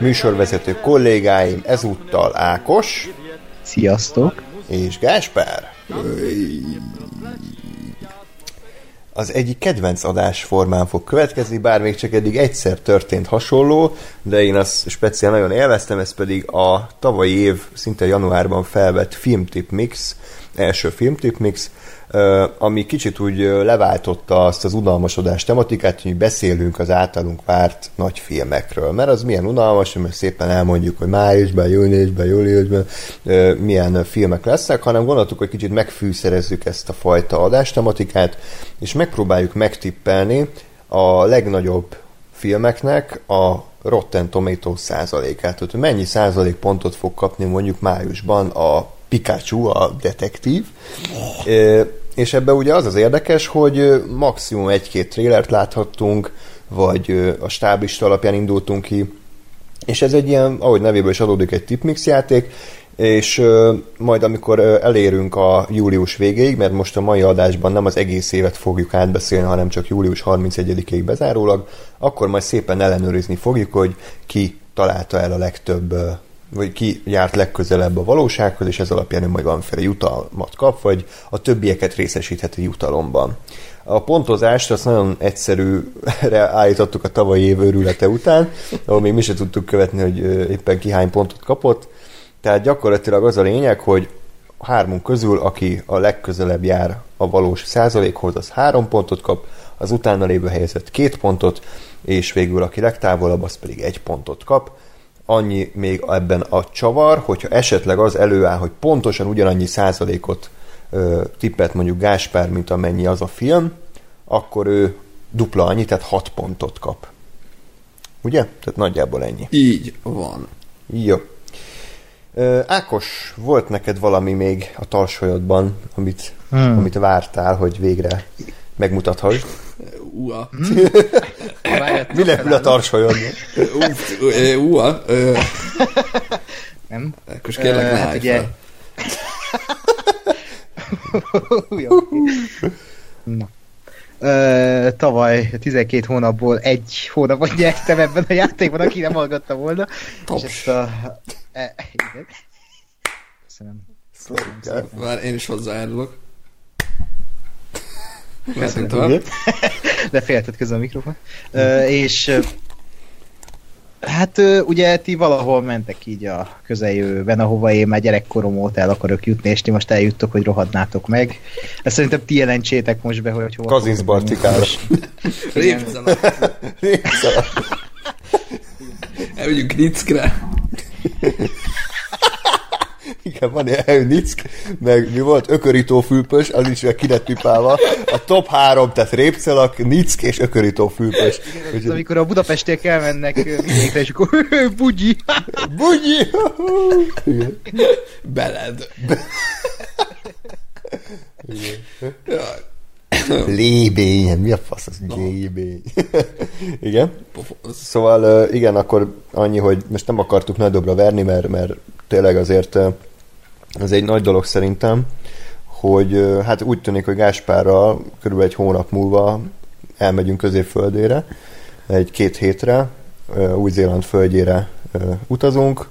Műsorvezető kollégáim ezúttal Ákos. Sziasztok! És Gáspár. Az egyik kedvenc adás formán fog következni, bár még csak eddig egyszer történt hasonló, de én azt speciál nagyon élveztem, ez pedig a tavalyi év, szinte januárban felvett filmtip mix, első filmtip mix, ami kicsit úgy leváltotta azt az unalmasodás tematikát, hogy beszélünk az általunk várt nagy filmekről. Mert az milyen unalmas, mert szépen elmondjuk, hogy májusban, júniusban, júliusban milyen filmek lesznek, hanem gondoltuk, hogy kicsit megfűszerezzük ezt a fajta adástematikát, és megpróbáljuk megtippelni a legnagyobb filmeknek a Rotten Tomatoes százalékát. Tehát, hogy mennyi százalék pontot fog kapni mondjuk májusban a Pikachu, a detektív. Oh és ebben ugye az az érdekes, hogy maximum egy-két trélert láthattunk, vagy a stáblista alapján indultunk ki, és ez egy ilyen, ahogy nevéből is adódik, egy tipmix játék, és majd amikor elérünk a július végéig, mert most a mai adásban nem az egész évet fogjuk átbeszélni, hanem csak július 31-ig bezárólag, akkor majd szépen ellenőrizni fogjuk, hogy ki találta el a legtöbb vagy ki járt legközelebb a valósághoz, és ez alapján ő majd valamiféle jutalmat kap, vagy a többieket részesítheti jutalomban. A pontozást azt nagyon egyszerűre állítottuk a tavalyi év őrülete után, ahol még mi sem tudtuk követni, hogy éppen ki hány pontot kapott. Tehát gyakorlatilag az a lényeg, hogy hármunk közül, aki a legközelebb jár a valós százalékhoz, az három pontot kap, az utána lévő helyzet két pontot, és végül aki legtávolabb, az pedig egy pontot kap annyi még ebben a csavar, hogyha esetleg az előáll, hogy pontosan ugyanannyi százalékot ö, tippet mondjuk Gáspár, mint amennyi az a film, akkor ő dupla annyi, tehát 6 pontot kap. Ugye? Tehát nagyjából ennyi. Így van. Jó. Ö, Ákos, volt neked valami még a talsolyodban, amit, hmm. amit vártál, hogy végre megmutathass? Ua. Mi lepül a tarsolyod? Ua. Nem? Akkor kérlek, ne hát ugye... Na. Ö, tavaly 12 hónapból egy hónapot nyertem ebben a játékban, aki nem hallgatta volna. Tops. És ezt a... E, igen. Köszönöm. Köszönöm Már én is hozzájárulok. De féltett közben a mikrofon. Uh, és Hát ugye ti valahol mentek így a közeljövőben, ahova én már gyerekkorom óta el akarok jutni, és ti most eljuttok, hogy rohadnátok meg. Ezt szerintem ti jelentsétek most be, hogy hova... Kazinsz Bartikára. Elmegyünk Nickre. Igen, van ilyen Nick, meg mi volt, ökörító fülpös, az is ki lett pipálva. A top három, tehát Répcelak, Nick és ökörító fülpös. Igen, Úgy, amikor a budapestiek elmennek vidékre, és akkor bugyi. bugyi! Igen. Beled. Igen. Lébény, mi a fasz az lébény? igen. Szóval igen, akkor annyi, hogy most nem akartuk nagy dobra verni, mert, mert tényleg azért ez egy nagy dolog szerintem, hogy hát úgy tűnik, hogy Gáspárral körülbelül egy hónap múlva elmegyünk középföldére, egy-két hétre, Új-Zéland földjére utazunk,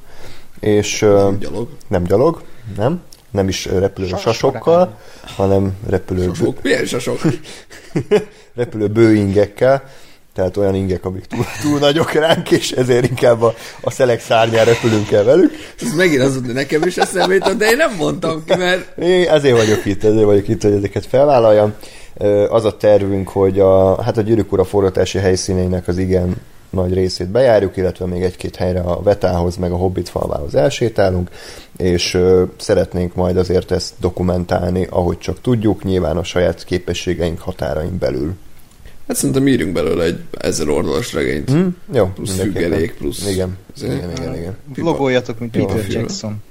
és nem gyalog. Nem gyalog, nem nem is repülő Sas sasokkal, hanem repülő... Sasok? Milyen sasok? repülő bőingekkel, tehát olyan ingek, amik túl, túl nagyok ránk, és ezért inkább a, a szelek szárnyán repülünk el velük. Ez megint az, hogy nekem is eszembe jutott, de én nem mondtam ki, mert... Én ezért vagyok itt, ezért vagyok itt, hogy ezeket felvállaljam. Az a tervünk, hogy a, hát a Gyűrűk Ura forgatási helyszíneinek az igen nagy részét bejárjuk, illetve még egy-két helyre a Vetához, meg a Hobbit falvához elsétálunk, és ö, szeretnénk majd azért ezt dokumentálni, ahogy csak tudjuk, nyilván a saját képességeink határain belül. Hát szerintem írjunk belőle egy ezer oldalas regényt. Mm, jó. Plusz függelék, plusz... Igen, igen, igen, igen. Logoljatok, mint Peter Jackson.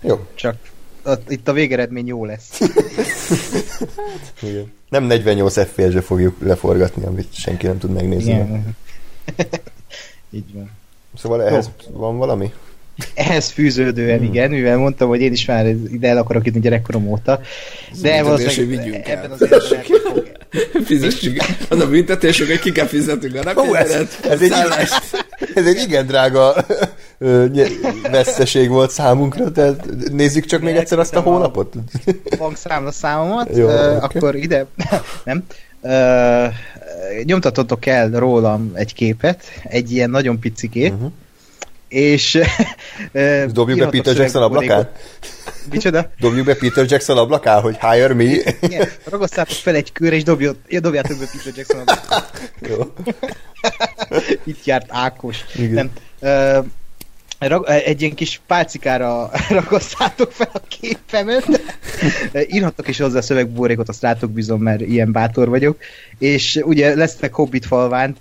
Jó. Csak ott, itt a végeredmény jó lesz. Igen. Nem 48 FPS-re fogjuk leforgatni, amit senki nem tud megnézni. Igen. Így van. Szóval ehhez van valami? Ehhez fűződően Hmm. igen, mivel mondtam, hogy én is már ide el akarok jutni gyerekkorom óta. De valószínűleg ebben az évben. Fizessük. Az a büntetés, hogy ki kell fizetnünk a Ó, ez, ez, egy, ez egy igen drága veszteség volt számunkra, tehát nézzük csak még egyszer azt a Megköszönöm a- hónapot. bankszámla számomat, Jó, uh, oké. akkor ide, nem, uh, nyomtatotok el rólam egy képet, egy ilyen nagyon picikét, Mhm. uh-huh. És Dobjuk be Peter Jackson ablakán? Micsoda? Dobjuk be Peter Jackson ablakán, hogy hire me. Igen, ragasztátok fel egy körre, és dobjot, dobjátok be Peter Jackson ablakán. Jó. Itt járt Ákos. Igen. Nem. Uh, rag, egy ilyen kis pálcikára ragasztátok fel a képemet. Írhattok is hozzá szövegbuborékot, azt rátok bízom, mert ilyen bátor vagyok. És ugye lesznek Hobbit falván,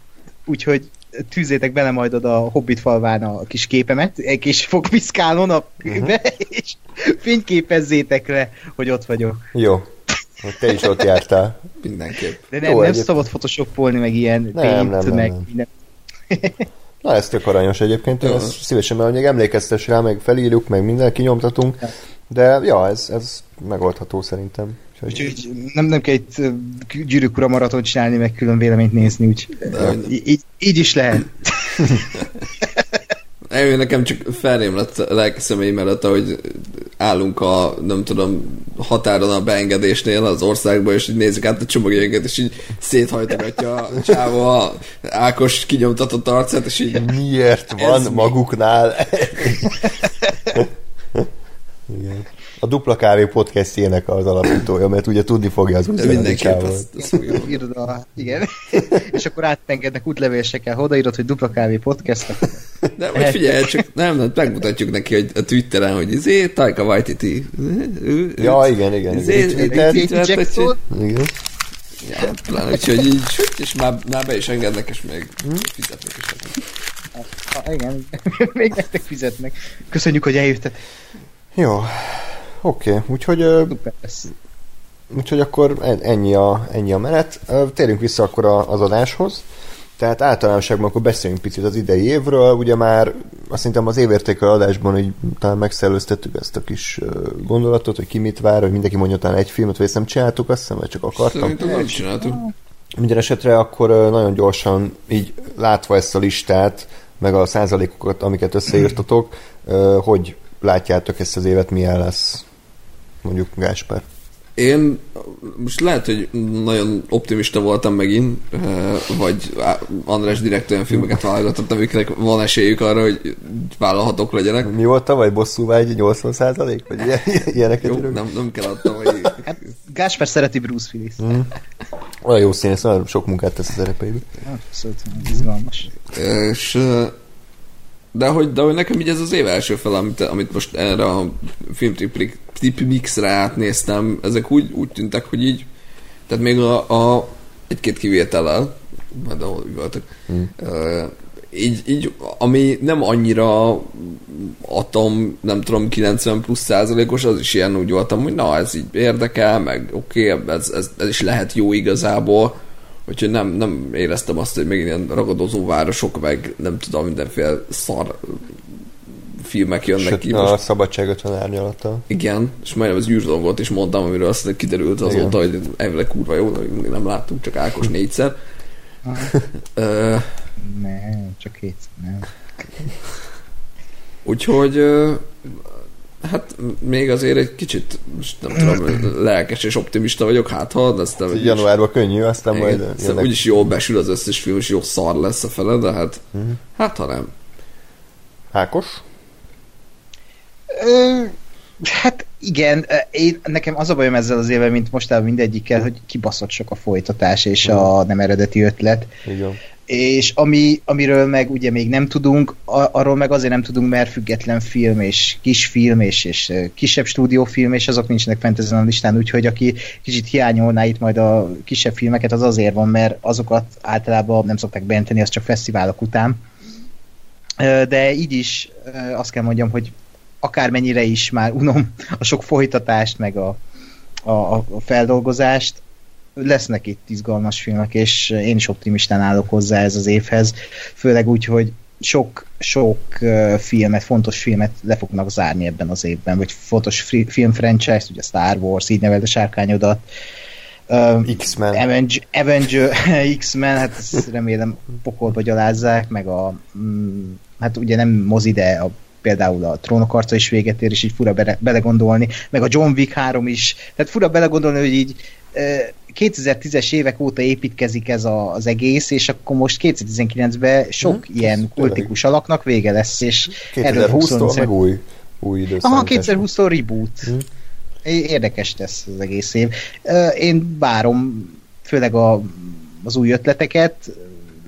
úgyhogy tűzétek bele majd oda a Hobbit falván a kis képemet, egy kis fogpiszkálon a kőbe, és fényképezzétek le, hogy ott vagyok. Jó. Te is ott jártál. Mindenképp. De nem, Jó, nem egyéb- szabad photoshopolni, meg ilyen Nem, paint, nem, nem, meg nem. minden. Na, ez tök aranyos egyébként, én ezt szívesen, mert még emlékeztes rá, meg felírjuk, meg mindenki nyomtatunk, de ja, ez, ez megoldható szerintem. Úgyhogy Úgyhogy nem, nem kell itt gyűrűk ura maraton csinálni, meg külön véleményt nézni, úgy így, így, így is lehet. Eljön nekem csak felrém lett a lelki személy mellett, ahogy állunk a, nem tudom, határon a beengedésnél az országba, és így nézzük át a csomagjainkat, és így széthajtogatja a csávó a Ákos kinyomtatott arcát, és így miért van mi? maguknál? Igen. A Dupla Kávé podcastjének az alapítója, mert ugye tudni fogja az úgy mindenképp azt fogja. Írod a, igen. és akkor átengednek útlevélsekkel, ha odaírod, hogy dupla kávé podcast, De vagy figyelj, csak nem, nem, megmutatjuk neki hogy a Twitteren, hogy izé, Taika Waititi. Ja, igen, igen. Izé, igen. Twitter- Jackson, igen. Ja, pláne, úgyhogy így, és már, már be is engednek, és még fizetnek is. ah, igen, még nektek fizetnek. Köszönjük, hogy eljöttetek. Jó. Oké, okay. úgyhogy, lesz. úgyhogy akkor en- ennyi a, ennyi a menet. Térjünk vissza akkor a- az adáshoz. Tehát általánosságban akkor beszéljünk picit az idei évről. Ugye már azt hiszem az évértékelő adásban így talán megszellőztettük ezt a kis gondolatot, hogy ki mit vár, hogy mindenki mondja talán egy filmet, vagy ezt nem csináltuk, azt hiszem, vagy csak akartam. Szerintem nem csináltuk. Minden esetre akkor nagyon gyorsan így látva ezt a listát, meg a százalékokat, amiket összeírtatok, hogy látjátok ezt az évet, milyen lesz? Mondjuk Gáspár. Én most lehet, hogy nagyon optimista voltam megint, eh, vagy András direkt olyan filmeket válogatott, amiknek van esélyük arra, hogy vállalhatók legyenek. Mi volt tavaly bosszúvágy 80 százalék? Vagy ilyen, ilyeneket Jó, nem, nem kell adtam, hogy Hát Gáspár szereti Bruce Willis. Mm. Olyan jó színész, nagyon sok munkát tesz a szerepeibe. Abszolút izgalmas. És eh, de hogy, de hogy nekem így ez az év első fel, amit, amit most erre a filmtip mixre átnéztem, ezek úgy, úgy tűntek, hogy így tehát még a, a egy-két kivétellel, majd ahol üvöltök, Hmm. uh, így, így, ami nem annyira atom, nem tudom, 90 plusz százalékos, az is ilyen úgy voltam, hogy na, ez így érdekel, meg oké, okay, ez, ez, ez, is lehet jó igazából, úgyhogy nem, nem éreztem azt, hogy megint ilyen ragadozó városok, meg nem tudom, mindenféle szar filmek jönnek Sőt, ki a most. szabadság 50 árnyalata. Igen, és majdnem az űrdolgot is mondtam, amiről aztán kiderült azóta, Igen. hogy elvileg kurva jó, de még nem láttunk, csak Ákos négyszer. Ö, Nem, csak kétszer, nem. Úgyhogy ö, hát még azért egy kicsit, nem tudom, lelkes és optimista vagyok, hát ha, de aztán úgyis- januárban könnyű, aztán majd igen, aztán jönnek. úgyis jól besül az összes film, és jó szar lesz a fele, de hát, Mhm. hát ha nem. Ákos? Ö, hát igen, én, nekem az a bajom ezzel az évvel, mint mostában mindegyikkel, hogy kibaszott sok a folytatás és a nem eredeti ötlet. Igen. És ami, amiről meg ugye még nem tudunk, arról meg azért nem tudunk, mert független film és kisfilm és, és ö, kisebb stúdiófilm, és azok nincsenek fent ezen a listán, úgyhogy aki kicsit hiányolná itt majd a kisebb filmeket, az azért van, mert azokat általában nem szokták bejelenteni, az csak fesztiválok után. De így is azt kell mondjam, hogy akármennyire is már unom a sok folytatást, meg a, a, a feldolgozást, lesznek itt izgalmas filmek, és én is optimistán állok hozzá ez az évhez, főleg úgy, hogy sok, sok filmet, fontos filmet le fognak zárni ebben az évben, vagy fontos film franchise, ugye Star Wars, így neveld a sárkányodat, uh, X-Men. Avenger, Avenger X-Men, hát ezt remélem pokolba gyalázzák, meg a, mm, hát ugye nem mozi, de a például a trónok arca is véget ér, és így fura bele, belegondolni, meg a John Wick 3 is, tehát fura belegondolni, hogy így 2010-es évek óta építkezik ez a, az egész, és akkor most 2019-ben sok hmm, ilyen kultikus alaknak vége lesz, és 2020-tól meg új, új. Aha, 2020-tól reboot. Hmm. Érdekes lesz az egész év. Én várom főleg a, az új ötleteket,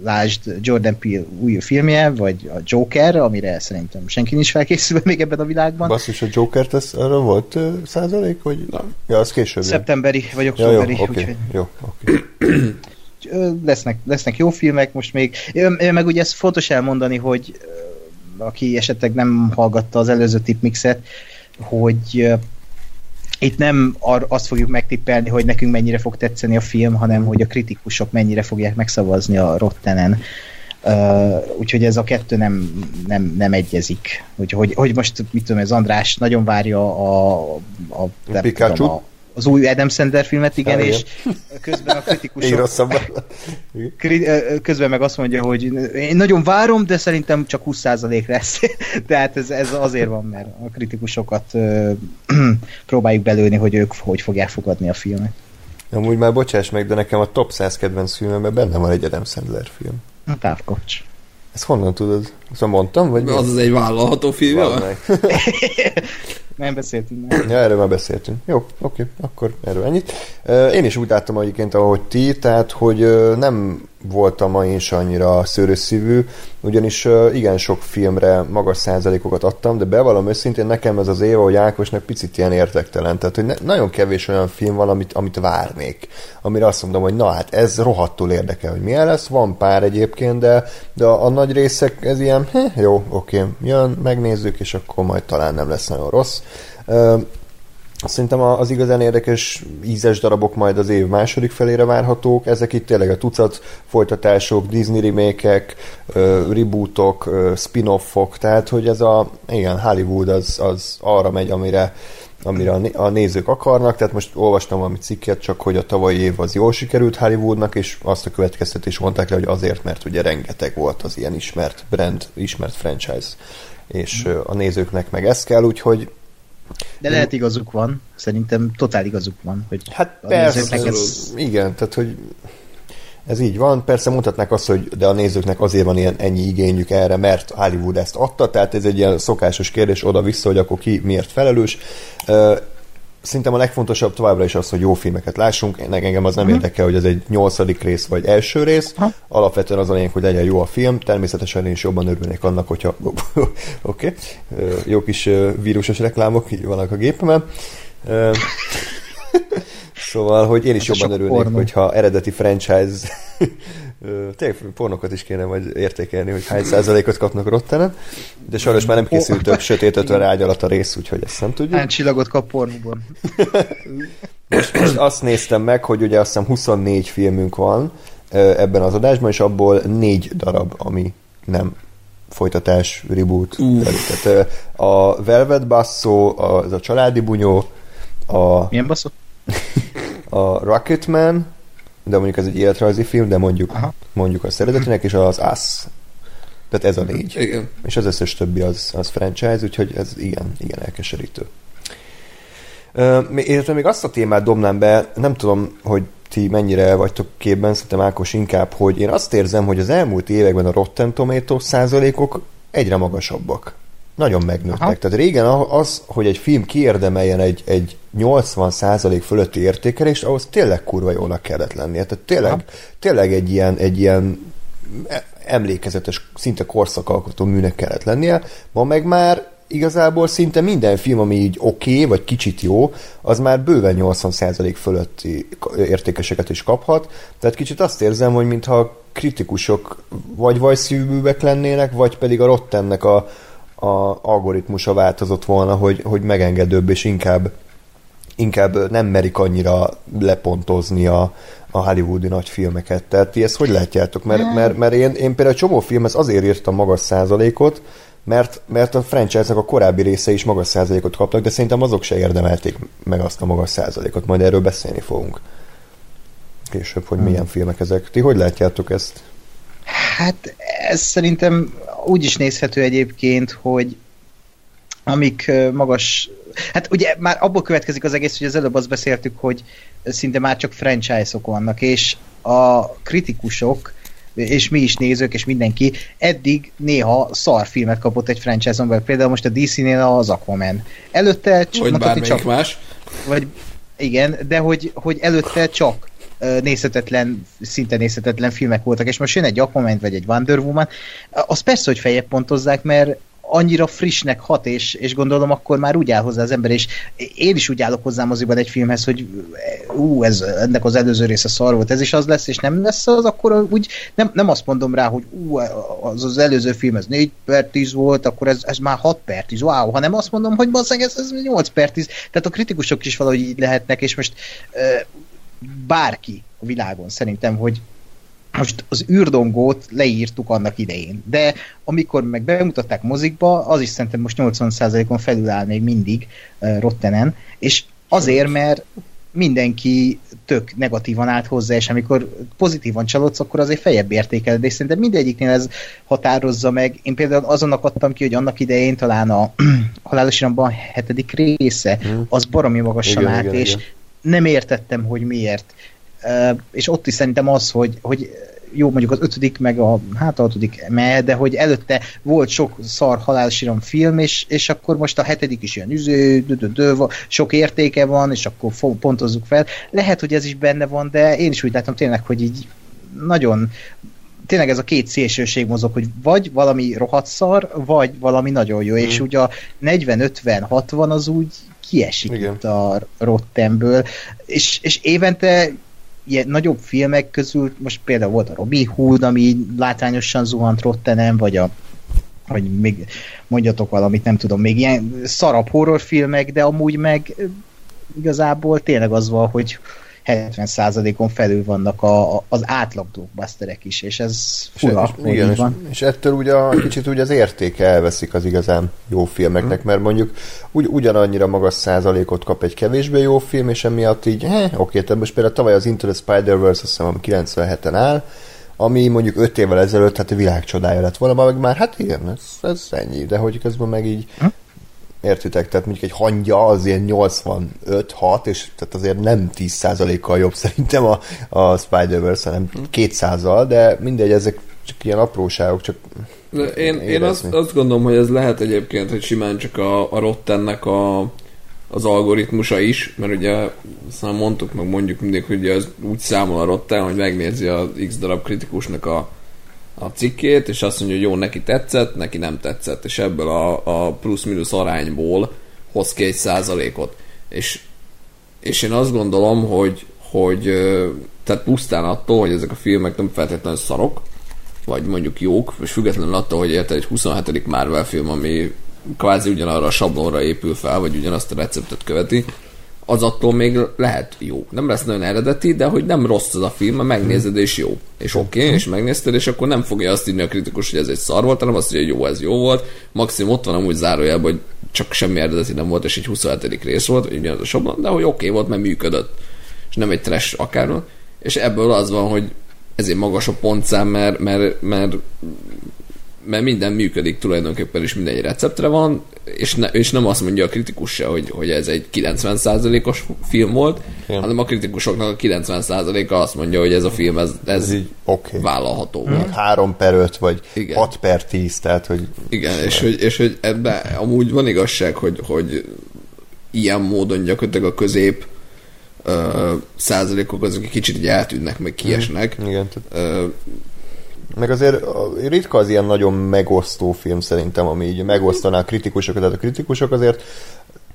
lásd Jordan Peele új filmje, vagy a Joker, amire szerintem senki nincs felkészülve még ebben a világban. Basszus, a Joker ez arra volt uh, százalék, vagy? Nem. Ja, az később. Szeptemberi, vagy októberi. Ja, jó, oké, okay, jó, okay. lesznek, lesznek jó filmek most még. Meg ugye ez fontos elmondani, hogy aki esetleg nem hallgatta az előző tipmixet, hogy itt nem ar- azt fogjuk megtippelni, hogy nekünk mennyire fog tetszeni a film, hanem hogy a kritikusok mennyire fogják megszavazni a Rottenen. Uh, úgyhogy ez a kettő nem, nem, nem egyezik. Hogy, hogy, most, mit tudom, ez András nagyon várja a, a, a, Pikachu? a az új Adam Sandler filmet, igen, Há, és közben a kritikusok közben meg azt mondja, hogy én nagyon várom, de szerintem csak 20% lesz. Tehát ez, ez azért van, mert a kritikusokat próbáljuk belőni, hogy ők hogy fogják fogadni a filmet. Amúgy már bocsáss meg, de nekem a top 100 kedvenc filmemben benne van egy Adam Sandler film. A távkocs. Ezt honnan tudod? Azt mondtam? Vagy az az egy vállalható film, Nem beszéltünk már. Ja, erről már beszéltünk. Jó, oké, akkor erről ennyit. Én is úgy láttam egyébként, ahogy ti, tehát, hogy nem voltam én is annyira szőrösszívű, ugyanis igen sok filmre magas százalékokat adtam, de bevallom őszintén nekem ez az év, hogy Ákosnak picit ilyen értektelen, tehát hogy ne, nagyon kevés olyan film van, amit, amit várnék, amire azt mondom, hogy na hát ez rohadtul érdekel, hogy milyen lesz, van pár egyébként, de, de a, a nagy részek ez ilyen, heh, jó, oké, jön, megnézzük, és akkor majd talán nem lesz nagyon rossz. Szerintem az igazán érdekes ízes darabok majd az év második felére várhatók. Ezek itt tényleg a tucat folytatások, Disney remékek, rebootok, spin-offok, tehát hogy ez a, igen, Hollywood az, az arra megy, amire amire a nézők akarnak, tehát most olvastam valami cikket, csak hogy a tavalyi év az jól sikerült Hollywoodnak, és azt a következtetést mondták le, hogy azért, mert ugye rengeteg volt az ilyen ismert brand, ismert franchise, és a nézőknek meg ez kell, úgyhogy de lehet igazuk van, szerintem totál igazuk van. Hogy hát persze, ez... igen, tehát hogy ez így van, persze mutatnák azt, hogy de a nézőknek azért van ilyen ennyi igényük erre, mert Hollywood ezt adta, tehát ez egy ilyen szokásos kérdés oda-vissza, hogy akkor ki miért felelős szerintem a legfontosabb továbbra is az, hogy jó filmeket lássunk. Én engem az nem uh-huh. érdekel, hogy ez egy nyolcadik rész vagy első rész. Uh-huh. Alapvetően az a lényeg, hogy legyen jó a film. Természetesen én is jobban örülnék annak, hogyha oké, okay. jó kis vírusos reklámok így vannak a gépemen. Szóval, hogy én is Ez jobban örülnék, pornó. hogyha eredeti franchise tényleg pornokat is kéne majd értékelni, hogy hány százalékot kapnak Rottenen, de sajnos már nem készült több sötét 50 rágy alatt a rész, úgyhogy ezt nem tudjuk. Hány csillagot kap pornóban? most, most azt néztem meg, hogy ugye azt hiszem 24 filmünk van ebben az adásban, és abból négy darab, ami nem folytatás, reboot. Tehát, a Velvet Basso, az a családi bunyó, a... Milyen basszó? A Rocketman, de mondjuk ez egy életrajzi film, de mondjuk, Aha. mondjuk a szeretetűnek, és az Us. Tehát ez a négy. Igen. És az összes többi az, az franchise, úgyhogy ez igen, igen elkeserítő. Illetve még azt a témát dobnám be, nem tudom, hogy ti mennyire vagytok képben, szerintem Ákos inkább, hogy én azt érzem, hogy az elmúlt években a Rotten Tomatoes százalékok egyre magasabbak nagyon megnőttek. Aha. Tehát régen az, hogy egy film kiérdemeljen egy, egy 80% fölötti értékelést, ahhoz tényleg kurva jónak kellett lennie. Tehát tényleg, tényleg egy ilyen, egy ilyen emlékezetes, szinte korszakalkotó műnek kellett lennie. Ma meg már igazából szinte minden film, ami így oké, okay, vagy kicsit jó, az már bőven 80% fölötti értékeseket is kaphat. Tehát kicsit azt érzem, hogy mintha kritikusok vagy vajszívűbbek lennének, vagy pedig a Rottennek a, a algoritmusa változott volna, hogy, hogy megengedőbb és inkább inkább nem merik annyira lepontozni a, a hollywoodi nagy filmeket. Tehát ti ezt hogy látjátok? Mert, mert, mert én, én például a csomó filmhez azért írtam magas százalékot, mert, mert a franchise-nak a korábbi része is magas százalékot kaptak, de szerintem azok se érdemelték meg azt a magas százalékot. Majd erről beszélni fogunk. Később, hogy milyen filmek ezek. Ti hogy látjátok ezt? Hát ez szerintem úgy is nézhető egyébként, hogy amik magas... Hát ugye már abból következik az egész, hogy az előbb azt beszéltük, hogy szinte már csak franchise-ok vannak, és a kritikusok és mi is nézők, és mindenki eddig néha szar filmet kapott egy franchise-on belül. Például most a DC-nél az Aquaman. Előtte. Vagy bármelyik csak, más. Vagy igen, de hogy, hogy előtte csak nézhetetlen, szinte nézhetetlen filmek voltak, és most jön egy Aquaman vagy egy Wonder Woman, az persze, hogy fejebb pontozzák, mert annyira frissnek hat, és, és gondolom akkor már úgy áll hozzá az ember, és én is úgy állok hozzá moziban egy filmhez, hogy ú, ez, ennek az előző része szar volt, ez is az lesz, és nem lesz az, akkor úgy nem, nem azt mondom rá, hogy ú, az az előző film, ez 4 per 10 volt, akkor ez, ez már 6 per 10, wow, hanem azt mondom, hogy basszeg, ez, ez 8 per 10, tehát a kritikusok is valahogy így lehetnek, és most bárki a világon szerintem, hogy most az űrdongót leírtuk annak idején, de amikor meg bemutatták mozikba, az is szerintem most 80%-on felül áll még mindig uh, Rottenen, és azért, mert mindenki tök negatívan állt hozzá, és amikor pozitívan csalódsz, akkor azért fejebb értékeled, és szerintem mindegyiknél ez határozza meg. Én például azon akadtam ki, hogy annak idején talán a halálos iramban hetedik része, hmm. az baromi magasan igen, állt, igen, és igen. Nem értettem, hogy miért és ott is szerintem az, hogy, hogy jó, mondjuk az ötödik, meg a, hát a hatodik me, de hogy előtte volt sok szar halálsiram film, és, és akkor most a hetedik is ilyen üző, dö, dö, dö, sok értéke van, és akkor pontozzuk fel. Lehet, hogy ez is benne van, de én is úgy látom tényleg, hogy így nagyon tényleg ez a két szélsőség mozog, hogy vagy valami rohadt szar, vagy valami nagyon jó, mm. és ugye a 40-50-60 az úgy kiesik Igen. itt a Rottenből, és, és évente ilyen nagyobb filmek közül, most például volt a Robin Hood, ami látványosan zuhant Rottenem, vagy a vagy még mondjatok valamit, nem tudom, még ilyen szarab horrorfilmek, de amúgy meg igazából tényleg az van, hogy 70%-on felül vannak a, a, az átlag blockbusterek is, és ez fura. És, igen, és, van. és ettől ugye a, kicsit ugye az értéke elveszik az igazán jó filmeknek, hmm. mert mondjuk ugy, ugyanannyira magas százalékot kap egy kevésbé jó film, és emiatt így, eh, oké, tehát most például tavaly az Into the Spider-Verse azt hiszem 97-en áll, ami mondjuk 5 évvel ezelőtt hát a világ csodája lett volna, meg már hát igen, ez, ez ennyi, de hogy közben meg így hm? Értitek? Tehát mondjuk egy hangya az ilyen 85-6, és tehát azért nem 10%-kal jobb szerintem a, a Spider-Verse, hanem 200-al, de mindegy, ezek csak ilyen apróságok, csak de én, én azt, azt gondolom, hogy ez lehet egyébként, hogy simán csak a, a Rottennek a, az algoritmusa is, mert ugye aztán mondtuk, meg mondjuk mindig, hogy az úgy számol a Rotten, hogy megnézi a X darab kritikusnak a a cikkét, és azt mondja, hogy jó, neki tetszett, neki nem tetszett, és ebből a, a plusz-minusz arányból hoz ki egy százalékot. És, és én azt gondolom, hogy, hogy tehát pusztán attól, hogy ezek a filmek nem feltétlenül szarok, vagy mondjuk jók, és függetlenül attól, hogy érted egy 27. Marvel film, ami kvázi ugyanarra a sablonra épül fel, vagy ugyanazt a receptet követi, az attól még lehet jó. Nem lesz nagyon eredeti, de hogy nem rossz az a film, mert megnézed és jó. És oké, okay, és megnézted, és akkor nem fogja azt írni a kritikus, hogy ez egy szar volt, hanem azt hogy jó, ez jó volt. Maximum ott van amúgy zárójelben, hogy csak semmi eredeti nem volt, és egy 27. rész volt, vagy ugyanaz a sobban, de hogy oké okay volt, mert működött. És nem egy trash akárról. És ebből az van, hogy ezért magas a pontszám, mert, mert, mert mert minden működik tulajdonképpen, és mindegy receptre van, és, ne, és nem azt mondja a kritikus se, hogy, hogy ez egy 90%-os film volt, Igen. hanem a kritikusoknak a 90%-a azt mondja, hogy ez a film, ez, ez, ez így okay. vállalható hmm. 3 per 5, vagy Igen. 6 per 10, tehát hogy... Igen, és hogy, és hogy ebben amúgy van igazság, hogy, hogy ilyen módon gyakorlatilag a közép uh, százalékok azok egy kicsit így eltűnnek, meg kiesnek. Hmm. Igen, tehát... meg azért ritka az ilyen nagyon megosztó film szerintem, ami így megosztaná a kritikusokat, tehát a kritikusok azért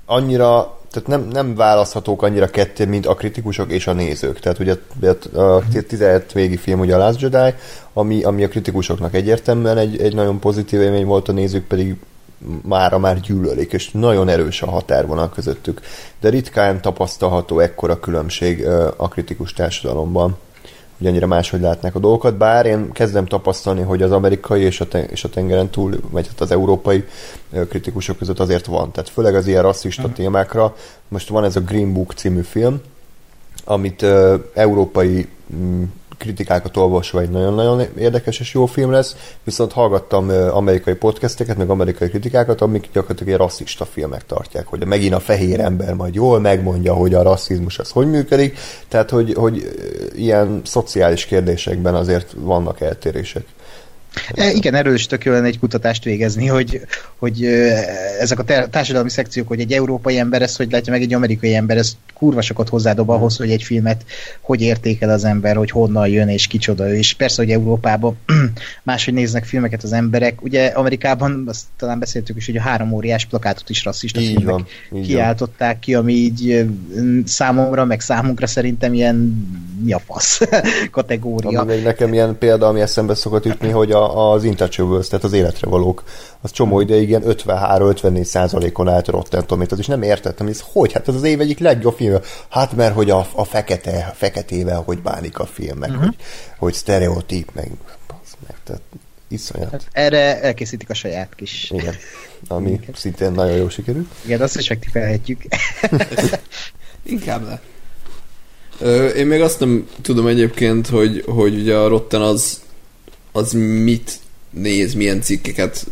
annyira, tehát nem, nem választhatók annyira ketté, mint a kritikusok és a nézők. Tehát ugye a 17 végi film ugye a Last Jedi, ami, ami a kritikusoknak egyértelműen egy, egy nagyon pozitív élmény volt, a nézők pedig mára már gyűlölik, és nagyon erős a határvonal közöttük. De ritkán tapasztalható ekkora különbség a kritikus társadalomban hogy annyira máshogy látnák a dolgokat, bár én kezdem tapasztalni, hogy az amerikai és a, te- és a tengeren túl, vagy hát az európai kritikusok között azért van. Tehát főleg az ilyen rasszista uh-huh. témákra. Most van ez a Green Book című film, amit uh, európai mm, kritikákat olvasva egy nagyon-nagyon érdekes és jó film lesz, viszont hallgattam amerikai podcasteket, meg amerikai kritikákat, amik gyakorlatilag egy rasszista filmek tartják, hogy megint a fehér ember majd jól megmondja, hogy a rasszizmus az hogy működik, tehát hogy, hogy ilyen szociális kérdésekben azért vannak eltérések. E, igen, erről is tök lenne egy kutatást végezni, hogy, hogy ezek a társadalmi szekciók, hogy egy európai ember ezt hogy látja meg egy amerikai ember, ez kurva sokat hozzádob ahhoz, hogy egy filmet hogy értékel az ember, hogy honnan jön és kicsoda ő. És persze, hogy Európában máshogy néznek filmeket az emberek. Ugye Amerikában, azt talán beszéltük is, hogy a három óriás plakátot is rasszista így filmek van, így kiáltották van. ki, ami így számomra, meg számunkra szerintem ilyen mi a fasz kategória. Ami még nekem ilyen példa, ami eszembe szokott jutni, hogy a, az Intouchables, tehát az életre valók, az csomó ideig ilyen 53-54 százalékon állt Rotten Tomatoes, is nem értettem, hogy ez hogy, hát ez az év egyik legjobb film. Hát mert hogy a, a fekete, a feketével hogy bánik a film, meg uh-huh. hogy, hogy sztereotíp, meg, meg tehát iszonyat. Hát erre elkészítik a saját kis... Igen, ami Igen. szintén nagyon jó sikerült. Igen, azt is megtipelhetjük. Inkább le. Ö, én még azt nem tudom egyébként, hogy, hogy ugye a Rotten az, az mit néz, milyen cikkeket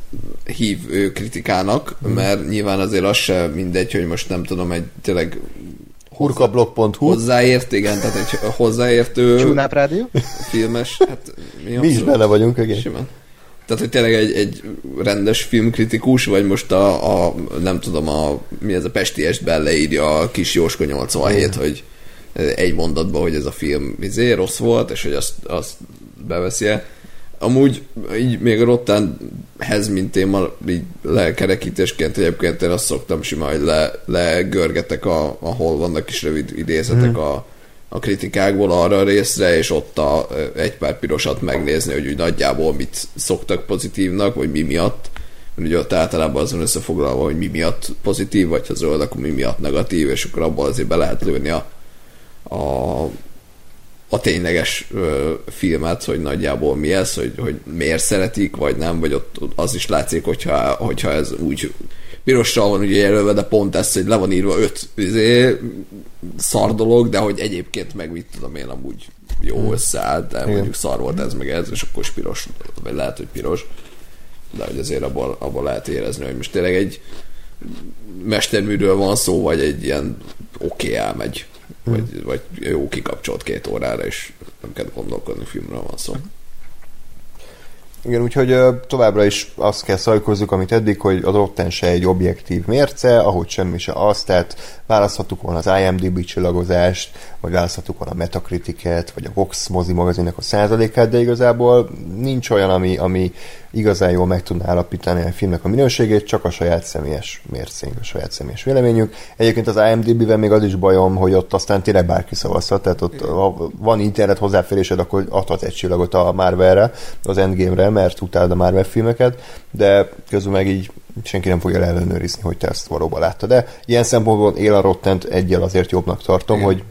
hív ő kritikának, mm. mert nyilván azért az se mindegy, hogy most nem tudom, egy tényleg hurkablog.hu Hozzáért, igen, tehát egy hozzáértő Csúnáp rádió? filmes, hát mi, mi is bele vagyunk, igen. Simán. Tehát, hogy tényleg egy, egy rendes filmkritikus, vagy most a, a nem tudom, a, mi ez a Pesti estben leírja a kis Jóska 87, mm. hogy egy mondatban, hogy ez a film izé, rossz volt, és hogy azt, azt beveszi -e. Amúgy így még a Rottenhez, mint téma, így lekerekítésként egyébként én azt szoktam sima, hogy le, legörgetek, a, ahol vannak kis rövid idézetek mm. a, a kritikákból arra a részre, és ott a, egy pár pirosat megnézni, hogy úgy nagyjából mit szoktak pozitívnak, vagy mi miatt. Ugye ott általában azon összefoglalva, hogy mi miatt pozitív, vagy ha zöld, akkor mi miatt negatív, és akkor abban azért be lehet lőni a, a a tényleges ö, filmet, hogy nagyjából mi ez, hogy, hogy miért szeretik, vagy nem, vagy ott az is látszik, hogyha, hogyha ez úgy pirossal van ugye jelölve, de pont ez, hogy le van írva öt izé, szar dolog, de hogy egyébként meg mit tudom én amúgy jó hmm. összeállt, de Igen. mondjuk szar volt ez meg ez, és akkor is piros, vagy lehet, hogy piros. De hogy azért abban, abban lehet érezni, hogy most tényleg egy mesterműről van szó, vagy egy ilyen oké okay, elmegy vagy, vagy jó kikapcsolt két órára, és nem kell gondolkodni, filmről van szó. Igen, úgyhogy továbbra is azt kell szajkozzuk, amit eddig, hogy az Rotten se egy objektív mérce, ahogy semmi se az, tehát választhattuk volna az IMDb csillagozást, vagy választhattuk volna a Metacritiket, vagy a Vox mozi magazinnak a százalékát, de igazából nincs olyan, ami, ami igazán jól meg tudná állapítani a filmnek a minőségét, csak a saját személyes mércénk, a saját személyes véleményünk. Egyébként az IMDb-ben még az is bajom, hogy ott aztán tényleg bárki szavazhat, tehát ott ha van internet hozzáférésed, akkor adhat egy csillagot a Marvelre, az Endgame-re, mert utálod a Marvel filmeket, de közül meg így senki nem fogja ellenőrizni, hogy te ezt valóban láttad. De ilyen szempontból él a Rottent egyel azért jobbnak tartom, Igen. hogy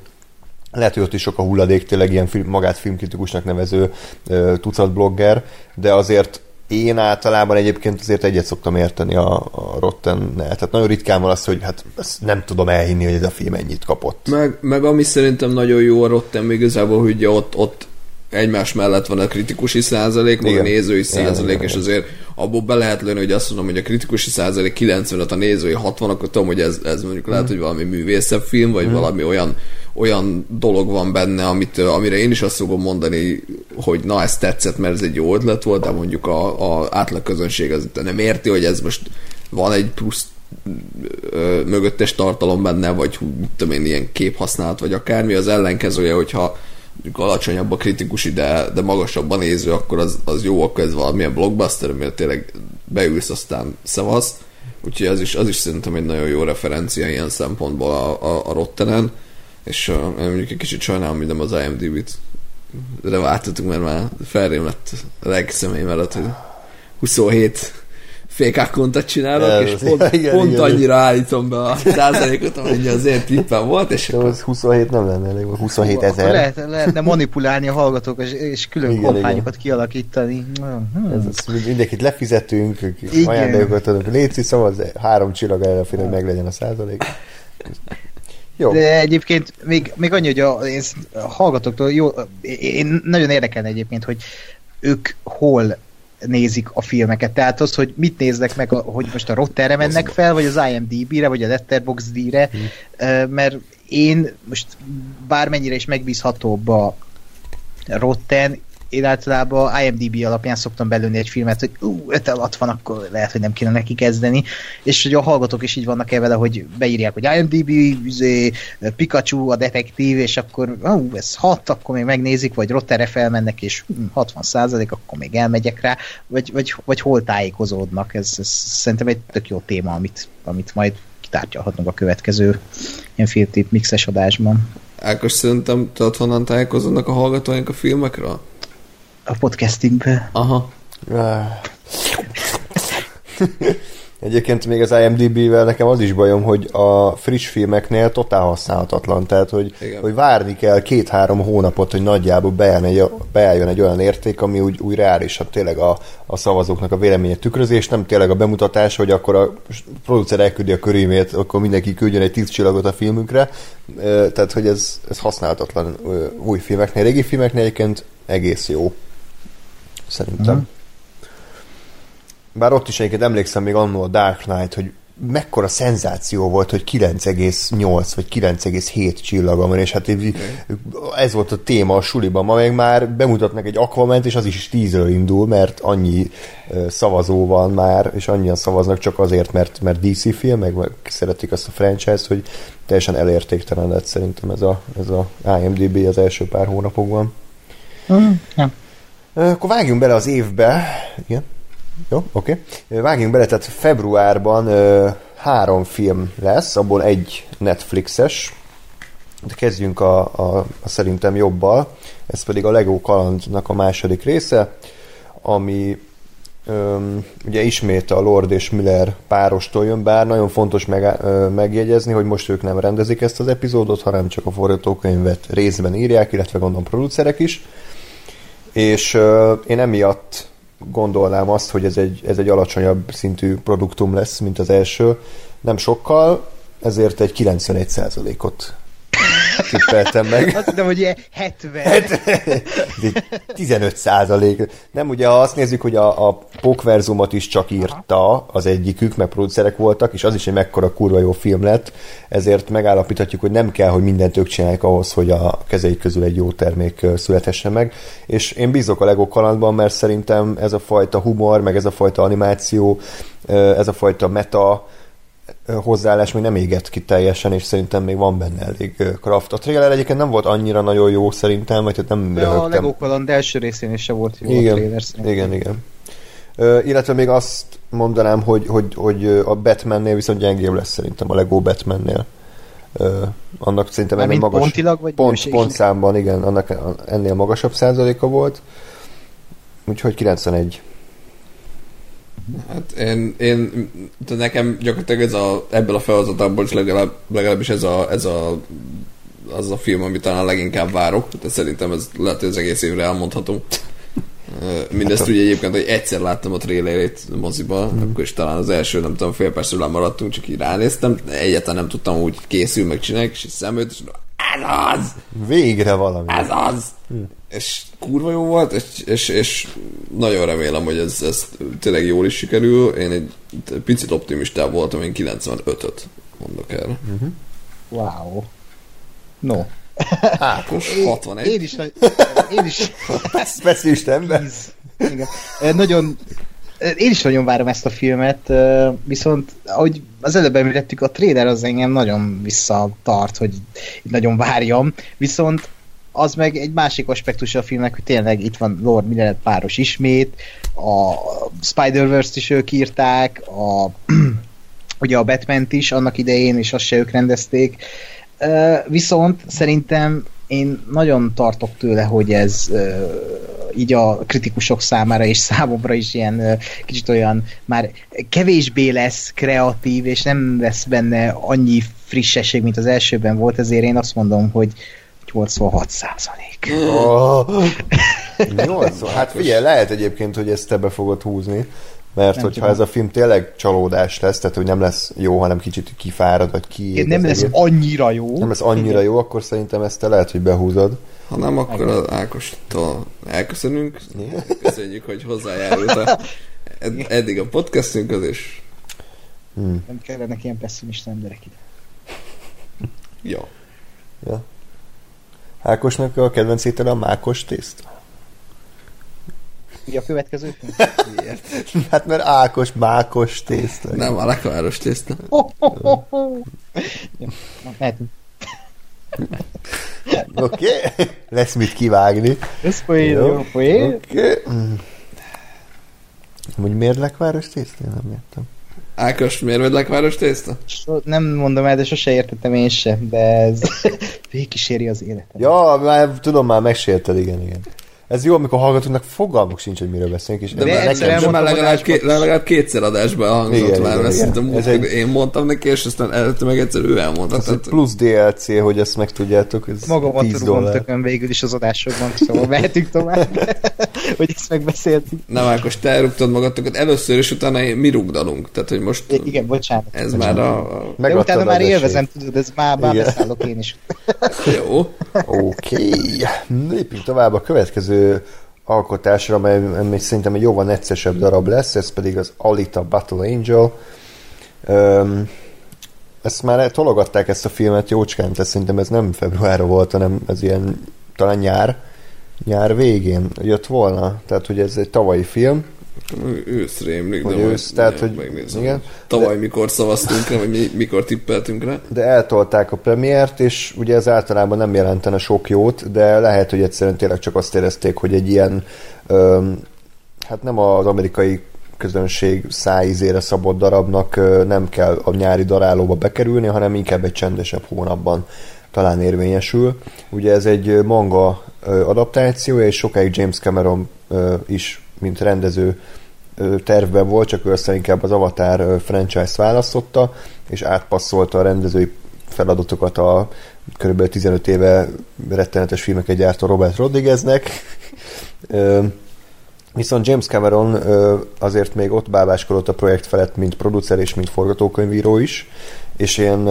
lehet, hogy ott is sok a hulladék, tényleg ilyen film, magát filmkritikusnak nevező uh, tucat blogger, de azért én általában egyébként azért egyet szoktam érteni a, a rotten Tehát nagyon ritkán van az, hogy hát ezt nem tudom elhinni, hogy ez a film ennyit kapott. Meg, meg ami szerintem nagyon jó a Rotten, még igazából, hogy ott, ott egymás mellett van a kritikusi százalék, meg a nézői százalék, igen, és azért abból be lehet lőni, hogy azt mondom, hogy a kritikusi százalék 95, a nézői 60, akkor tudom, hogy ez, ez mondjuk lehet, mm. hogy valami művészebb film, vagy mm. valami olyan, olyan dolog van benne, amit, amire én is azt fogom mondani, hogy na, ez tetszett, mert ez egy jó ötlet volt, de mondjuk a, a átlag közönség az nem érti, hogy ez most van egy plusz ö, mögöttes tartalom benne, vagy tudom én, ilyen képhasználat, vagy akármi, az ellenkezője, hogyha alacsonyabb a kritikus de, de magasabb a néző, akkor az, az jó, akkor ez valamilyen blockbuster, mert tényleg beülsz, aztán szavasz. Úgyhogy az is, az is szerintem egy nagyon jó referencia ilyen szempontból a, a, a Rottenen, és uh, mondjuk egy kicsit sajnálom, hogy nem az IMDb-t reváltatunk, mert már felrém lett a legszemély mellett, hogy 27 fékákkontat csinálok, Ez és az- pont, igen, pont igen, annyira állítom be a százalékot, amennyi az én tippem volt, és De az 27 nem lenne elég, vagy 27 Akkor ezer. Lehet, lehetne manipulálni a hallgatók, és, és külön Igen, kampányokat kialakítani. Hmm. Ez az, mind- mindenkit lefizetünk, Igen. ajándékokat adunk. Léci szavaz, három csillag elfér, hogy meglegyen a százalék. Jó. De egyébként még, még annyi, hogy a, én a hallgatóktól jó, én nagyon érdekelne egyébként, hogy ők hol nézik a filmeket. Tehát az, hogy mit néznek meg, hogy most a Rotterre mennek fel, vagy az IMDB-re, vagy a Letterboxd-re, hmm. mert én most bármennyire is megbízhatóbb a Rotten, én általában IMDB alapján szoktam belőni egy filmet, hogy ú, 5 alatt van, akkor lehet, hogy nem kéne neki kezdeni, és hogy a hallgatók is így vannak el vele, hogy beírják, hogy IMDB, üzé, Pikachu a detektív, és akkor ú, ez 6, akkor még megnézik, vagy Rotterre felmennek, és hm, 60 százalék, akkor még elmegyek rá, vagy, vagy, vagy hol tájékozódnak. Ez, ez szerintem egy tök jó téma, amit, amit majd kitárgyalhatunk a következő ilyen filmtip mixes adásban. Ákos szerintem tudod honnan tájékozódnak a hallgatóink a filmekről? A podcastingbe. Aha. Ah. Egyébként még az IMDB-vel nekem az is bajom, hogy a friss filmeknél totál használhatatlan, tehát hogy, Igen. hogy várni kell két-három hónapot, hogy nagyjából beálljon egy, beálljon egy olyan érték, ami úgy, úgy reálisabb tényleg a, a szavazóknak a véleménye tükrözés, nem tényleg a bemutatás, hogy akkor a producer elküldi a körülmét, akkor mindenki küldjön egy tíz csillagot a filmükre, Ö, tehát hogy ez, ez használhatatlan új filmeknél, régi filmeknél egyébként egész jó. Szerintem. Mm. Bár ott is egyébként emlékszem még annól a Dark Knight, hogy mekkora szenzáció volt, hogy 9,8 vagy 9,7 csillaga van, és hát ez volt a téma a suliban. Ma meg már bemutatnak egy Aquament, és az is 10-ről indul, mert annyi szavazó van már, és annyian szavaznak csak azért, mert, mert DC film, meg, meg szeretik azt a franchise-t, hogy teljesen elértéktelen lett szerintem ez a, ez a IMDB az első pár hónapokban. Mm, ja. Akkor vágjunk bele az évbe. Igen. Jó, oké. Okay. Vágjunk bele, tehát februárban ö, három film lesz, abból egy Netflixes. De kezdjünk a, a, a szerintem jobbal. Ez pedig a Lego kalandnak a második része, ami Öm, ugye ismét a Lord és Miller párostól jön, bár nagyon fontos meg, ö, megjegyezni, hogy most ők nem rendezik ezt az epizódot, hanem csak a forgatókönyvet részben írják, illetve gondolom producerek is. És ö, én emiatt gondolnám azt, hogy ez egy, ez egy alacsonyabb szintű produktum lesz, mint az első. Nem sokkal, ezért egy 91%-ot tippeltem meg. Azt hiszem, hogy ilyen 70. 15 százalék. Nem, ugye ha azt nézzük, hogy a, a Pokverzumot is csak írta az egyikük, mert producerek voltak, és az is egy mekkora kurva jó film lett, ezért megállapíthatjuk, hogy nem kell, hogy mindent ők csinálják ahhoz, hogy a kezeik közül egy jó termék születhessen meg. És én bízok a Lego kalandban, mert szerintem ez a fajta humor, meg ez a fajta animáció, ez a fajta meta, hozzáállás még nem égett ki teljesen, és szerintem még van benne elég kraft. A trailer egyébként nem volt annyira nagyon jó szerintem, vagy hát nem De a röhögtem. Lego Kaland első részén is se volt jó a Igen, trailer szerintem. igen, igen. Ö, illetve még azt mondanám, hogy, hogy, hogy a Batmannél viszont gyengébb lesz szerintem a Lego Batmannél. Ö, annak szerintem ennél magas... pontilag, vagy pont, minőségileg? pontszámban, igen, annak ennél magasabb százaléka volt. Úgyhogy 91. Hát én, én de nekem gyakorlatilag ez a, ebből a felhozatából is legalább, legalábbis ez a, ez a az a film, amit talán leginkább várok, de szerintem ez lehet, hogy az egész évre elmondhatom. Ö, Mindezt ugye egyébként, hogy egyszer láttam a trailerét moziba, mm. akkor is talán az első, nem tudom, fél percről lemaradtunk, csak így ránéztem, egyáltalán nem tudtam úgy készül, meg csinálják, és szemült, és ez az! Végre valami. Ez az! És kurva jó volt, és, és, és nagyon remélem, hogy ez, ez tényleg jól is sikerül. Én egy picit optimistább voltam, én 95-öt mondok erre. Wow. No. Ákos. Én, 61. én is, én is Specialist ember. Igen. Nagyon, én is nagyon várom ezt a filmet, viszont ahogy az előbb említettük, a trailer az engem nagyon visszatart, hogy nagyon várjam, viszont az meg egy másik aspektus a filmnek, hogy tényleg itt van Lord Miller páros ismét, a Spider-Verse-t is ők írták, a, ugye a batman is annak idején, és azt se ők rendezték, viszont szerintem én nagyon tartok tőle, hogy ez így a kritikusok számára és számomra is ilyen kicsit olyan már kevésbé lesz kreatív, és nem lesz benne annyi frissesség, mint az elsőben volt, ezért én azt mondom, hogy 86 százalék. Oh, 80. Hát figyelj, lehet egyébként, hogy ezt te be fogod húzni, mert Nem hogyha tudom. ez a film tényleg csalódás lesz, tehát hogy nem lesz jó, hanem kicsit kifárad, vagy ki. Nem lesz annyira jó. nem lesz annyira jó, akkor szerintem ezt te lehet, hogy behúzod. Ha nem, akkor az Ákostól elköszönünk. Köszönjük, hogy hozzájárult a, ed- eddig a podcastünkhöz, és Nem kellenek ilyen pessimista emberek ide. jó. Ja. Ákosnak a kedvenc étele a mákos tészta. Mi a következő? Miért? Hát mert Ákos, mákos tészta. Nem, a lekváros tészta. Jó, mehetünk. Oké? Okay? Lesz mit kivágni. Ez poén, jó poén. Oké. Okay. Hogy miért lekváros tészta? Én nem értem. Ákos, miért vagy lekváros tészta? So, nem mondom el, de sose értettem én sem, de ez végigkíséri az életem. Ja, már tudom, már megsérted, igen, igen. Ez jó, amikor hallgatóknak fogalmuk sincs, hogy miről beszélünk, és De, egyszer sem már elmondtam legalább, ké, legalább kétszer adásban hangzott Igen, már, igen, mert igen. Ez egy- én mondtam neki, és aztán előtte meg egyszer ő elmondta. Ez egy Tehát, plusz DLC, hogy ezt megtudjátok, ez Magamat 10 rúgom dollár. tökön végül is az adásokban, szóval mehetünk tovább, hogy ezt megbeszéltük. nem, Ákos, te elrúgtad magatokat először, és utána én- mi rugdalunk. Tehát, hogy most I- Igen, bocsánat. ez bocsánat. már a... a De utána már élvezem, tudod, ez már, már beszállok én is. Jó. Oké, lépjünk tovább a következő alkotásra, amely, amely szerintem egy jóval neccesebb darab lesz, ez pedig az Alita Battle Angel. Öm, ezt már tologatták ezt a filmet jócskán, tehát szerintem ez nem februárra volt, hanem ez ilyen talán nyár, nyár végén jött volna, tehát hogy ez egy tavalyi film, Őszre émlik, Hogy de majd ősz, tehát, hogy- megnézem. igen. Tavaly mikor szavaztunk rá, vagy mi, mikor tippeltünk rá. de eltolták a premiért, és ugye ez általában nem jelentene sok jót, de lehet, hogy egyszerűen tényleg csak azt érezték, hogy egy ilyen, öm, hát nem az amerikai közönség szájízére szabott darabnak nem kell a nyári darálóba bekerülni, hanem inkább egy csendesebb hónapban talán érvényesül. Ugye ez egy manga ö, adaptációja, és sokáig James Cameron is, mint rendező tervben volt, csak ő aztán inkább az Avatar ö, franchise-t választotta, és átpasszolta a rendezői feladatokat a kb. 15 éve rettenetes filmeket gyártó Robert Rodrigueznek. Viszont James Cameron azért még ott bábáskodott a projekt felett, mint producer és mint forgatókönyvíró is, és én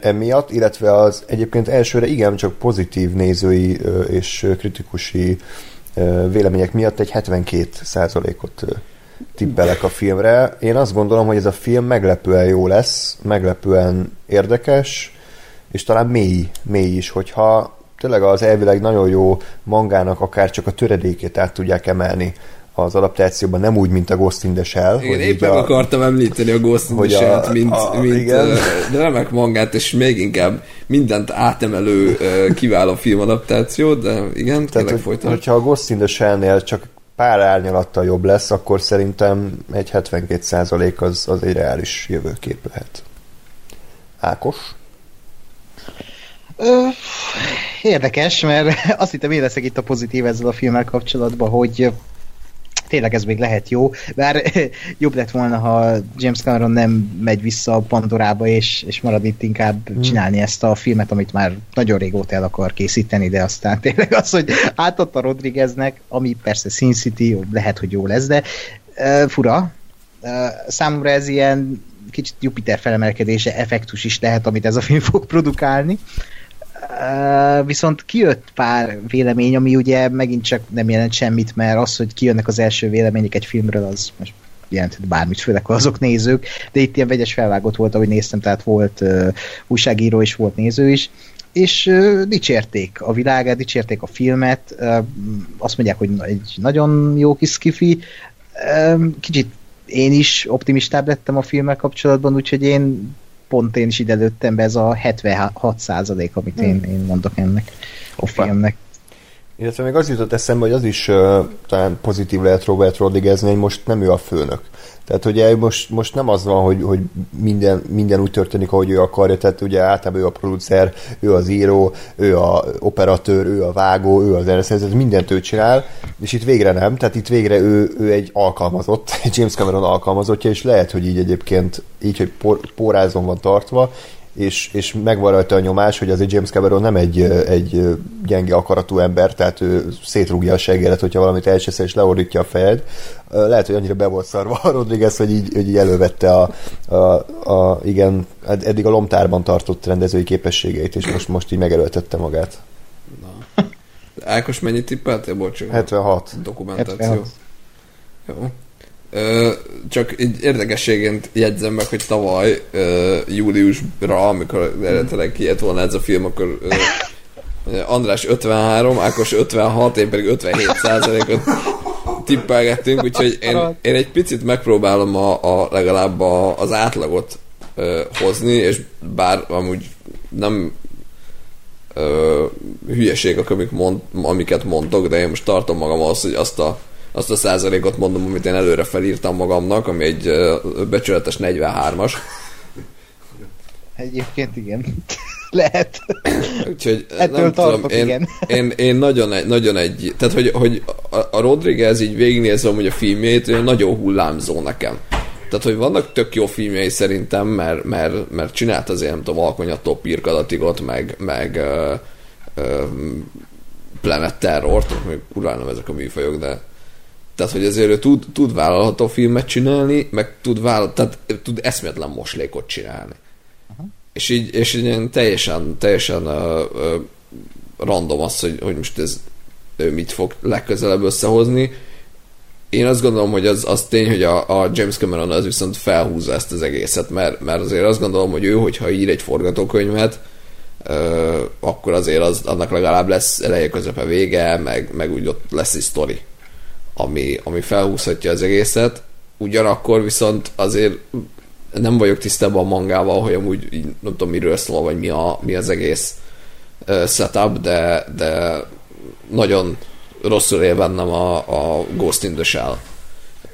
emiatt, illetve az egyébként elsőre igen csak pozitív nézői és kritikusi vélemények miatt egy 72 százalékot tippelek a filmre. Én azt gondolom, hogy ez a film meglepően jó lesz, meglepően érdekes, és talán mély, mély is, hogyha tényleg az elvileg nagyon jó mangának akár csak a töredékét át tudják emelni az adaptációban, nem úgy, mint a Ghost in the Shell. Igen, hogy épp így meg a- akartam említeni a Ghost in the Shell-t, mint, a- mint igen. de remek mangát, és még inkább mindent átemelő ö, kiváló filmadaptáció, de igen, Tehát, tényleg hogy, folytasd. hogyha a Ghost in the Shell-nél csak pár árnyalattal jobb lesz, akkor szerintem egy 72% az, az egy reális jövőkép lehet. Ákos? Ö, érdekes, mert azt hittem én leszek itt a pozitív ezzel a filmmel kapcsolatban, hogy tényleg ez még lehet jó, bár jobb lett volna, ha James Cameron nem megy vissza a Pandorába, és, és marad itt inkább hmm. csinálni ezt a filmet, amit már nagyon régóta el akar készíteni, de aztán tényleg az, hogy átadta Rodrigueznek, ami persze Sin City, lehet, hogy jó lesz, de uh, fura. Uh, számomra ez ilyen kicsit Jupiter felemelkedése effektus is lehet, amit ez a film fog produkálni. Uh, viszont kijött pár vélemény, ami ugye megint csak nem jelent semmit, mert az, hogy kijönnek az első vélemények egy filmről, az most jelenthet bármit, főleg azok nézők, de itt ilyen vegyes felvágott volt, ahogy néztem, tehát volt uh, újságíró is, volt néző is, és uh, dicsérték a világát, dicsérték a filmet, uh, azt mondják, hogy egy nagyon jó kis skifi, uh, kicsit én is optimistább lettem a filmmel kapcsolatban, úgyhogy én pont én is ide lőttem be ez a 76 százalék, amit én, én mondok ennek a Hoppá. filmnek. Illetve még az jutott eszembe, hogy az is uh, talán pozitív lehet Robert Rodriguezni, hogy most nem ő a főnök. Tehát ugye most, most nem az van, hogy, hogy minden, minden úgy történik, ahogy ő akarja, tehát ugye általában ő a producer, ő az író, ő a operatőr, ő a vágó, ő az zeneszerző, mindent ő csinál, és itt végre nem, tehát itt végre ő, ő egy alkalmazott, James Cameron alkalmazottja, és lehet, hogy így egyébként így, hogy por, pórázon van tartva, és, és megvan rajta a nyomás, hogy azért James Cameron nem egy, egy gyenge akaratú ember, tehát ő szétrúgja a segélet, hogyha valamit elsőszer és leordítja a fejed. Lehet, hogy annyira be volt szarva a Rodriguez, hogy így, hogy így elővette a, a, a, igen, eddig a lomtárban tartott rendezői képességeit, és most, most így megerőltette magát. Na. Ákos mennyit tippeltél? Bocsánat. 76. Dokumentáció. 76. Jó. Csak egy érdekességként jegyzem meg, hogy tavaly júliusra, amikor eredetileg kijött volna ez a film, akkor András 53, Ákos 56, én pedig 57 százalékot tippelgettünk, úgyhogy én, én egy picit megpróbálom a, a legalább a, az átlagot ö, hozni, és bár amúgy nem ö, hülyeségek, amik mond, amiket mondtok, de én most tartom magam az, hogy azt a azt a százalékot mondom, amit én előre felírtam magamnak, ami egy becsületes 43-as. Egyébként igen. Lehet. Úgyhogy Ettől nem tartok, tudom, én, igen. Én, én nagyon, nagyon egy, tehát hogy, hogy a, Rodriguez így végignézve hogy a filmjét, nagyon hullámzó nekem. Tehát, hogy vannak tök jó filmjei szerintem, mert, mert, mert csinált azért, nem tudom, Alkonyattól Pirkadatigot, meg, meg uh, uh, Planet Terror-t, kurva nem ezek a műfajok, de tehát, hogy azért ő tud, tud vállalható filmet csinálni, meg tud, vállal, tehát tud eszméletlen moslékot csinálni. Uh-huh. És így, és így teljesen, teljesen uh, uh, random az, hogy, hogy most ez ő mit fog legközelebb összehozni. Én azt gondolom, hogy az, az tény, hogy a, a James Cameron az viszont felhúzza ezt az egészet, mert, mert azért azt gondolom, hogy ő, hogyha ír egy forgatókönyvet, uh, akkor azért az, annak legalább lesz eleje, közepe, vége, meg, meg úgy ott lesz egy sztori ami, ami felhúzhatja az egészet. Ugyanakkor viszont azért nem vagyok tisztában a mangával, hogy amúgy nem tudom miről szól, vagy mi, a, mi az egész uh, setup, de, de nagyon rosszul él bennem a, a Ghost in the Shell.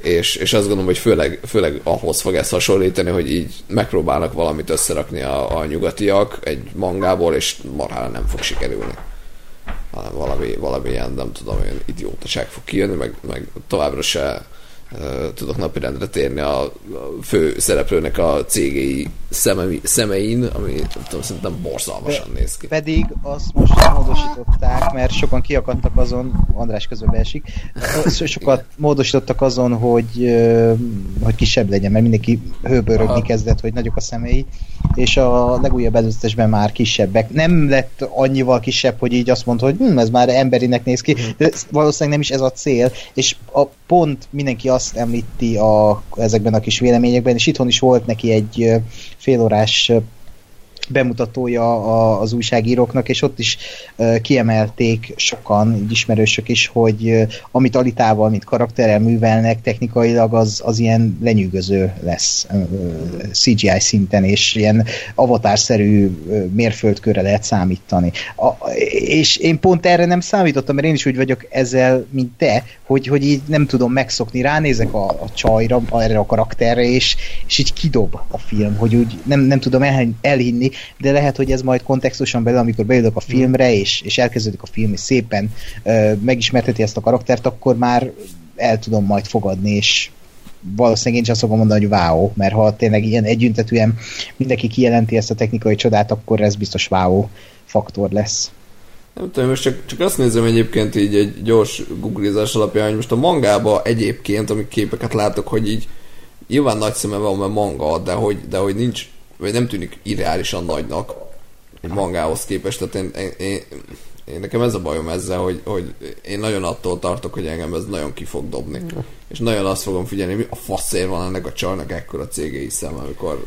És, és azt gondolom, hogy főleg, főleg ahhoz fog ezt hasonlítani, hogy így megpróbálnak valamit összerakni a, a nyugatiak egy mangából, és marhára nem fog sikerülni hanem valami, valami ilyen, nem tudom, olyan idiótaság fog kijönni, meg, meg továbbra se tudok napirendre térni a fő szereplőnek a cégei szemei, szemein, ami tudom, szerintem borzalmasan néz ki. Pedig azt most módosították, mert sokan kiakadtak azon, András közben esik, sokat módosítottak azon, hogy, hogy kisebb legyen, mert mindenki hőbörögni kezdett, hogy nagyok a szemei, és a legújabb előzetesben már kisebbek. Nem lett annyival kisebb, hogy így azt mondta, hogy hm, ez már emberinek néz ki, de valószínűleg nem is ez a cél, és a pont mindenki azt említi a, ezekben a kis véleményekben, és itthon is volt neki egy félórás bemutatója az újságíróknak, és ott is kiemelték sokan, így ismerősök is, hogy amit Alitával, mint karakterrel művelnek, technikailag az, az ilyen lenyűgöző lesz CGI szinten, és ilyen avatárszerű mérföldkörre lehet számítani. A, és én pont erre nem számítottam, mert én is úgy vagyok ezzel, mint te, hogy, hogy így nem tudom megszokni, ránézek a, a csajra, erre a karakterre, és, és így kidob a film, hogy úgy nem, nem tudom el, elhinni, de lehet, hogy ez majd kontextuson belül, amikor beülök a filmre, és, és elkezdődik a film, és szépen ö, megismerteti ezt a karaktert, akkor már el tudom majd fogadni, és valószínűleg én azt fogom mondani, hogy wow, mert ha tényleg ilyen együntetően mindenki kijelenti ezt a technikai csodát, akkor ez biztos wow faktor lesz. Nem tudom, most csak, csak azt nézem egyébként így egy gyors googlizás alapján, hogy most a mangába egyébként, amik képeket látok, hogy így nyilván nagy szeme van, mert manga, de hogy, de hogy nincs vagy nem tűnik irreálisan nagynak egy mangához képest, tehát én, én, én, én nekem ez a bajom ezzel, hogy, hogy én nagyon attól tartok, hogy engem ez nagyon ki fog dobni. Mm. És nagyon azt fogom figyelni, mi a faszér van ennek a csajnak ekkora cégei szem, amikor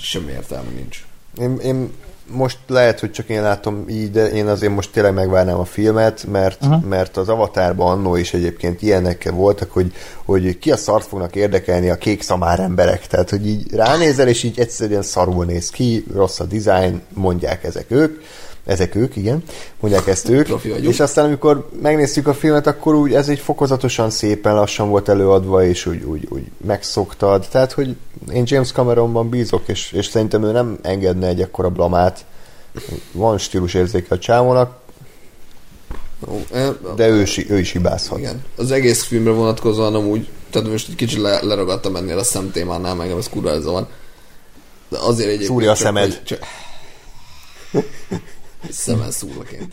semmi értelme nincs. Én, én most lehet, hogy csak én látom így, de én azért most tényleg megvárnám a filmet, mert, uh-huh. mert az Avatárban annó is egyébként ilyenek voltak, hogy, hogy ki a szart fognak érdekelni a kék szamár emberek. Tehát, hogy így ránézel, és így egyszerűen szarul néz ki, rossz a design, mondják ezek ők, Ezek ők, igen. Mondják ezt ők. És aztán, amikor megnéztük a filmet, akkor úgy ez egy fokozatosan szépen lassan volt előadva, és úgy, úgy, úgy megszoktad. Tehát, hogy én James Cameronban bízok, és, és szerintem ő nem engedne egy ekkora blamát. Van stílus érzéke a csávónak, de ő, ő is hibázhat. Igen. Az egész filmre vonatkozóan amúgy, tehát most egy kicsit le, leragadtam ennél a szemtémánál, meg ez kurva ez van. De azért egyébként Szúrja a szemed. Csak... Szemen szúrlak én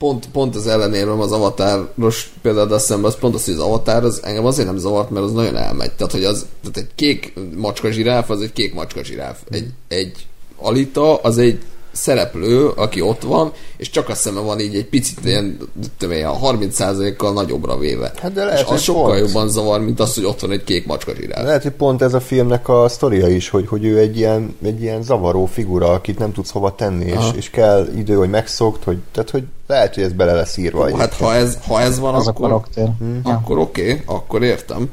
pont, pont az ellenérem az avatáros például hiszem, az pont az, hogy az avatár az engem azért nem zavart, mert az nagyon elmegy. Tehát, hogy az, tehát egy kék macska zsiráf, az egy kék macska zsiráf. Egy, egy alita, az egy szereplő, aki ott van, és csak a szeme van így egy picit ilyen, tudom én, a 30%-kal nagyobbra véve. Hát de lehet, és az sokkal pont. jobban zavar, mint az, hogy ott van egy kék macska zsiráf. Lehet, hogy pont ez a filmnek a sztoria is, hogy, hogy ő egy ilyen, egy ilyen zavaró figura, akit nem tudsz hova tenni, és, Aha. és kell idő, hogy megszokt, hogy, tehát, hogy lehet, hogy ez bele lesz írva. Jó, hát ha ez, ha ez van, Az a akkor, karakter. Ja. akkor oké, okay, akkor értem.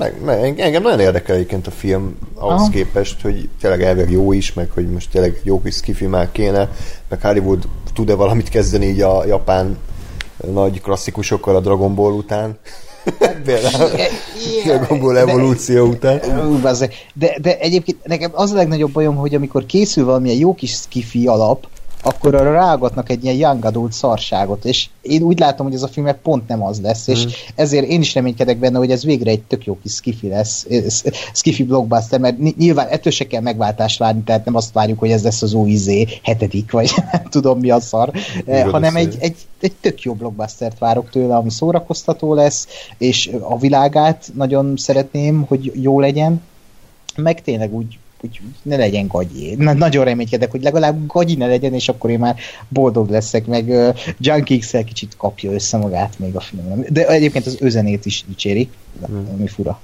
Meg, meg, engem nagyon érdekel egyébként a film ahhoz Aha. képest, hogy tényleg elvileg jó is, meg hogy most tényleg egy jó kis skifi már kéne, meg Hollywood tud-e valamit kezdeni így a japán nagy klasszikusokkal a Dragon Ball után. Például a Dragon Ball evolúció után. De, de egyébként nekem az a legnagyobb bajom, hogy amikor készül valamilyen jó kis skifi alap, akkor arra ráagatnak egy ilyen young adult szarságot, és én úgy látom, hogy ez a film meg pont nem az lesz, és ezért én is reménykedek benne, hogy ez végre egy tök jó kis skifi lesz, skifi blockbuster, mert ny- nyilván ettől se kell megváltást várni, tehát nem azt várjuk, hogy ez lesz az új izé, hetedik, vagy nem tudom mi a szar, eh, Igaz, hanem ez egy, egy, egy tök jó blockbustert várok tőle, ami szórakoztató lesz, és a világát nagyon szeretném, hogy jó legyen, meg tényleg úgy, úgy ne legyen gagyi. Na, nagyon reménykedek, hogy legalább gagyi ne legyen, és akkor én már boldog leszek, meg uh, Junkie x kicsit kapja össze magát még a film. De egyébként az özenét is dicséri, ami fura.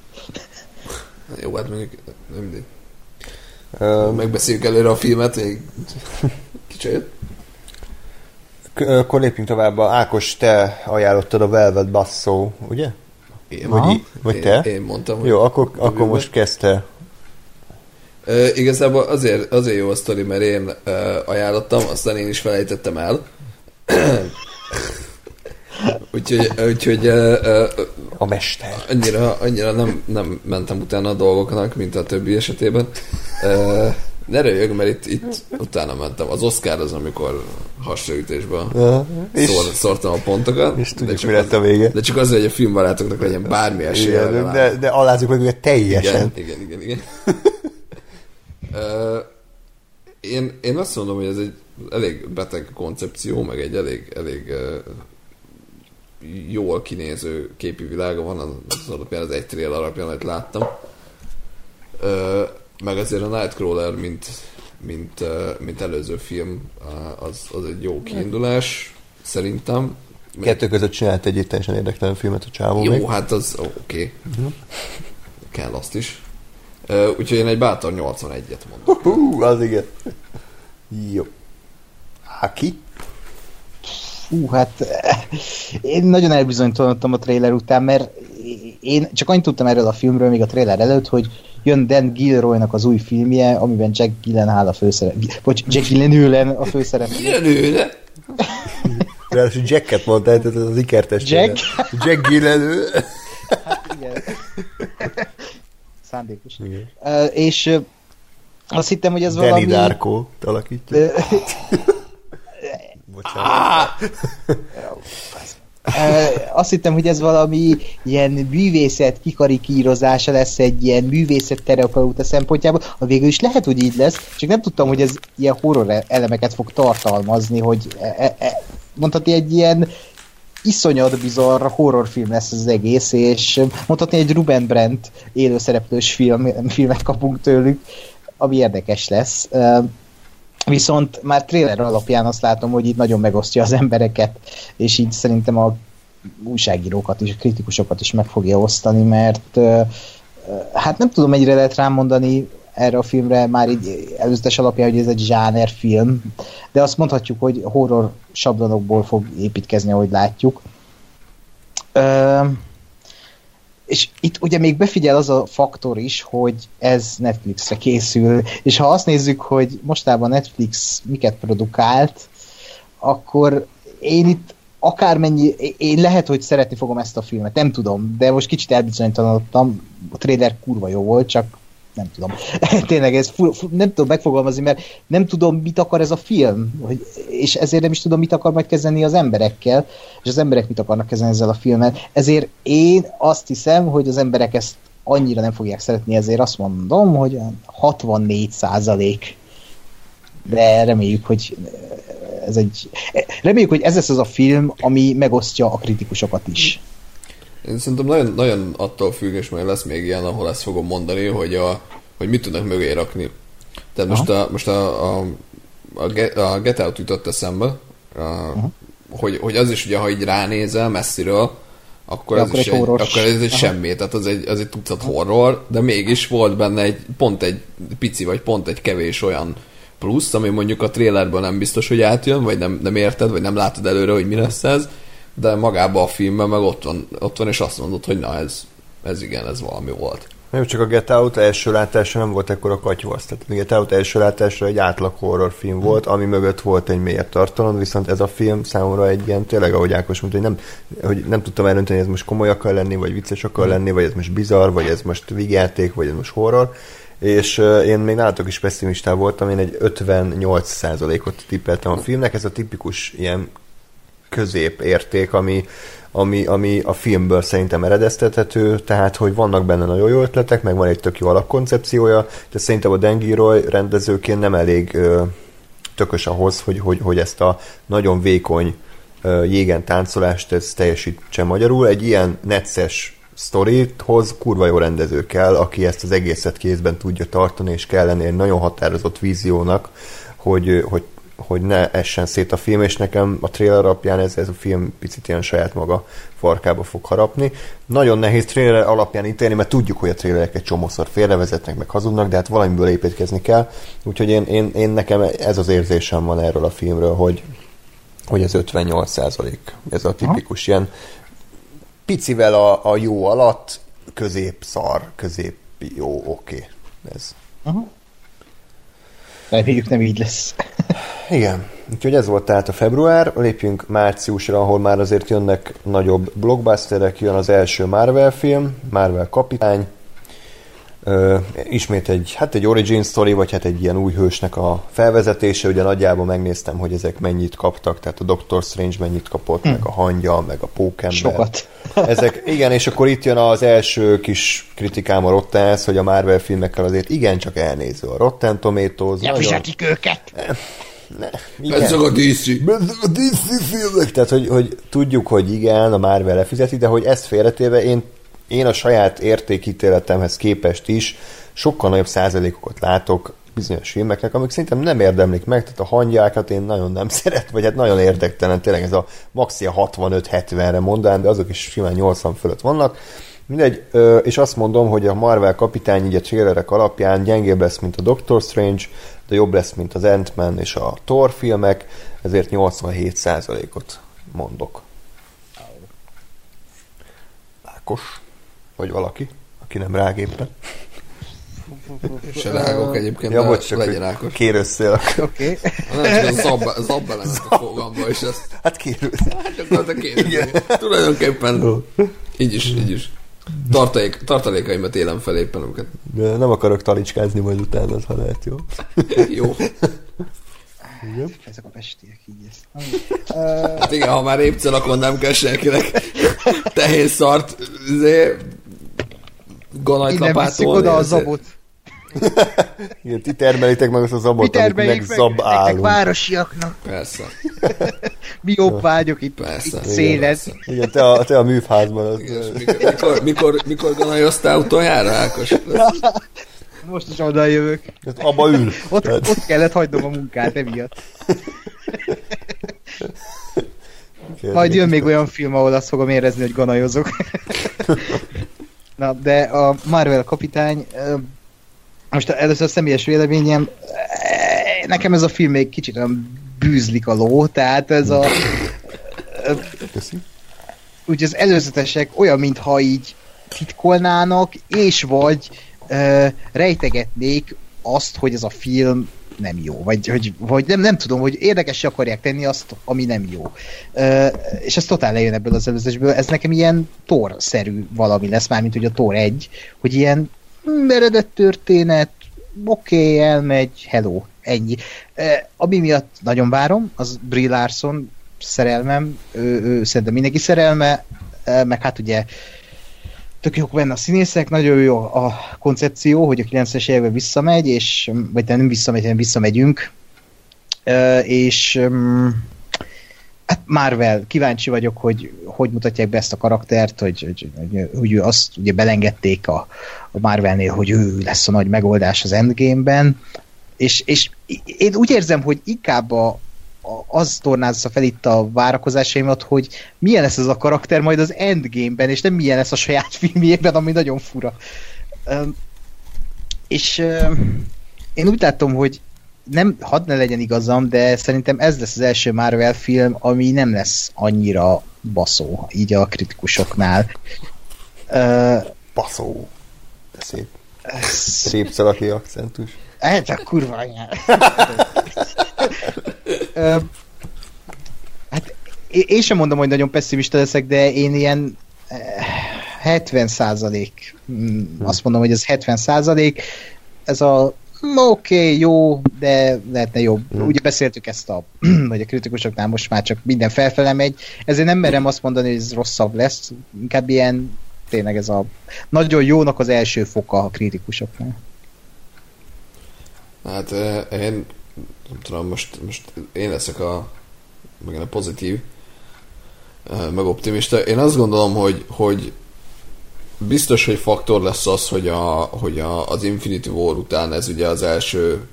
Jó, hát mondjuk nem mindegy. Ö, Megbeszéljük előre a filmet, még kicsit. k- Akkor lépjünk tovább. Ákos, te ajánlottad a Velvet Basso, ugye? Én, Vagy, vagy én, te? Én mondtam. hogy- Jó, akkor, akkor most kezdte. Ö, igazából azért, azért jó a sztori, mert én ö, ajánlottam, aztán én is felejtettem el. úgyhogy úgyhogy ö, ö, A mester. annyira, annyira nem, nem mentem utána a dolgoknak, mint a többi esetében. Ö, ne röhög, mert itt, itt utána mentem. Az Oscar az, amikor hasraütésben Ja, szor, szórtam a pontokat. és de tudjuk, csak mi lett az- a vége. De csak azért, hogy a filmbarátoknak legyen bármi esélye. Igen, de, de alázzuk meg őket teljesen. Igen, igen, igen, igen. Én, én azt mondom, hogy ez egy elég beteg koncepció, meg egy elég, elég uh, jól kinéző képi világa van, az, alapján, az egy trail alapján, amit láttam. Ö, meg azért a Nightcrawler, mint, mint, uh, mint előző film, uh, az, az egy jó kiindulás, szerintem. Kettő között csinált egy teljesen érdektelen filmet a csávó Jó, még. hát az oké. Okay. Kell azt is. Úgyhogy én egy bátor 81-et mondok. Hú, az igen. Jó. Aki? Fú, hát eh, én nagyon elbizonytalanodtam a trailer után, mert én csak annyit tudtam erről a filmről még a trailer előtt, hogy jön Dan Gilroynak az új filmje, amiben Jack Gyllenhaal a főszerep, vagy Jack Gyllenhaal a főszerep. Milyen nőne? Ráadásul Jacket mondtál, tehát ez az ikertes. Jack? Jack Gyllenhaal. Szándékos. Igen. Uh, és uh, azt hittem, hogy ez Danny valami... Darko alakítja. Ö, Bocsánat. Azt hittem, hogy ez valami ilyen művészet kikarikírozása lesz egy ilyen művészet terapeuta szempontjából. A végül is lehet, hogy így lesz, csak nem tudtam, hogy ez ilyen horror elemeket fog tartalmazni, hogy e, e, e, mondhatni egy ilyen iszonyat bizarr horrorfilm lesz az egész, és mondhatni egy Ruben Brandt élőszereplős film, filmet kapunk tőlük, ami érdekes lesz. Viszont már trailer alapján azt látom, hogy itt nagyon megosztja az embereket, és így szerintem a újságírókat is, a kritikusokat is meg fogja osztani, mert hát nem tudom, mennyire lehet rám mondani erre a filmre már így előzetes alapján, hogy ez egy zsánerfilm, de azt mondhatjuk, hogy horror sablonokból fog építkezni, ahogy látjuk. Ö, és itt ugye még befigyel az a faktor is, hogy ez Netflixre készül, és ha azt nézzük, hogy mostában Netflix miket produkált, akkor én itt akármennyi, én lehet, hogy szeretni fogom ezt a filmet, nem tudom, de most kicsit elbizonytalanodtam, a trailer kurva jó volt, csak nem tudom. Tényleg ez full, full, nem tudom megfogalmazni, mert nem tudom, mit akar ez a film, hogy, és ezért nem is tudom, mit akar majd kezdeni az emberekkel, és az emberek mit akarnak kezdeni ezzel a filmmel. Ezért én azt hiszem, hogy az emberek ezt annyira nem fogják szeretni, ezért azt mondom, hogy 64 százalék. De reméljük, hogy ez egy... Reméljük, hogy ez lesz az a film, ami megosztja a kritikusokat is. Én szerintem nagyon, nagyon attól függ, és majd lesz még ilyen, ahol ezt fogom mondani, hogy, a, hogy mit tudnak mögé rakni. Tehát most a, most a, a, a, Get, a Get Out jutott eszembe, a, hogy, hogy az is ugye, ha így ránézel messziről, akkor, ez akkor is egy akkor ez egy Aha. semmi, tehát az egy, az egy tucat horror, de mégis volt benne egy pont egy pici, vagy pont egy kevés olyan plusz, ami mondjuk a trailerben nem biztos, hogy átjön, vagy nem, nem érted, vagy nem látod előre, hogy mi lesz ez, de magában a filmben meg ott van, ott van és azt mondod, hogy na ez, ez igen, ez valami volt. Nem csak a Get Out első látásra nem volt ekkora katyvasz. Tehát a Get Out első látásra egy átlag horrorfilm volt, ami mögött volt egy mélyebb tartalom, viszont ez a film számomra egy ilyen, tényleg ahogy Ákos mondta, hogy nem, hogy nem tudtam eldönteni, hogy ez most komoly akar lenni, vagy vicces akar lenni, vagy ez most bizarr, vagy ez most vigyáték, vagy ez most horror. És én még nálatok is pessimistá voltam, én egy 58%-ot tippeltem a filmnek, ez a tipikus ilyen középérték, ami, ami, ami a filmből szerintem eredeztethető, tehát hogy vannak benne nagyon jó ötletek, meg van egy tök jó alapkoncepciója, de szerintem a Dengiroy rendezőként nem elég ö, tökös ahhoz, hogy, hogy, hogy ezt a nagyon vékony ö, jégen táncolást ez teljesítse magyarul. Egy ilyen necces sztorithoz kurva jó rendező kell, aki ezt az egészet kézben tudja tartani, és kell lenni egy nagyon határozott víziónak, hogy, hogy hogy ne essen szét a film, és nekem a trailer alapján ez, ez a film picit ilyen saját maga farkába fog harapni. Nagyon nehéz trailer alapján ítélni, mert tudjuk, hogy a trailerek egy csomószor félrevezetnek, meg hazudnak, de hát valamiből építkezni kell. Úgyhogy én, én, én nekem ez az érzésem van erről a filmről, hogy, hogy ez 58 százalék. Ez a tipikus ilyen picivel a, a jó alatt, közép szar, közép jó, oké. Okay. Ez. Reméljük nem így lesz. Igen, úgyhogy ez volt tehát a február, lépjünk márciusra, ahol már azért jönnek nagyobb blockbusterek, jön az első Marvel film, Marvel kapitány, Ismét egy, hát egy origin story, vagy hát egy ilyen új hősnek a felvezetése, ugye nagyjából megnéztem, hogy ezek mennyit kaptak, tehát a Doctor Strange mennyit kapott, hm. meg a hangya, meg a pókember. Sokat. Ezek, igen, és akkor itt jön az első kis kritikám a Rottenhez, hogy a Marvel filmekkel azért igencsak elnéző a Rotten Tomatoes. Ja, nagyon- őket! Ne, Ez csak a DC. Bezzeg a DC filmek. Tehát, hogy, hogy tudjuk, hogy igen, a Marvel lefizeti, de hogy ezt félretéve én, én a saját értékítéletemhez képest is sokkal nagyobb százalékokat látok bizonyos filmeknek, amik szerintem nem érdemlik meg, tehát a hangyákat én nagyon nem szeret, vagy hát nagyon érdektelen, tényleg ez a maxi a 65-70-re mondanám, de azok is simán 80 fölött vannak. Mindegy, és azt mondom, hogy a Marvel kapitány így a trailerek alapján gyengébb lesz, mint a Doctor Strange, de jobb lesz, mint az Ant-Man és a Thor filmek, ezért 87%-ot mondok. Ákos, vagy valaki, aki nem rág éppen. Se rágok egyébként, Ja, bocs, csak legyen Ákos. kérőszél. Oké. Nem csak a zab, zab belemet a fogamba, és ezt Hát kérő. csak a kérdezni. Tulajdonképpen így is, így is. Tartalék, tartalékaimat élem fel éppen őket. De nem akarok talicskázni majd utána, ha lehet, jó? Jó. Ezek a pestiek így ezt. Hát igen, ha már épcel, akkor nem kell senkinek tehén szart izé, ganajt Innen oda a zabot. Igen, ti termelitek meg azt a Mi zabot, amit termeljük meg meg zab nektek állunk. városiaknak. Persze. Mi jobb vágyok itt, Persze. itt széles. Igen, te a, te a műfházban. Az, Igen, mikor, mikor, mikor, mikor ganajoztál utoljára, Ákos? Most is oda jövök. az abba ül. Ott, Tehát- ott kellett hagynom a munkát emiatt. Majd jön még olyan film, ahol azt fogom érezni, hogy ganajozok. Na, de a Marvel kapitány, most először a személyes véleményem, nekem ez a film még kicsit olyan bűzlik a ló, tehát ez a Köszi. úgy az előzetesek olyan, mintha így titkolnának, és vagy ö, rejtegetnék azt, hogy ez a film nem jó, vagy, vagy, vagy nem, nem tudom, hogy érdekes akarják tenni azt, ami nem jó. Ö, és ez totál lejön ebből az előzésből, ez nekem ilyen Thor-szerű valami lesz, mármint hogy a Thor 1, hogy ilyen meredett történet, oké, okay, elmegy, hello, ennyi. Ö, ami miatt nagyon várom, az Brie Larson szerelmem, ő, ő szerintem mindenki szerelme, meg hát ugye tök jók benne a színészek, nagyon jó a koncepció, hogy a 90-es években visszamegy, és, vagy nem visszamegy, hanem visszamegyünk, és hát Marvel, kíváncsi vagyok, hogy hogy mutatják be ezt a karaktert, hogy, hogy, hogy, hogy ő azt ugye belengedték a, a Marvelnél, hogy ő lesz a nagy megoldás az Endgame-ben, és, és én úgy érzem, hogy inkább a, az tornázza fel itt a várakozásaimat, hogy milyen lesz ez a karakter majd az Endgame-ben, és nem milyen lesz a saját filmjében, ami nagyon fura. És én úgy látom, hogy nem, hadd ne legyen igazam, de szerintem ez lesz az első Marvel film, ami nem lesz annyira baszó, így a kritikusoknál. baszó. De szép. Szép szalaki akcentus. Ez a kurva hát én sem mondom, hogy nagyon pessimista leszek, de én ilyen 70 százalék, mm, azt mondom, hogy ez 70 százalék, ez a oké, okay, jó, de lehetne jobb. Hmm. Ugye beszéltük ezt a, vagy a kritikusoknál most már csak minden felfele megy, ezért nem merem azt mondani, hogy ez rosszabb lesz, inkább ilyen tényleg ez a nagyon jónak az első foka a kritikusoknál. Hát én nem tudom, most, most én leszek a, meg a pozitív, meg optimista. Én azt gondolom, hogy, hogy biztos, hogy faktor lesz az, hogy, a, hogy a, az Infinity War után ez ugye az első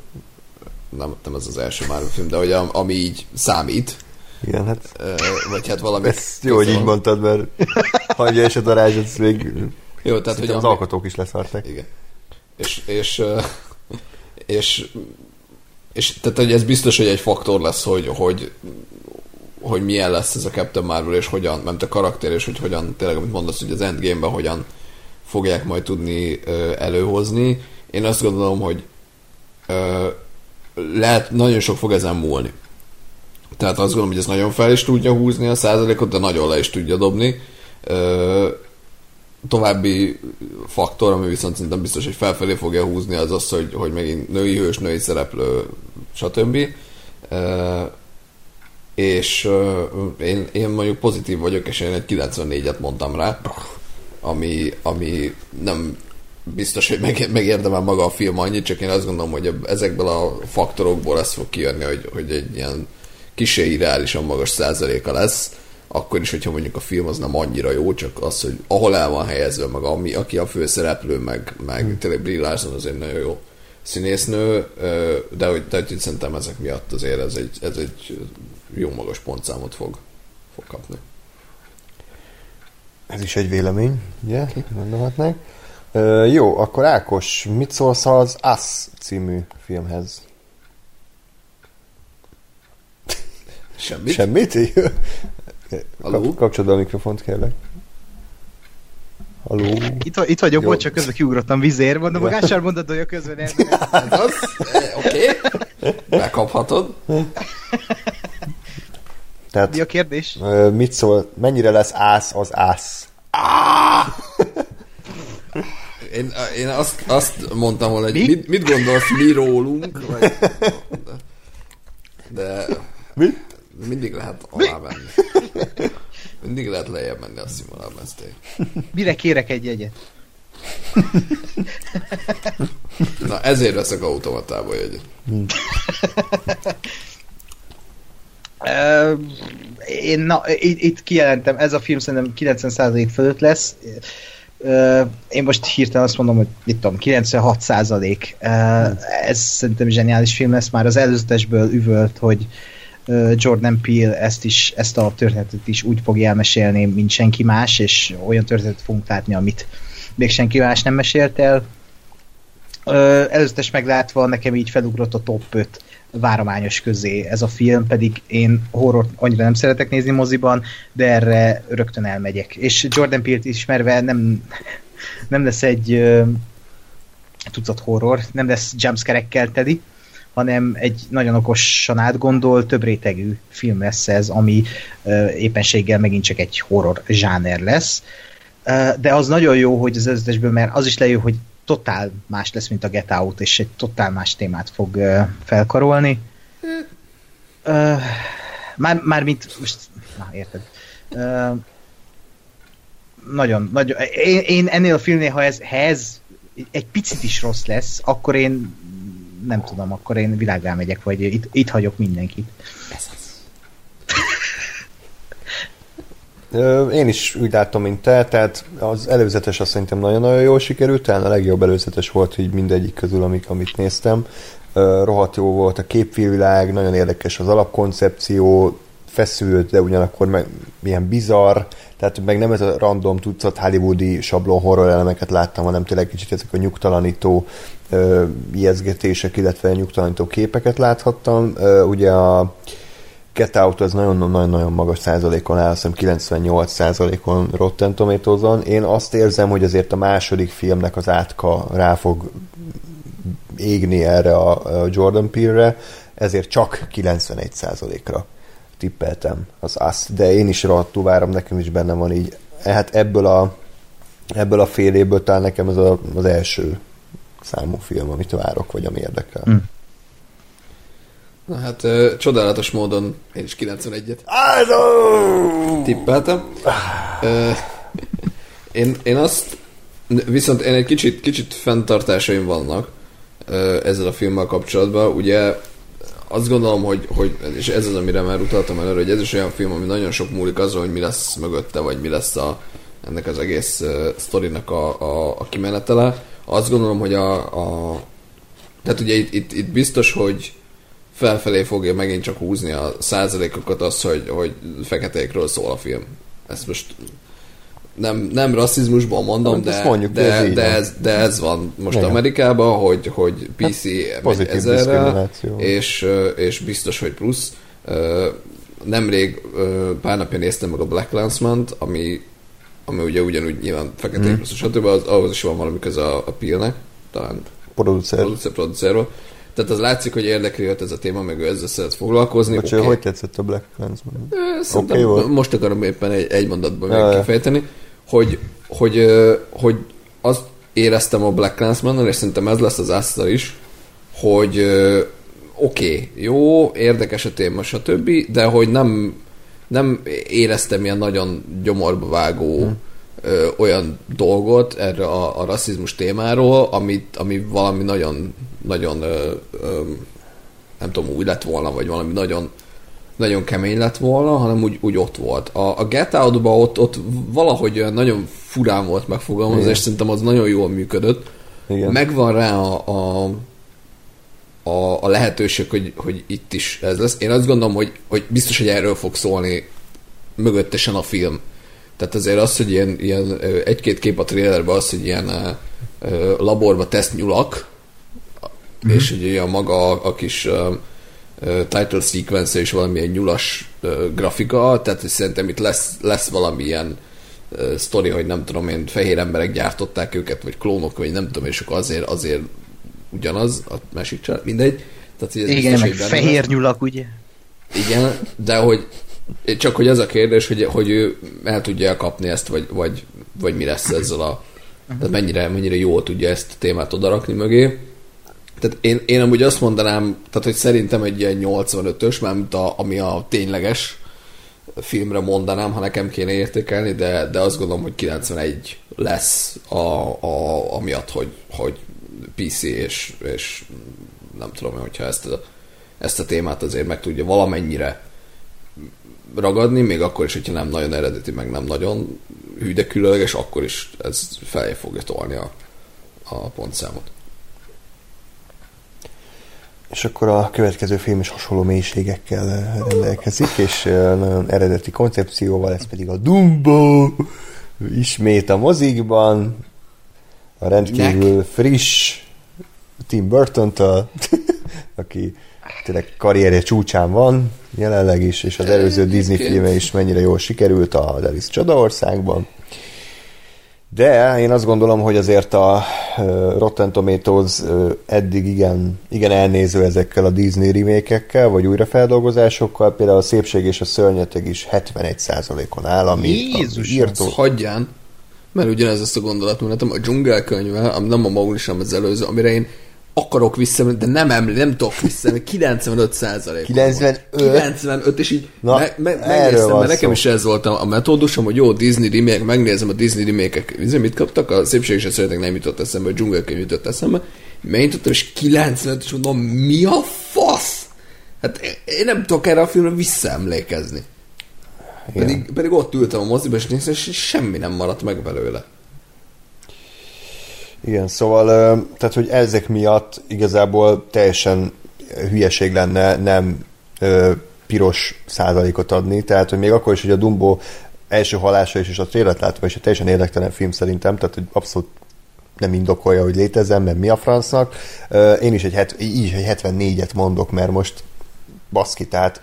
nem, nem ez az első Marvel film, de hogy a, ami így számít. Igen, hát... Vagy hát valami... Ezt jó, hogy így mondtad, mert hagyja és a darázs, ez még... Jó, tehát hogy az ami... alkotók is leszarták. Igen. És, és, és és tehát hogy ez biztos, hogy egy faktor lesz, hogy, hogy, hogy milyen lesz ez a Captain Marvel, és hogyan, nem a karakter, és hogy hogyan, tényleg, amit mondasz, hogy az Endgame-ben hogyan fogják majd tudni ö, előhozni. Én azt gondolom, hogy ö, lehet, nagyon sok fog ezen múlni. Tehát azt gondolom, hogy ez nagyon fel is tudja húzni a százalékot, de nagyon le is tudja dobni. Ö, további faktor, ami viszont szerintem biztos, hogy felfelé fogja húzni, az az, hogy, hogy megint női hős, női szereplő, stb. Uh, és uh, én, én mondjuk pozitív vagyok, és én egy 94-et mondtam rá, ami, ami nem biztos, hogy meg, megérdemel maga a film annyit, csak én azt gondolom, hogy ezekből a faktorokból ez fog kijönni, hogy, hogy egy ilyen kisé irreálisan magas százaléka lesz, akkor is, hogyha mondjuk a film az nem annyira jó, csak az, hogy ahol el van helyezve, meg ami, aki a főszereplő, meg, meg hmm. tényleg Brie Larson az egy nagyon jó színésznő, de hogy, de hogy szerintem ezek miatt azért ez egy, ez egy jó magas pontszámot fog, fog kapni. Ez is egy vélemény, ugye? Gondolhatnánk. Uh, jó, akkor Ákos, mit szólsz az Us című filmhez? Semmit. Semmit? Kap, kapcsolod a mikrofont, kérlek. Halló. Itt, itt vagyok, bocs, csak közben kiugrottam vizér, mondom, ja. magásár mondod, hogy a közben nem. Hát az, eh, oké, okay. megkaphatod. Tehát, Mi a kérdés? Mit szól, mennyire lesz ász az ász? Én, én azt, azt mondtam volna, hogy Mi? mit, mit gondolsz mi rólunk? Vagy, de... Mi? Mindig lehet alá menni. Mindig lehet lejjebb menni a színvonalban, ezt Mire kérek egy jegyet? Na, ezért veszek automatába jegyet. Uh, én na, itt, itt kijelentem, ez a film szerintem 90% fölött lesz. Uh, én most hirtelen azt mondom, hogy mit tudom, 96%. Uh, ez szerintem zseniális film lesz, már az előzetesből üvölt, hogy Jordan Peele ezt, is, ezt a történetet is úgy fogja elmesélni, mint senki más, és olyan történetet fogunk látni, amit még senki más nem mesélt el. Előzetes meglátva nekem így felugrott a top 5 várományos közé ez a film, pedig én horror annyira nem szeretek nézni moziban, de erre rögtön elmegyek. És Jordan Peele-t ismerve nem, nem lesz egy tucat horror, nem lesz jumpscare-ekkel teli, hanem egy nagyon okosan átgondolt, több rétegű film lesz ez, ami éppenséggel megint csak egy horror zsáner lesz. De az nagyon jó, hogy az összesből, mert az is lejön, hogy totál más lesz, mint a Get Out, és egy totál más témát fog felkarolni. Ö, már, már mint, most, na érted. Nagyon, nagyon, én, én ennél a filmnél, ha ez, ha ez egy picit is rossz lesz, akkor én nem tudom, akkor én világrá megyek, vagy itt, itt hagyok mindenkit. Ö, Én is úgy látom, mint te, tehát az előzetes azt szerintem nagyon-nagyon jól sikerült, talán a legjobb előzetes volt így mindegyik közül, amik, amit néztem. Rohadt jó volt a képvilág, nagyon érdekes az alapkoncepció, feszült, de ugyanakkor meg milyen bizarr, tehát meg nem ez a random tucat hollywoodi sablon horror elemeket láttam, hanem tényleg kicsit ezek a nyugtalanító ö, ijeszgetések, illetve nyugtalanító képeket láthattam. Ö, ugye a Get Out az nagyon-nagyon magas százalékon áll, azt hiszem 98 százalékon Rotten tomatoes Én azt érzem, hogy azért a második filmnek az átka rá fog égni erre a Jordan Peele-re, ezért csak 91 százalékra tippeltem az azt, de én is rohadtul várom, nekem is benne van így. Hát ebből a, ebből a fél évből talán nekem ez a, az első számú film, amit várok, vagy ami érdekel. Hm. Na hát ö, csodálatos módon én is 91-et Áldó! tippeltem. Ö, én, én azt, viszont én egy kicsit, kicsit fenntartásaim vannak ö, ezzel a filmmel kapcsolatban. Ugye azt gondolom, hogy, hogy és ez az, amire már utaltam előre, hogy ez is olyan film, ami nagyon sok múlik azon, hogy mi lesz mögötte, vagy mi lesz a, ennek az egész uh, sztorinak a, a, a kimenetele. Azt gondolom, hogy a, a tehát ugye itt, itt, itt biztos, hogy felfelé fogja megint csak húzni a százalékokat az, hogy, hogy feketékről szól a film. Ezt most nem, nem rasszizmusban mondom, Hát de, mondjuk, de, ez de, van. ez, de ez van most Igen. Amerikában, hogy, hogy PC megy pozitív ezerrel, diszkrimináció. és, és biztos, hogy plusz. Nemrég pár napja néztem meg a Black Landsman-t, ami, ami ugye ugyanúgy nyilván feketék Mhm. mm. plusz, stb. Az, ahhoz is van valami köze a, a Pillnek, talán Producer. producer. Tehát az látszik, hogy érdekli őt ez a téma, meg ő ezzel szeret foglalkozni. Bocsi, Oké. hogy tetszett a Black Clansman? Szerintem volt. most akarom éppen egy, egy mondatban ja. kifejteni, hogy, hogy, hogy azt éreztem a Black Clansman-nal, és szerintem ez lesz az Astra is, hogy oké, okay, jó, érdekes a téma, stb., de hogy nem, nem éreztem ilyen nagyon gyomorba vágó Hm. ö, olyan dolgot erre a, a rasszizmus témáról, amit, ami valami nagyon, nagyon ö, ö, nem tudom, új lett volna, vagy valami nagyon nagyon kemény lett volna, hanem úgy, úgy ott volt. A, a Get out ott, ott valahogy olyan nagyon furán volt megfogalmazva, Igen. és szerintem az nagyon jól működött. Igen. Megvan rá a, a, a, a lehetőség, hogy, hogy itt is ez lesz. Én azt gondolom, hogy, hogy biztos, hogy erről fog szólni mögöttesen a film. Tehát azért az, hogy ilyen, ilyen egy-két kép a trailerben az, hogy ilyen ö, laborba teszt nyulak, mm-hmm. és hogy a maga a, a kis ö, title sequence is valamilyen nyulas grafika, tehát szerintem itt lesz, lesz valamilyen sztori, hogy nem tudom én, fehér emberek gyártották őket, vagy klónok, vagy nem tudom, és akkor azért, azért ugyanaz, a másik család, mindegy. Tehát, hogy ez Igen, meg fehér lesz. nyulak, ugye? Igen, de hogy csak hogy az a kérdés, hogy, hogy ő el tudja kapni ezt, vagy, vagy, vagy mi lesz ezzel a... Tehát mennyire, mennyire jól tudja ezt a témát odarakni mögé. Tehát én, én amúgy azt mondanám, tehát hogy szerintem egy ilyen 85-ös, mármint a, ami a tényleges filmre mondanám, ha nekem kéne értékelni, de, de azt gondolom, hogy 91 lesz a, a, amiatt, hogy, hogy PC és, és nem tudom, hogyha ezt a, ezt a témát azért meg tudja valamennyire ragadni, még akkor is, hogyha nem nagyon eredeti, meg nem nagyon hű, de különleges, akkor is ez felé fogja tolni a, a pontszámot. És akkor a következő film is hasonló mélységekkel eh, rendelkezik, és eh, nagyon eredeti koncepcióval, ez pedig a Dumbo ismét a mozikban, a rendkívül friss Tim burton aki tényleg karrierje csúcsán van jelenleg is, és az előző Disney filme is mennyire jól sikerült a Alice Csodaországban. De én azt gondolom, hogy azért a Rotten Tomatoes eddig igen, igen elnéző ezekkel a Disney remékekkel, vagy újrafeldolgozásokkal, például a Szépség és a Szörnyeteg is 71%-on áll, ami Jézusom! írtó. Hagyján. Mert ugyanez ezt a gondolatmenetem, a dzsungelkönyve, ami nem a Mowgli sem az előző, amire én akarok visszamenni, de nem emlé, nem tudok visszamenni, 95 százalék. 95? 95, és így Na, me, me, megnéztem, mert nekem szó. is ez volt a, a metódusom, hogy jó, Disney remake, megnézem a Disney remake-ek, Izé, mit kaptak, a szépség és a szeretek nem jutott eszembe, a dzsungelkönyv jutott eszembe, megnyitottam, és 95, és mondom, mi a fasz? Hát én nem tudok erre a filmre visszaemlékezni. Igen. Pedig, pedig ott ültem a moziba, és néztem, és semmi nem maradt meg belőle. Igen, szóval, tehát, hogy ezek miatt igazából teljesen hülyeség lenne nem piros százalékot adni, tehát, hogy még akkor is, hogy a Dumbo első halása is, és a trélet látva is egy teljesen érdektelen film szerintem, tehát, hogy abszolút nem indokolja, hogy létezem, mert mi a francnak. Én is egy, het, így is egy 74-et mondok, mert most baszki, tehát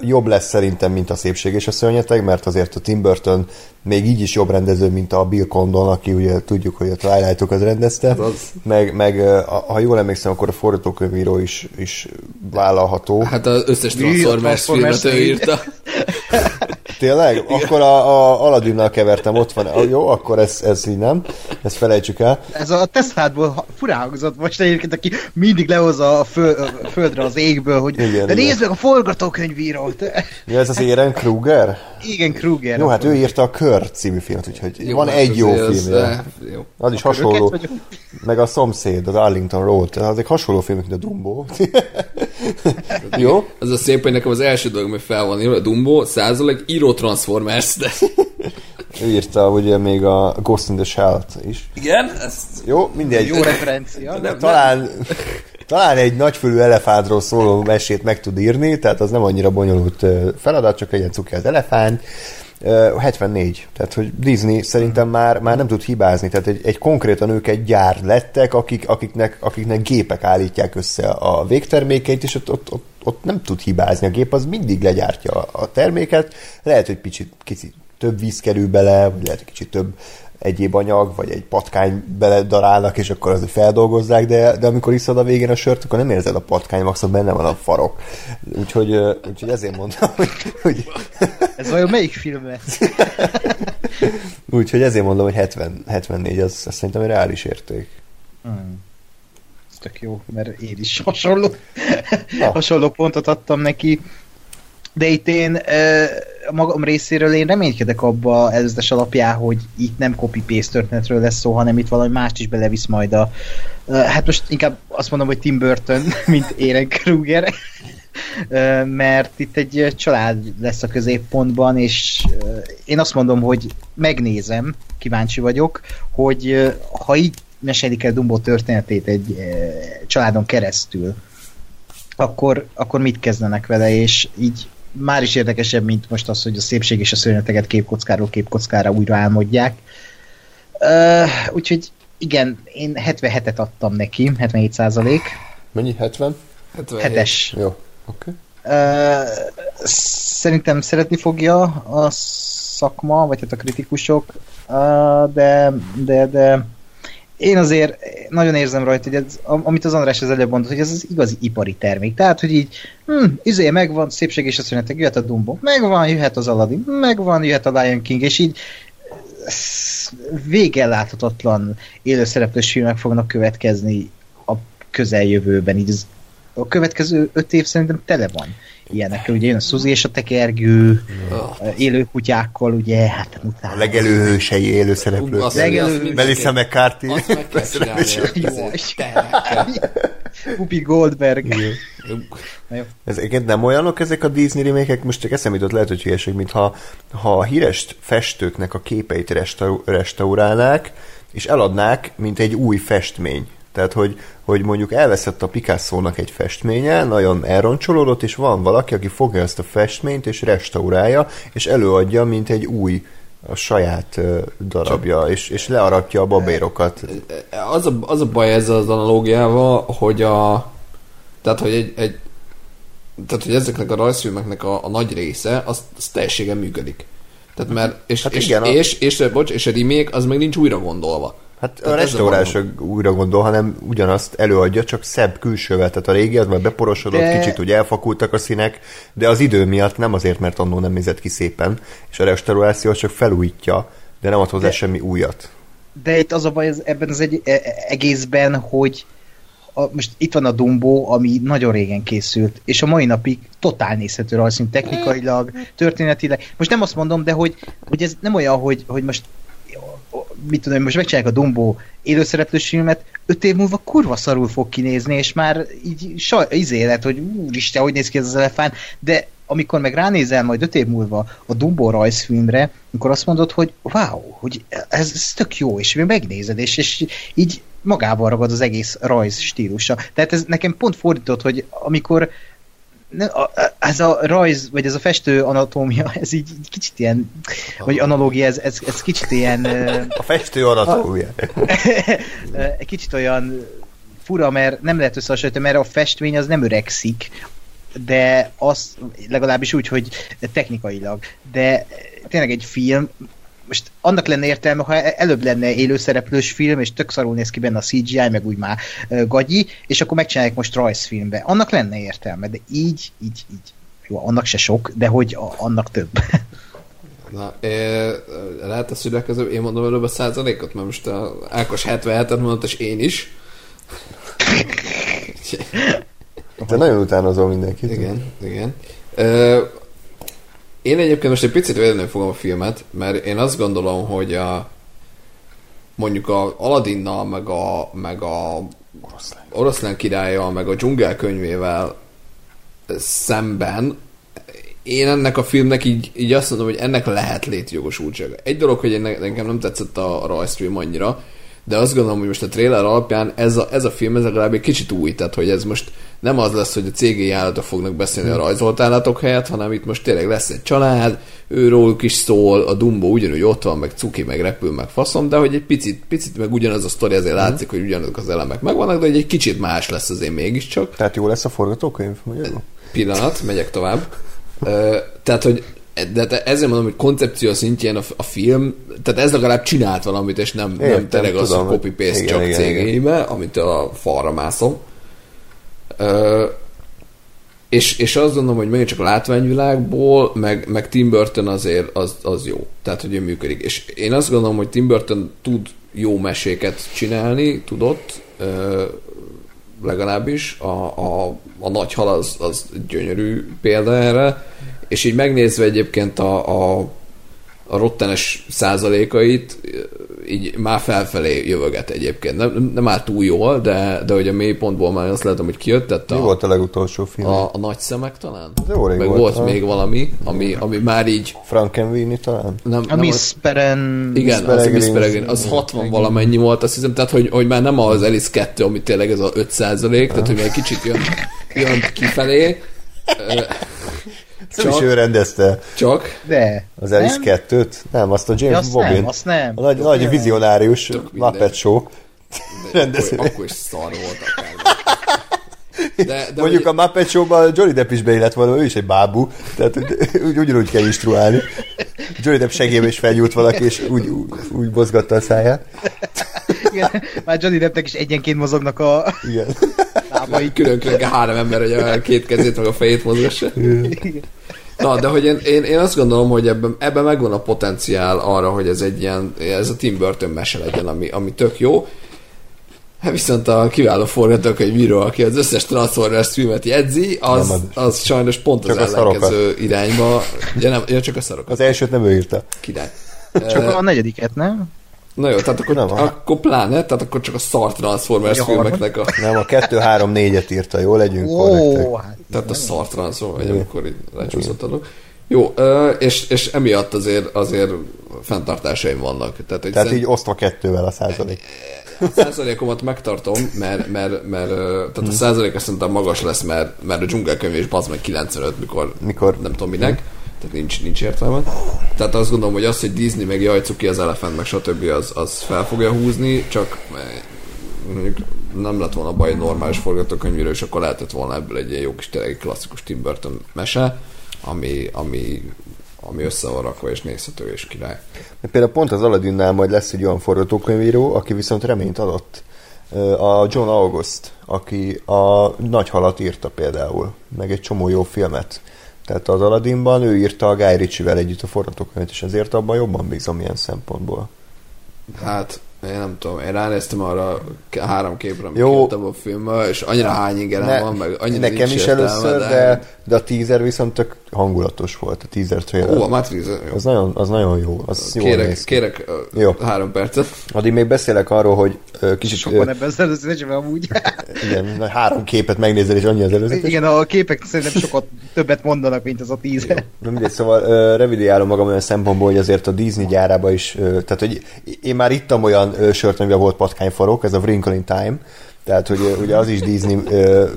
jobb lesz szerintem, mint a Szépség és a Szörnyeteg, mert azért a Tim Burton még így is jobb rendező, mint a Bill Condon, aki ugye tudjuk, hogy a Twilight-okat rendezte, Az. meg, meg a- ha jól emlékszem, akkor a forgatókönyvíró is, is vállalható. Hát az összes? A Transformers Transformers filmet ő négy? írta. Tényleg? Akkor a, a Aladinnal kevertem, ott van. Ah, Jó, akkor ez, ez így nem. Ezt felejtsük el. Ez a Tesládból furán hangzott most egyébként, aki mindig lehozza a, föl, a földre az égből, hogy Igen, de igen. nézd meg a forgatókönyvírót. Ja, ez az Éren Kruger? Igen, Kruger. Jó, hát ő írta a Kör című filmet, úgyhogy Jó, van hát egy jó filmje. eh, jó. Az is hasonló. Meg a szomszéd, az Arlington Road. Azok hasonló filmek, mint a Dumbo. Jó? Az a szép, hogy nekem az első dolog, ami fel van írva, a Dumbo, százalék, író Transformers, de... Ő írta ugye még a Ghost in the Shell-t is. Igen? Ezt... Jó, mindegy. Jó referencia. Nem, Talán, talán egy nagyfülű elefántról szóló mesét meg tud írni, tehát az nem annyira bonyolult ö, feladat, csak egy ilyen cuki az elefánt. Ö, 74. Tehát, hogy Disney szerintem már, már nem tud hibázni. Tehát egy, egy konkrétan ők egy gyár lettek, akik, akiknek, akiknek gépek állítják össze a végtermékeit, és ott, ott, ott, ott nem tud hibázni. A gép az mindig legyártja a, terméket. Lehet, hogy kicsit, kicsit több víz kerül bele, vagy lehet, hogy kicsit több egyéb anyag, vagy egy patkány beledarálnak, és akkor azért feldolgozzák, de, de amikor iszod a végén a sört, akkor nem érzed a patkány, maximum benne van a farok. Úgyhogy, úgyhogy ezért mondom, hogy, hogy Ez vajon melyik film lesz? úgyhogy ezért mondom, hogy 70, 74, az, az szerintem egy reális érték. Hmm. Ez tök jó, mert én is hasonló, hasonló pontot adtam neki. De itt én a magam részéről én reménykedek abba előzetes alapján, hogy itt nem copy-paste történetről lesz szó, hanem itt valami mást is belevisz majd a... Hát most inkább azt mondom, hogy Tim Burton, mint Eren Kruger. Mert itt egy család lesz a középpontban, és én azt mondom, hogy megnézem, kíváncsi vagyok, hogy ha így mesélik el Dumbo történetét egy családon keresztül, akkor, akkor mit kezdenek vele, és így már is érdekesebb, mint most az, hogy a szépség és a szörnyeteget képkockáról képkockára újra álmodják. Uh, úgyhogy igen, én 77-et adtam neki, 77 százalék. Mennyi? 70? 77. 7-es. Jó, oké. Uh, szerintem szeretni fogja a szakma, vagy hát a kritikusok, uh, de, de, de én azért nagyon érzem rajta, hogy ez, am- amit az András az előbb mondott, hogy ez az igazi ipari termék. Tehát, hogy így, hm, izé, megvan, szépség és a szünetek, jöhet a Dumbo, megvan, jöhet az Aladdin, megvan, jöhet a Lion King, és így sz- végen láthatatlan élőszereplős filmek fognak következni a közeljövőben. Így az, a következő öt év szerintem tele van ilyenekkel. Ugye jön a Suzi és a tekergő, Oh. élő kutyákkal, ugye, hát utána. A legelőhősei élőszereplők. Azt- Legelő- azt Melissa McCarthy. Azt meg kell csinálni. Whoopi Goldberg. Ez egyébként nem olyanok ezek a Disney remékek, most csak eszembe jutott, lehet, hogy hülyeség, mintha ha a híres festőknek a képeit restau- restaurálnák, és eladnák, mint egy új festmény. Tehát, hogy, hogy mondjuk elveszett a Picasso-nak egy festménye, nagyon elroncsolódott, és van valaki, aki fogja ezt a festményt, és restaurálja, és előadja, mint egy új a saját darabja, és, és learatja a babérokat. Az a, az a baj ezzel az analógiával, hogy a... Tehát, hogy egy, egy tehát, hogy ezeknek a rajzfilmeknek a, a nagy része, az, az teljességen működik. Tehát mert, és, Hát és, igen, a- és, és, és, bocs, és a remake az meg nincs újra gondolva. Hát a Tehát ez restaurálásra újra gondol, hanem ugyanazt előadja, csak szebb külsővel. Tehát a régi az már beporosodott, De- kicsit úgy elfakultak a színek, de az idő miatt nem azért, mert annó nem nézett ki szépen, és a restauráció csak felújítja, de nem ad hozzá De- semmi újat. De itt az a baj az, ebben az egy, e- egészben, hogy a, most itt van a Dumbo, ami nagyon régen készült, és a mai napig totál nézhető rajzszín technikailag, történetileg. Most nem azt mondom, de hogy, hogy ez nem olyan, hogy, hogy most mit tudom, most megcsinálják a Dumbo élőszereplős filmet, öt év múlva kurva szarul fog kinézni, és már így saj, izé lett, hogy úristen, hogy néz ki ez az elefánt, de amikor meg ránézel majd öt év múlva a Dumbo rajzfilmre, akkor azt mondod, hogy wow, hogy ez, ez tök jó, és még megnézed, és, és így magával ragad az egész rajz stílusa. Tehát ez nekem pont fordított, hogy amikor a, ez a rajz, vagy ez a festő anatómia, ez így, kicsit ilyen, vagy analógia, ez, ez, ez kicsit ilyen A festő anatómia. egy kicsit olyan fura, mert nem lehet összehasonlítani, mert a festmény az nem öregszik, de az legalábbis úgy, hogy technikailag. De tényleg egy film, most annak lenne értelme, ha előbb lenne élőszereplős film, és tök szarul néz ki benne a CGI, meg úgy már gagyi, és akkor megcsinálják most rajzfilmbe. Annak lenne értelme, de így, így, így. Jó, annak se sok, de hogy a, annak több. Na, é, lehet a születkező, én mondom előbb a százalékot, mert most a Ákos 77-et mondott, és én is. Te nagyon utánozol mindenkit. Igen, igen. Ö, én egyébként most egy picit védeni fogom a filmet, mert én azt gondolom, hogy a mondjuk a Aladinnal, meg a, meg a oroszlán királlyal, meg a dzsungel könyvével szemben én ennek a filmnek így, így azt mondom, hogy ennek lehet létjogosultsága. Egy dolog, hogy én ne- nekem nem tetszett a rajzfilm annyira, de azt gondolom, hogy most a trailer alapján ez a, ez a film ez legalább egy kicsit új, tehát hogy ez most nem az lesz, hogy a cégi állatok fognak beszélni a rajzolt állatok helyett, hanem itt most tényleg lesz egy család, őróluk is szól, a Dumbo ugyanúgy ott van, meg cuki, meg repül, meg faszom, de hogy egy picit, picit meg ugyanaz a sztori, azért látszik, hogy ugyanazok az elemek megvannak, de egy kicsit más lesz azért mégiscsak Tehát jó lesz a forgatókönyv? Pillanat, megyek tovább. Tehát, hogy de te- ezért mondom, hogy koncepció szintjén a, a film, tehát ez legalább csinált valamit, és nem, nem tényleg az, hogy copy-paste igen, csak igen, igen. cégébe, amit a falra mászom. Ö, és, és azt gondolom, hogy megint csak a látványvilágból, meg, meg Tim Burton azért az, az jó. Tehát, hogy ő működik. És én azt gondolom, hogy Tim Burton tud jó meséket csinálni, tudott, ö, legalábbis. A, a, a nagy hal az, az gyönyörű példa erre. És így megnézve egyébként a, a, a rottenes százalékait, így már felfelé jövöget egyébként. Nem, nem áll túl jól, de, de hogy a mélypontból már azt látom, hogy kijött, tehát Mi a, volt a legutolsó film? a, a nagy szemek talán? Jó rég Meg volt, volt, ha. még valami, ami, ami már így Frankenweenie talán? nem, A nem Miss Peren... igen, Miss az a Miss. Peregrine, az 60 valamennyi volt, azt hiszem, tehát hogy, hogy már nem az Alice 2, ami tényleg ez a 5 százalék, tehát hogy már egy kicsit jön, jön kifelé, Nem is Csak- ő rendezte Csak, de. az Alice nem? 2-t? Nem, azt a Ja, James azt Bobin. nem, azt nem. A nagy, nagy vizionárius. Muppet Show. de Rendezi. akkor, akkor is szar volt akár. De, de Mondjuk hogy- a Muppet Show-ban Johnny Depp is beillett volna, ő is egy bábú, tehát úgy, ugyanúgy kell instruálni. Johnny Depp segélybe is felgyújt valaki, és úgy, úgy, úgy mozgatta a száját. Igen, már Johnny Deppnek is egyenként mozognak a Igen. lábai. külön-külön három ember, hogy a két kezét meg a fejét mozgassa. Na, de hogy én, én, én azt gondolom, hogy ebben, ebben megvan a potenciál arra, hogy ez egy ilyen, ez a Tim Burton mese legyen, ami, ami tök jó. Hát viszont a kiváló forgatókönyvíró, aki az összes Transformers filmet jegyzi, az, Nem az sajnos pont Csak az ellenkező irányba. Ja, nem, ja, csak a szarokat. Az elsőt nem ő írta. Király. Csak a negyediket, nem? Na jó, tehát akkor, Nem, akkor pláne, tehát akkor csak a szar Transformers a filmeknek a... Nem, a 2-3-4-et írta, jó legyünk korrektek. Ó, hát. Tehát a szar Transformers, vagy amikor így lecsúszott a. Jó, és, és emiatt azért, azért fenntartásaim vannak. Tehát, hogy Tehát így osztva kettővel a százalék. a százalékomat megtartom, mert, mert, mert tehát a százalék azt szerintem magas lesz, mert, mert a dzsungelkönyv és bazd meg 95, mikor, Mikor? nem tudom minek, tehát nincs, nincs értelme. Tehát azt gondolom, hogy az, hogy Disney meg jajcuk ki az elefánt, meg stb. Az, az fel fogja húzni, csak eh, mondjuk nem lett volna baj egy normális forgatókönyvíró, és akkor lehetett volna ebből egy ilyen jó kis tényleg klasszikus Tim Burton mese, ami, ami ami össze van rakva, és nézhető, és király. Például pont az Aladinnál majd lesz egy olyan forgatókönyvíró, aki viszont reményt adott. A John August, aki a Nagy Halat írta például, meg egy csomó jó filmet. Tehát az Aladdinban ő írta a Guy Ritchie-vel együtt a forgatókönyvet, és ezért abban jobban bízom ilyen szempontból. Hát, én nem tudom, én ránéztem arra a három képre, amit Jó. a filmben, és annyira hány ingerem ne, van, meg annyira Nekem is először, de... de, de a teaser viszont tök hangulatos volt, a teaser trailer. Ó, a Matrix, jó. Az nagyon, az nagyon jó, az kérek, néz Kérek jó. három percet. Addig még beszélek arról, hogy kicsit... Sokan ebben az előzőzésben amúgy. Igen, három képet megnézel, és annyi az előző. Igen, a képek szerintem sokat többet mondanak, mint az a teaser. Jó. Mindegy, szóval uh, revidiálom magam olyan szempontból, hogy azért a Disney gyárába is, uh, tehát hogy én már ittam olyan uh, sört, amiben volt patkányforok, ez a Wrinkle in Time, tehát, hogy ugye az is Disney uh,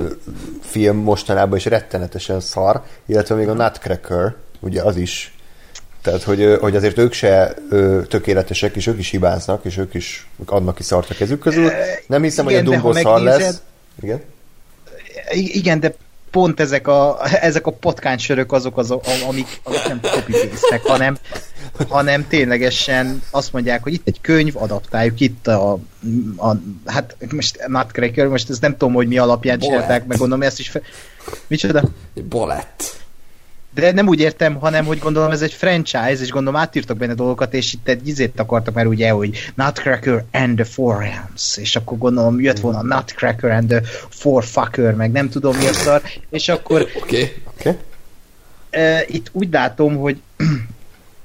film mostanában is rettenetesen szar, illetve még a Nutcracker, ugye az is. Tehát, hogy, hogy azért ők se tökéletesek, és ők is hibáznak, és ők is adnak ki szart a kezük közül. Nem hiszem, Igen, hogy a Dumbo szar lesz. Igen? Igen, de pont ezek a, ezek a patkánysörök azok, az, amik, amik nem copy hanem, hanem ténylegesen azt mondják, hogy itt egy könyv, adaptáljuk itt a, a hát most Nutcracker, most ezt nem tudom, hogy mi alapján csinálták, meg gondolom ezt is fel... Micsoda? Balett. De nem úgy értem, hanem hogy gondolom ez egy franchise, és gondolom átírtak benne dolgokat, és itt egy izét akartak, mert ugye, hogy Nutcracker and the Four Realms, és akkor gondolom jött volna Nutcracker and the Four Fucker, meg nem tudom mi a szar, és akkor Oké, okay. okay. Itt úgy látom, hogy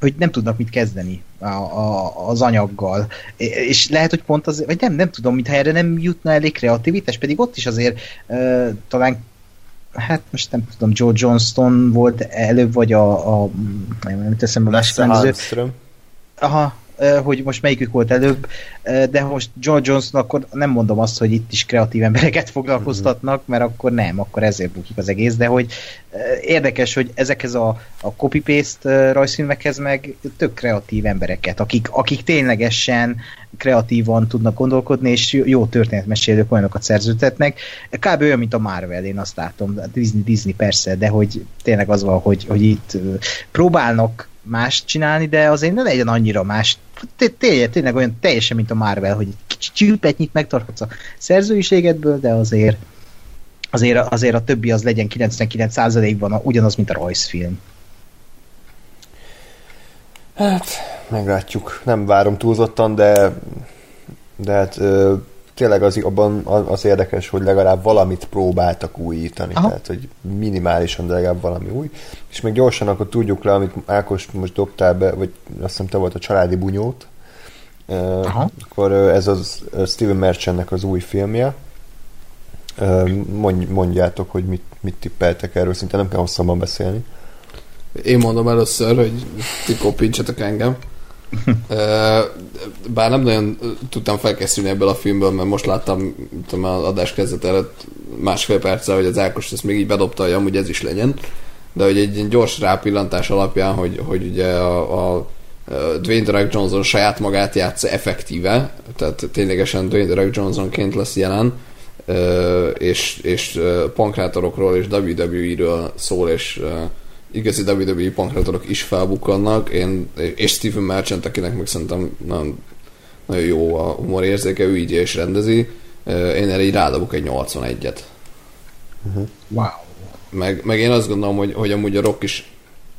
hogy nem tudnak mit kezdeni a, a, az anyaggal. És lehet, hogy pont az, vagy nem, nem tudom, mintha erre nem jutna elég kreativitás, pedig ott is azért uh, talán hát most nem tudom, Joe Johnston volt előbb, vagy a, a nem teszem a másik Aha, hogy most melyikük volt előbb, de most John Johnson akkor nem mondom azt, hogy itt is kreatív embereket foglalkoztatnak, mert akkor nem, akkor ezért bukik az egész, de hogy érdekes, hogy ezekhez a, a copy-paste rajzfilmekhez meg tök kreatív embereket, akik, akik ténylegesen kreatívan tudnak gondolkodni, és jó történetmesélők olyanokat szerződtetnek. Kb. olyan, mint a Marvel, én azt látom. Disney, Disney persze, de hogy tényleg az van, hogy, hogy itt próbálnak más csinálni, de azért ne legyen annyira más. Tényleg, tényleg olyan teljesen, mint a Marvel, hogy kicsit csülpetnyit megtarthatsz a szerzőiségedből, de azért azért, azért a többi az legyen 99%-ban ugyanaz, mint a rajzfilm. Hát, meglátjuk. Nem várom túlzottan, de de hát ö, tényleg az, abban az érdekes, hogy legalább valamit próbáltak újítani, Aha. tehát hogy minimálisan, de legalább valami új. És még gyorsan akkor tudjuk le, amit Ákos most dobtál be, vagy azt hiszem te volt a családi bunyót, Aha. akkor ez az Steven Merchantnek az új filmje. Mondj, mondjátok, hogy mit, mit tippeltek erről, szinte nem kell hosszabban beszélni. Én mondom először, hogy ti kopintsatok engem. Bár nem nagyon tudtam felkészülni ebből a filmből, mert most láttam tudom, az adás kezdet előtt másfél perccel, hogy az Ákos ezt még így bedobta, hogy amúgy ez is legyen. De hogy egy gyors rápillantás alapján, hogy, hogy ugye a, a Dwayne The Johnson saját magát játsza effektíve, tehát ténylegesen Dwayne The Rock Johnsonként lesz jelen, és, és pankrátorokról és WWE-ről szól, és igazi WWE pankrátorok is felbukkannak, én, és Stephen Merchant, akinek meg szerintem nagyon, nagyon jó a humorérzéke, ő így is rendezi, én erre így rádobok egy 81-et. Uh-huh. Wow. Meg, meg én azt gondolom, hogy, hogy amúgy a Rock is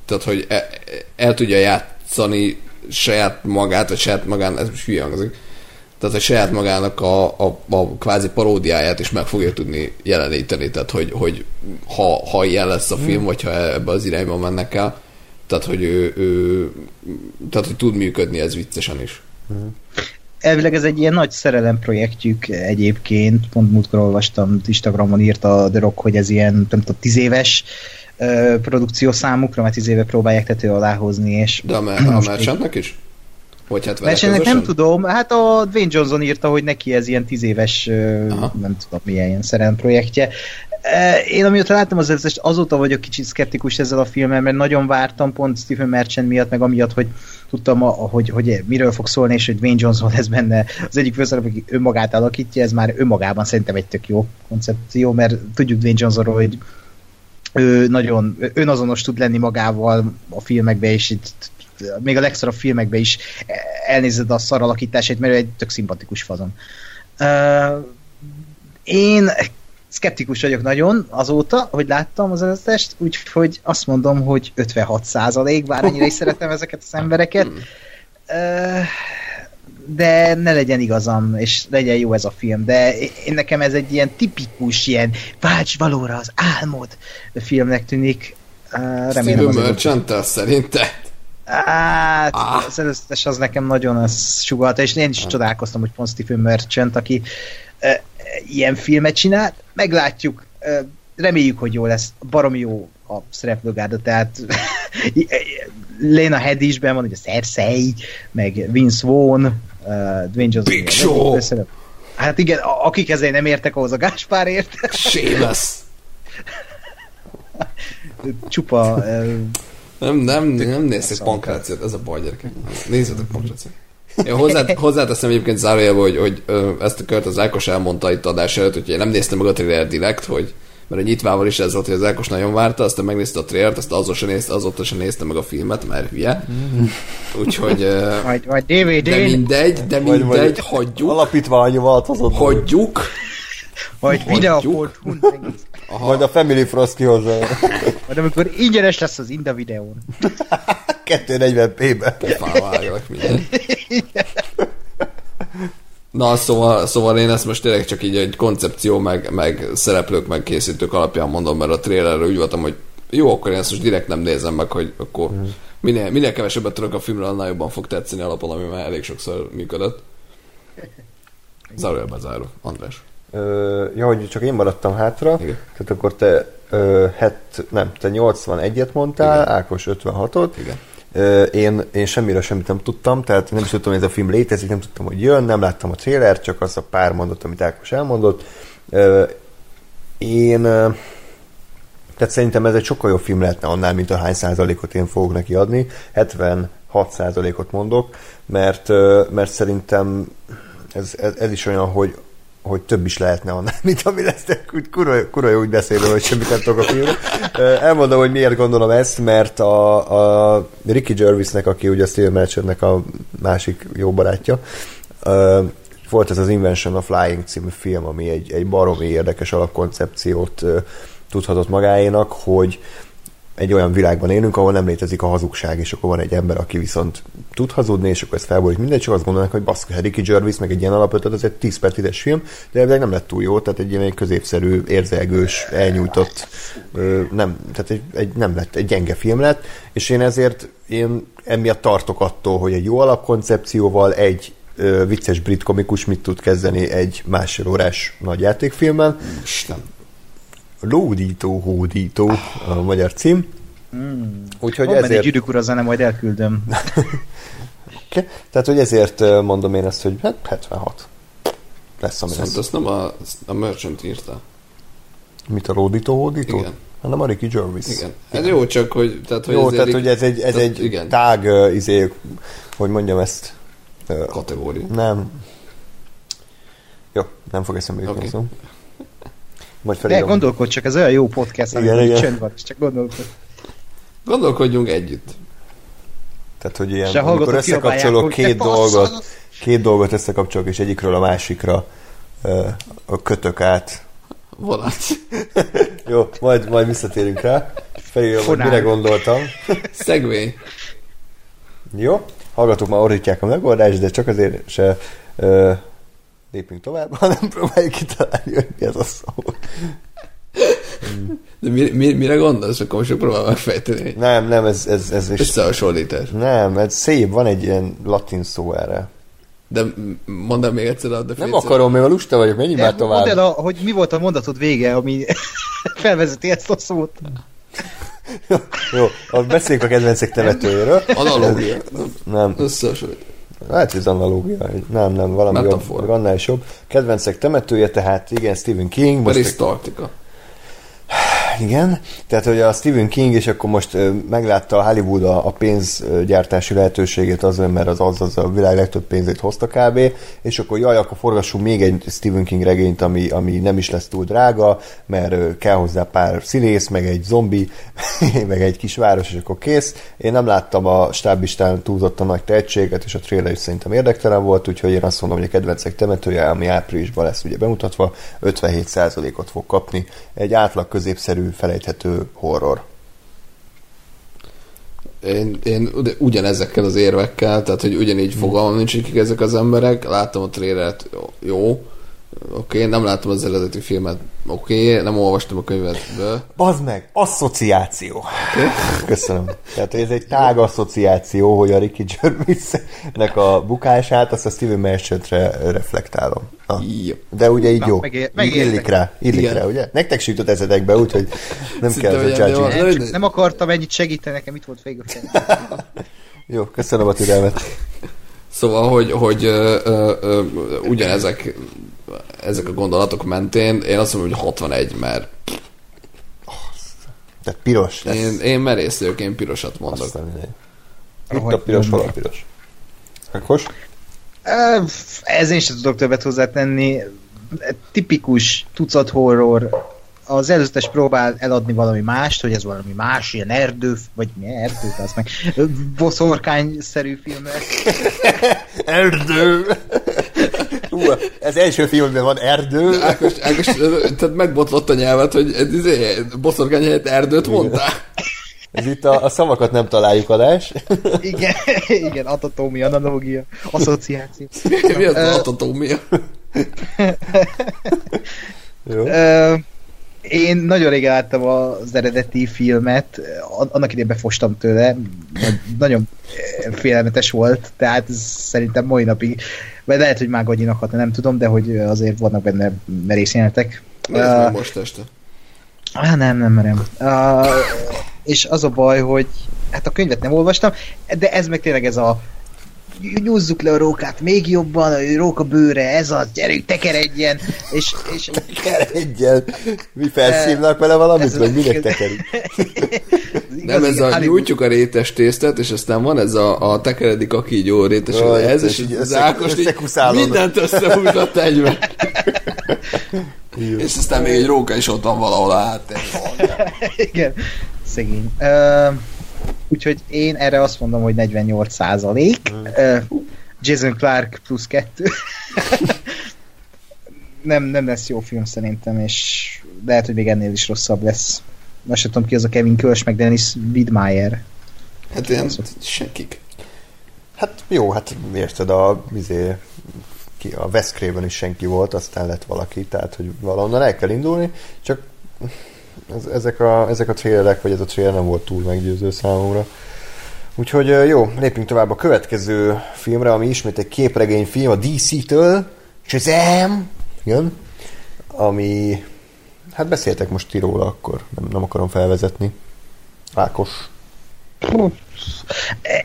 tehát, hogy el, el tudja játszani saját magát, vagy saját magán, ez most hülye hangzik, tehát a saját magának a, a, a kvázi paródiáját is meg fogja tudni jeleníteni, tehát hogy, hogy ha, ha ilyen lesz a film, mm. vagy ha ebbe az irányba mennek el, tehát hogy ő, ő tehát hogy tud működni ez viccesen is. Mm. Elvileg ez egy ilyen nagy szerelem projektjük egyébként, pont múltkor olvastam, Instagramon írta a The Rock, hogy ez ilyen, nem tudom, tíz éves produkció számukra, mert tíz éve próbálják tető alá hozni, és... De a, a Merchantnek is? Vagy hát vele nem tudom, hát a Dwayne Johnson írta, hogy neki ez ilyen tíz éves, Aha. nem tudom milyen ilyen szerelem projektje. Én amióta láttam az összes, azóta vagyok kicsit szkeptikus ezzel a filmmel, mert nagyon vártam pont Stephen Merchant miatt, meg amiatt, hogy tudtam, hogy, hogy miről fog szólni, és hogy Dwayne Johnson lesz benne az egyik főszerep, aki önmagát alakítja, ez már önmagában szerintem egy tök jó koncepció, mert tudjuk Dwayne Johnson, hogy ő nagyon önazonos tud lenni magával a filmekbe, és itt, még a legszarabb filmekbe is elnézed a szaralakítását, mert ő egy tök szimpatikus fazon. Uh, én szkeptikus vagyok nagyon azóta, hogy láttam az előttest, úgyhogy azt mondom, hogy 56 százalék, bár annyira is szeretem ezeket az embereket. Uh, de ne legyen igazam, és legyen jó ez a film, de én nekem ez egy ilyen tipikus, ilyen válts valóra az álmod filmnek tűnik. Uh, remélem Steven merchant szerintem. Hát, ah. az előzetes az nekem nagyon az sugalta, és én is ah. csodálkoztam, hogy pont Stephen Merchant, aki uh, ilyen filmet csinált, meglátjuk, uh, reméljük, hogy jó lesz, barom jó a szereplőgárda, tehát Lena Headey is van, ugye Cersei, meg Vince Vaughn, uh, Dwayne Johnson. Big Show! Hát igen, akik ezzel nem értek, ahhoz a Gáspár ért. Sémes! Csupa... Uh, nem, nem, nem néztek pankrációt, ez a baj gyerekek. Nézzetek pankrációt. Én hozzá, hozzáteszem egyébként zárójelben, hogy, hogy ö, ezt a kört az Ákos elmondta itt adás előtt, hogy én nem néztem meg a trailer direkt, hogy mert a nyitvával is ez volt, hogy az Ákos nagyon várta, aztán megnézte a trailert, azt azóta sem nézte, azóta sem nézte meg a filmet, mert hülye. Úgyhogy... Uh, majd, majd DVD. De mindegy, de mindegy, majd, majd hagyjuk. Alapítványi változott. Hagyjuk. Majd videó Majd a Family Frost kihozza. Majd amikor ingyenes lesz az Inda videón. 240p-be. Pofán minden. Na, szóval, szóval én ezt most tényleg csak így egy koncepció, meg, meg szereplők, meg készítők alapján mondom, mert a trailerről úgy voltam, hogy jó, akkor én ezt most direkt nem nézem meg, hogy akkor mm. minél, minél kevesebbet tudok a filmről, annál jobban fog tetszeni alapon, ami már elég sokszor működött. Zárójelben záró. András. Ö, ja, hogy csak én maradtam hátra, Igen. tehát akkor te, ö, het, nem, te 81-et mondtál, Igen. Ákos 56-ot. Igen. Én, én semmire semmit nem tudtam, tehát nem is tudtam, hogy ez a film létezik, nem tudtam, hogy jön, nem láttam a trailer, csak az a pár mondat, amit Ákos elmondott. Én tehát szerintem ez egy sokkal jobb film lehetne annál, mint a hány százalékot én fogok neki adni. 76 százalékot mondok, mert, mert szerintem ez, ez, ez is olyan, hogy hogy több is lehetne annál, mint ami lesz, de kurva, kurva jó úgy beszélő, hogy semmit nem tudok a filmre. Elmondom, hogy miért gondolom ezt, mert a, a Ricky Gervaisnek, aki ugye Steven Merchantnek a másik jó barátja, volt ez az Invention of Flying című film, ami egy, egy baromi érdekes alapkoncepciót tudhatott magáénak, hogy egy olyan világban élünk, ahol nem létezik a hazugság, és akkor van egy ember, aki viszont tud hazudni, és akkor ez felborít mindegy, csak azt gondolnak, hogy ha Ricky Gervais, meg egy ilyen alapötlet, az egy 10 per 10 film, de ebben nem lett túl jó, tehát egy ilyen középszerű, érzelgős, elnyújtott, nem, tehát egy, egy, nem lett, egy gyenge film lett, és én ezért én emiatt tartok attól, hogy egy jó alapkoncepcióval egy vicces brit komikus mit tud kezdeni egy másfél órás nagy játékfilmben. Isten Lódító, hódító a magyar cím. Mm. Úgyhogy Van ezért... Gyűrűk ura zene, majd elküldöm. okay. Tehát, hogy ezért mondom én ezt, hogy hát 76. Lesz, ami Szóval ezt nem a, a Merchant írta. Mit a Lódító, hódító? Igen. Hanem a Ricky Gervais. Igen. Ez jó, csak hogy... Tehát, hogy jó, tehát, hogy ez egy, ez tehát, egy igen. tág, uh, izé, hogy mondjam ezt... Uh, Kategória. Nem. Jó, nem fog eszembe jutni okay. szó. Majd felírom. Ne, gondolkodj csak, ez olyan jó podcast, igen, igen. csönd van, csak gondolkodj. Gondolkodjunk együtt. Tehát, hogy ilyen, Se amikor összekapcsolok két dolgot, két dolgot összekapcsolok, és egyikről a másikra uh, kötök át. Vonat. jó, majd, majd visszatérünk rá. Felírom, hogy mire gondoltam. Segway. Jó, hallgatók már orrítják a megoldást, de csak azért se uh, lépünk tovább, hanem próbáljuk kitalálni, hogy mi ez a szó. De mi, mi, mire gondolsz, akkor most próbál megfejteni? Nem, nem, ez... ez, ez is, Összehasonlítás. Nem, ez szép, van egy ilyen latin szó erre. De mondd el még egyszer a definíciót. Nem akarom, a lusta vagyok, menjünk már tovább. Mondd el, a, hogy mi volt a mondatod vége, ami felvezeti ezt a szót. jó, jó, beszéljünk a kedvencek temetőjéről. Analógia. Nem. Összehasonlítás. Hát ez analógia, nem, nem, valami Metafor. jobb, annál is jobb. Kedvencek temetője, tehát igen, Stephen King. Peristaltika. Igen, tehát hogy a Stephen King, és akkor most meglátta a Hollywood a, a pénzgyártási lehetőségét azért, mert az, az, az a világ legtöbb pénzét hozta kb. És akkor jaj, akkor forgassunk még egy Stephen King regényt, ami, ami nem is lesz túl drága, mert kell hozzá pár színész, meg egy zombi, meg egy kis város, és akkor kész. Én nem láttam a stábistán túlzottan nagy tehetséget, és a trailer is szerintem érdektelen volt, úgyhogy én azt mondom, hogy a kedvencek temetője, ami áprilisban lesz ugye bemutatva, 57%-ot fog kapni. Egy átlag középszerű, felejthető horror. Én, én ugyanezekkel az érvekkel, tehát hogy ugyanígy fogalmam nincs, kik ezek az emberek. Láttam a trailert, jó, oké, nem láttam az eredeti filmet, oké, nem olvastam a könyvet, de... Bazd meg, asszociáció. Köszönöm. Tehát ez egy tág asszociáció, hogy a Ricky Gervaisnek a bukását, azt a Steven Merchant-re reflektálom. Na. De ugye így Na, jó. megér- illik rá, illik Igen. rá, ugye? Nektek se jutott eszetekbe, úgyhogy nem Szinte kell ez a Nem, csak nem akartam ennyit segíteni, nekem itt volt végül. Jó, köszönöm a türelmet. Szóval, hogy, hogy ö, ö, ö, ugyanezek ezek a gondolatok mentén, én azt mondom, hogy 61, mert Tehát piros lesz. én, én merész vagyok, én pirosat mondok. Aztán. Itt Ahogy a piros, hol a piros? Ákos? Ez én sem tudok többet hozzátenni. Tipikus tucat horror. Az előzetes próbál eladni valami mást, hogy ez valami más, ilyen erdő, vagy mi erdő, az meg boszorkány-szerű film lesz. Erdő! Hú, ez első filmben van erdő. Ákos, Ákos, tehát megbotlott a nyelvet, hogy ez izé, boszorkány helyett erdőt mondtál. Ez itt a, a szavakat nem találjuk adás. Igen, igen, anatómia, analógia, asszociáció. Mi az Ö, az anatómia? Jó. Ö, én nagyon régen láttam az eredeti filmet, annak idején befostam tőle, nagy- nagyon félelmetes volt, tehát szerintem mai napig, vagy lehet, hogy már gagyinak hatna, nem tudom, de hogy azért vannak benne merész jelenetek. Nézd Ö, meg most este. Á, nem, nem merem. Uh, és az a baj, hogy hát a könyvet nem olvastam, de ez meg tényleg ez a nyúzzuk le a rókát még jobban, a róka bőre, ez az, gyerünk, tekeredjen, és, és Egyen. Mi felszívnak vele valamit, Ez vagy minek tekerünk? Nem, ez a Hollywood- nyújtjuk a rétes tésztet, és aztán van ez a, a tekeredik a kígyó rétes, Jaj, ez, és és így az Ákos mindent összehúzott egybe. és aztán még egy róka is ott van valahol a háttérben. Igen, szegény. Uh, úgyhogy én erre azt mondom, hogy 48 százalék. Uh, Jason Clark plusz kettő. nem, nem lesz jó film szerintem, és lehet, hogy még ennél is rosszabb lesz. Most tudom ki az a Kevin Kölsch, meg Dennis Widmeyer. Hát ilyen senkik. Hát jó, hát érted, a, izé, ki, a Wes Craven is senki volt, aztán lett valaki, tehát hogy valahonnan el kell indulni, csak ez, ezek, a, ezek a trailerek, vagy ez a trailer nem volt túl meggyőző számomra. Úgyhogy jó, lépjünk tovább a következő filmre, ami ismét egy képregényfilm a DC-től, Shazam! Jön, ami, hát beszéltek most ti róla, akkor nem, nem akarom felvezetni. Ákos.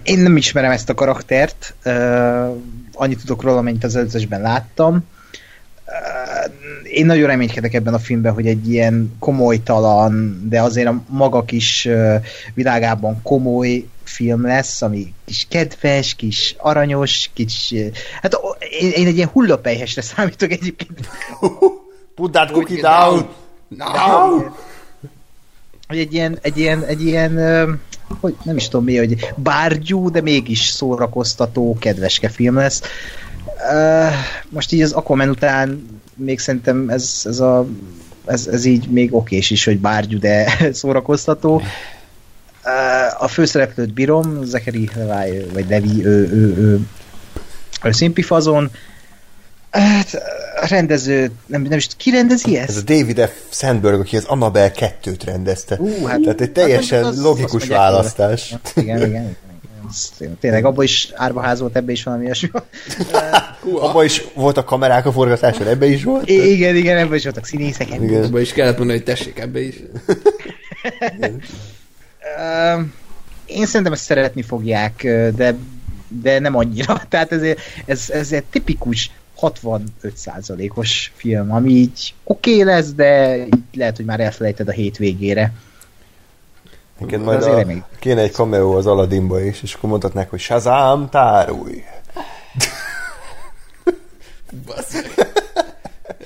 Én nem ismerem ezt a karaktert, uh, annyit tudok róla, amennyit az előzősben láttam. Uh, én nagyon reménykedek ebben a filmben, hogy egy ilyen komolytalan, de azért a maga kis uh, világában komoly film lesz, ami kis kedves, kis aranyos, kis... Hát én, én egy ilyen hullapelyhesre számítok egyébként. Put that cookie down! No! egy ilyen, egy ilyen, egy ilyen hogy nem is tudom mi, hogy bárgyú, de mégis szórakoztató, kedveske film lesz. Most így az Aquaman után még szerintem ez, ez, a, ez, ez így még okés is, hogy bárgyú, de szórakoztató. A főszereplőt bírom, Zachary Levi, vagy Levi, ő, ő, ő, ő szimpifazon. Hát, a rendező, nem, nem is ki rendezi ezt? Ez a David F. Sandberg, aki az Annabelle 2-t rendezte. Ú, hát- Tehát egy teljesen hát az- logikus mondják választás. Igen, igen. igen. Tény- Tényleg, abban is árvaház volt, ebbe is valami ilyesmi. Abban is voltak kamerák a forgatáson, ebbe is volt. I- igen, igen, ebben is voltak színészek. Igen. Abba is kellett mondani, hogy tessék ebbe is. Én szerintem ezt szeretni fogják, de, de nem annyira. Tehát ez, ez, ez egy tipikus 65%-os film, ami így oké okay lesz, de így lehet, hogy már elfelejted a hétvégére. Neked majd Azért a, remény. kéne egy cameo az Aladdinba is, és akkor mondhatnák, hogy Shazam, tárulj!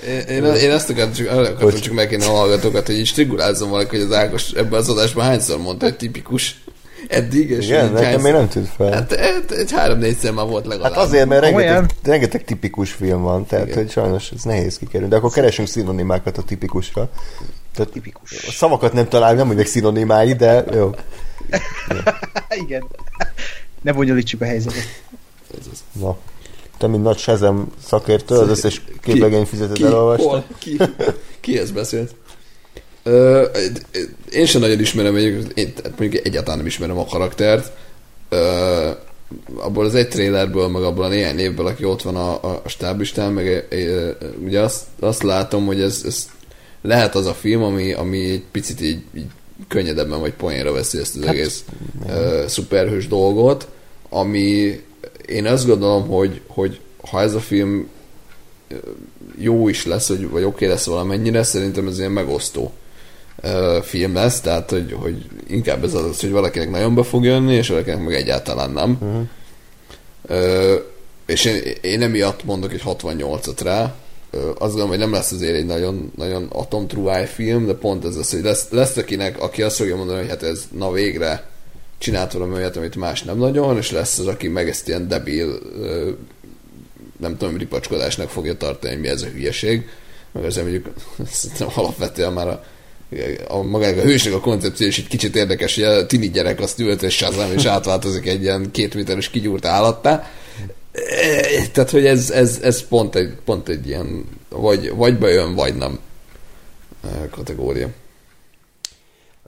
Én, én, én ezt akartam csak, akartam csak megkérni a hallgatókat, hogy így strigulázzon valaki, hogy az Ákos ebben az adásban hányszor mondta, hogy tipikus eddig, és Igen, nekem hányszor- még nem tűnt fel. Hát, hát egy három-négyszer már volt legalább. Hát azért, mert Olyan? rengeteg, rengeteg tipikus film van, tehát Igen. hogy sajnos ez nehéz kikerülni. De akkor keresünk szinonimákat a tipikusra. Tehát Tipikus. a szavakat nem találjuk, nem mondjuk szinonimái, de jó. Igen. Ne bonyolítsuk a helyzetet. Ez az. Na. Te, mint nagy Shazam szakértő, az összes képregény fizetet Ki? elolvastad. Hol? Ki? Ki ez beszélt? Ö, én sem nagyon ismerem, én mondjuk egyáltalán nem ismerem a karaktert. Ö, abból az egy trailerből, meg abból a néhány névből, aki ott van a, a, stáblistán, meg ö, ugye azt, azt látom, hogy ez, ez lehet az a film, ami, ami egy picit így, így könnyedebben vagy poénra veszi ezt az hát, egész ö, szuperhős dolgot, ami én azt gondolom, hogy, hogy ha ez a film jó is lesz, vagy, vagy oké okay lesz valamennyire, szerintem ez ilyen megosztó film lesz, tehát hogy, hogy inkább ez az, hogy valakinek nagyon be fog jönni, és valakinek meg egyáltalán nem. Uh-huh. Ö, és én, én emiatt mondok egy 68-at rá. Ö, azt gondolom, hogy nem lesz azért egy nagyon, nagyon atom true film, de pont ez az, hogy lesz, lesz akinek, aki azt fogja mondani, hogy hát ez na végre csinált valami olyat, amit más nem nagyon, és lesz az, aki meg ezt ilyen debil ö, nem tudom, ripacskodásnak fogja tartani, hogy mi ez a hülyeség. Meg azért mondjuk szerintem alapvetően már a, a magának a hősnek a koncepció is egy kicsit érdekes, hogy a tini gyerek azt ült és Shazam, és átváltozik egy ilyen két méteres kigyúrt állattá. E, Tehát, hogy ez, ez, ez pont, egy, pont egy ilyen vagy, vagy bejön, vagy nem e, kategória.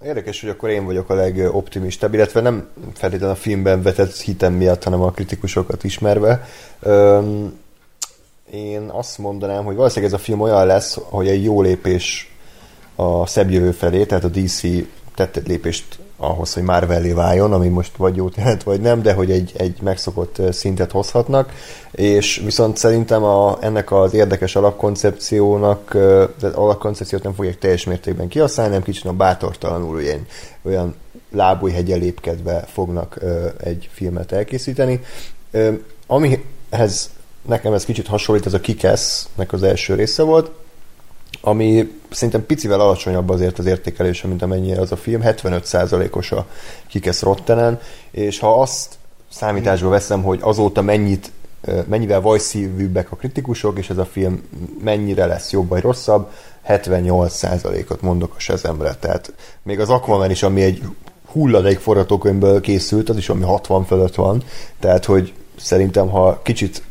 Érdekes, hogy akkor én vagyok a legoptimistább, illetve nem feltétlenül a filmben vetett hitem miatt, hanem a kritikusokat ismerve. Öm, én azt mondanám, hogy valószínűleg ez a film olyan lesz, hogy egy jó lépés a szebb jövő felé, tehát a DC tett egy lépést ahhoz, hogy Marvel váljon, ami most vagy jót jelent, vagy nem, de hogy egy, egy megszokott szintet hozhatnak, és viszont szerintem a, ennek az érdekes alapkoncepciónak, az alapkoncepciót nem fogják teljes mértékben kihasználni, nem kicsit a bátortalanul olyan, olyan lábújhegyen lépkedve fognak egy filmet elkészíteni. Amihez nekem ez kicsit hasonlít, ez a Kikesznek az első része volt, ami szerintem picivel alacsonyabb azért az értékelése, mint amennyire az a film, 75%-os a Kikesz Rottenen, és ha azt számításba veszem, hogy azóta mennyit, mennyivel vajszívűbbek a kritikusok, és ez a film mennyire lesz jobb vagy rosszabb, 78%-ot mondok a Shazamre, tehát még az Aquaman is, ami egy hulladék forgatókönyvből készült, az is ami 60 fölött van, tehát hogy szerintem ha kicsit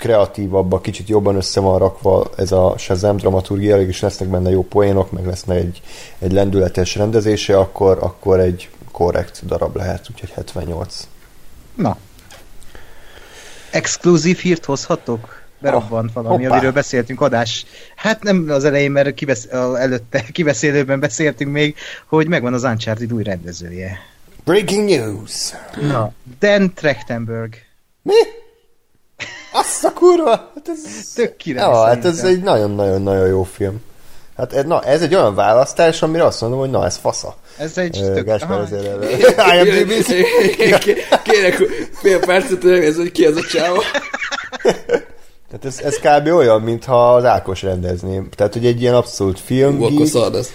kreatívabb, kicsit jobban össze van rakva ez a Shazam dramaturgia, és lesznek benne jó poénok, meg lesznek egy, egy lendületes rendezése, akkor, akkor egy korrekt darab lehet, úgyhogy 78. Na. Exkluzív hírt hozhatok? Berobbant valami, hoppá. amiről beszéltünk adás. Hát nem az elején, mert kivesz, a- előtte kiveszélőben beszéltünk még, hogy megvan az Uncharted új rendezője. Breaking news! Na, Dan Trachtenberg. Mi? Azt a kurva! Hát ez... Tök király Ja, hát ez egy nagyon-nagyon-nagyon jó film. Hát na, ez egy olyan választás, amire azt mondom, hogy na, ez fasza. Ez egy Ö, tök... Gáspár ezért. IMDb. Kérek fél percet, ez, hogy ki ez a csáva. Tehát ez, ez kb. olyan, mintha az Ákos rendezné. Tehát, hogy egy ilyen abszolút Hú, filmgeek, akkor szar ez.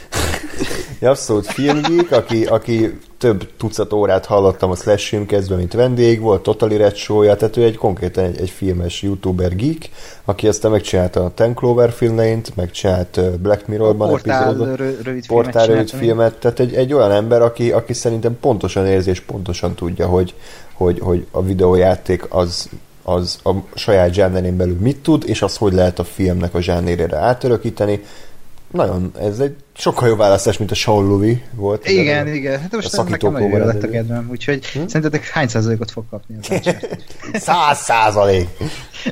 Egy abszolút filmgeek, aki, aki több tucat órát hallottam a Slash filmkezdben, mint vendég, volt Totally Red show tehát ő egy konkrétan egy, egy filmes youtuber geek, aki aztán megcsinálta a Ten Cloverfield Lane-t, megcsinált Black Mirrorban Portál epizódot, rö- rövid filmet portál rövid filmet, tehát egy, egy olyan ember, aki, aki szerintem pontosan érzi és pontosan tudja, hogy, hogy, hogy a videójáték az, az a saját zsánerén belül mit tud, és az hogy lehet a filmnek a zsánérére átörökíteni. Nagyon, ez egy sokkal jobb választás, mint a Louis volt. Igen, igen. Hát most a nekem nagyon lett a kedvem. Úgyhogy hm? szerintetek hány százalékot fog kapni? Száz százalék!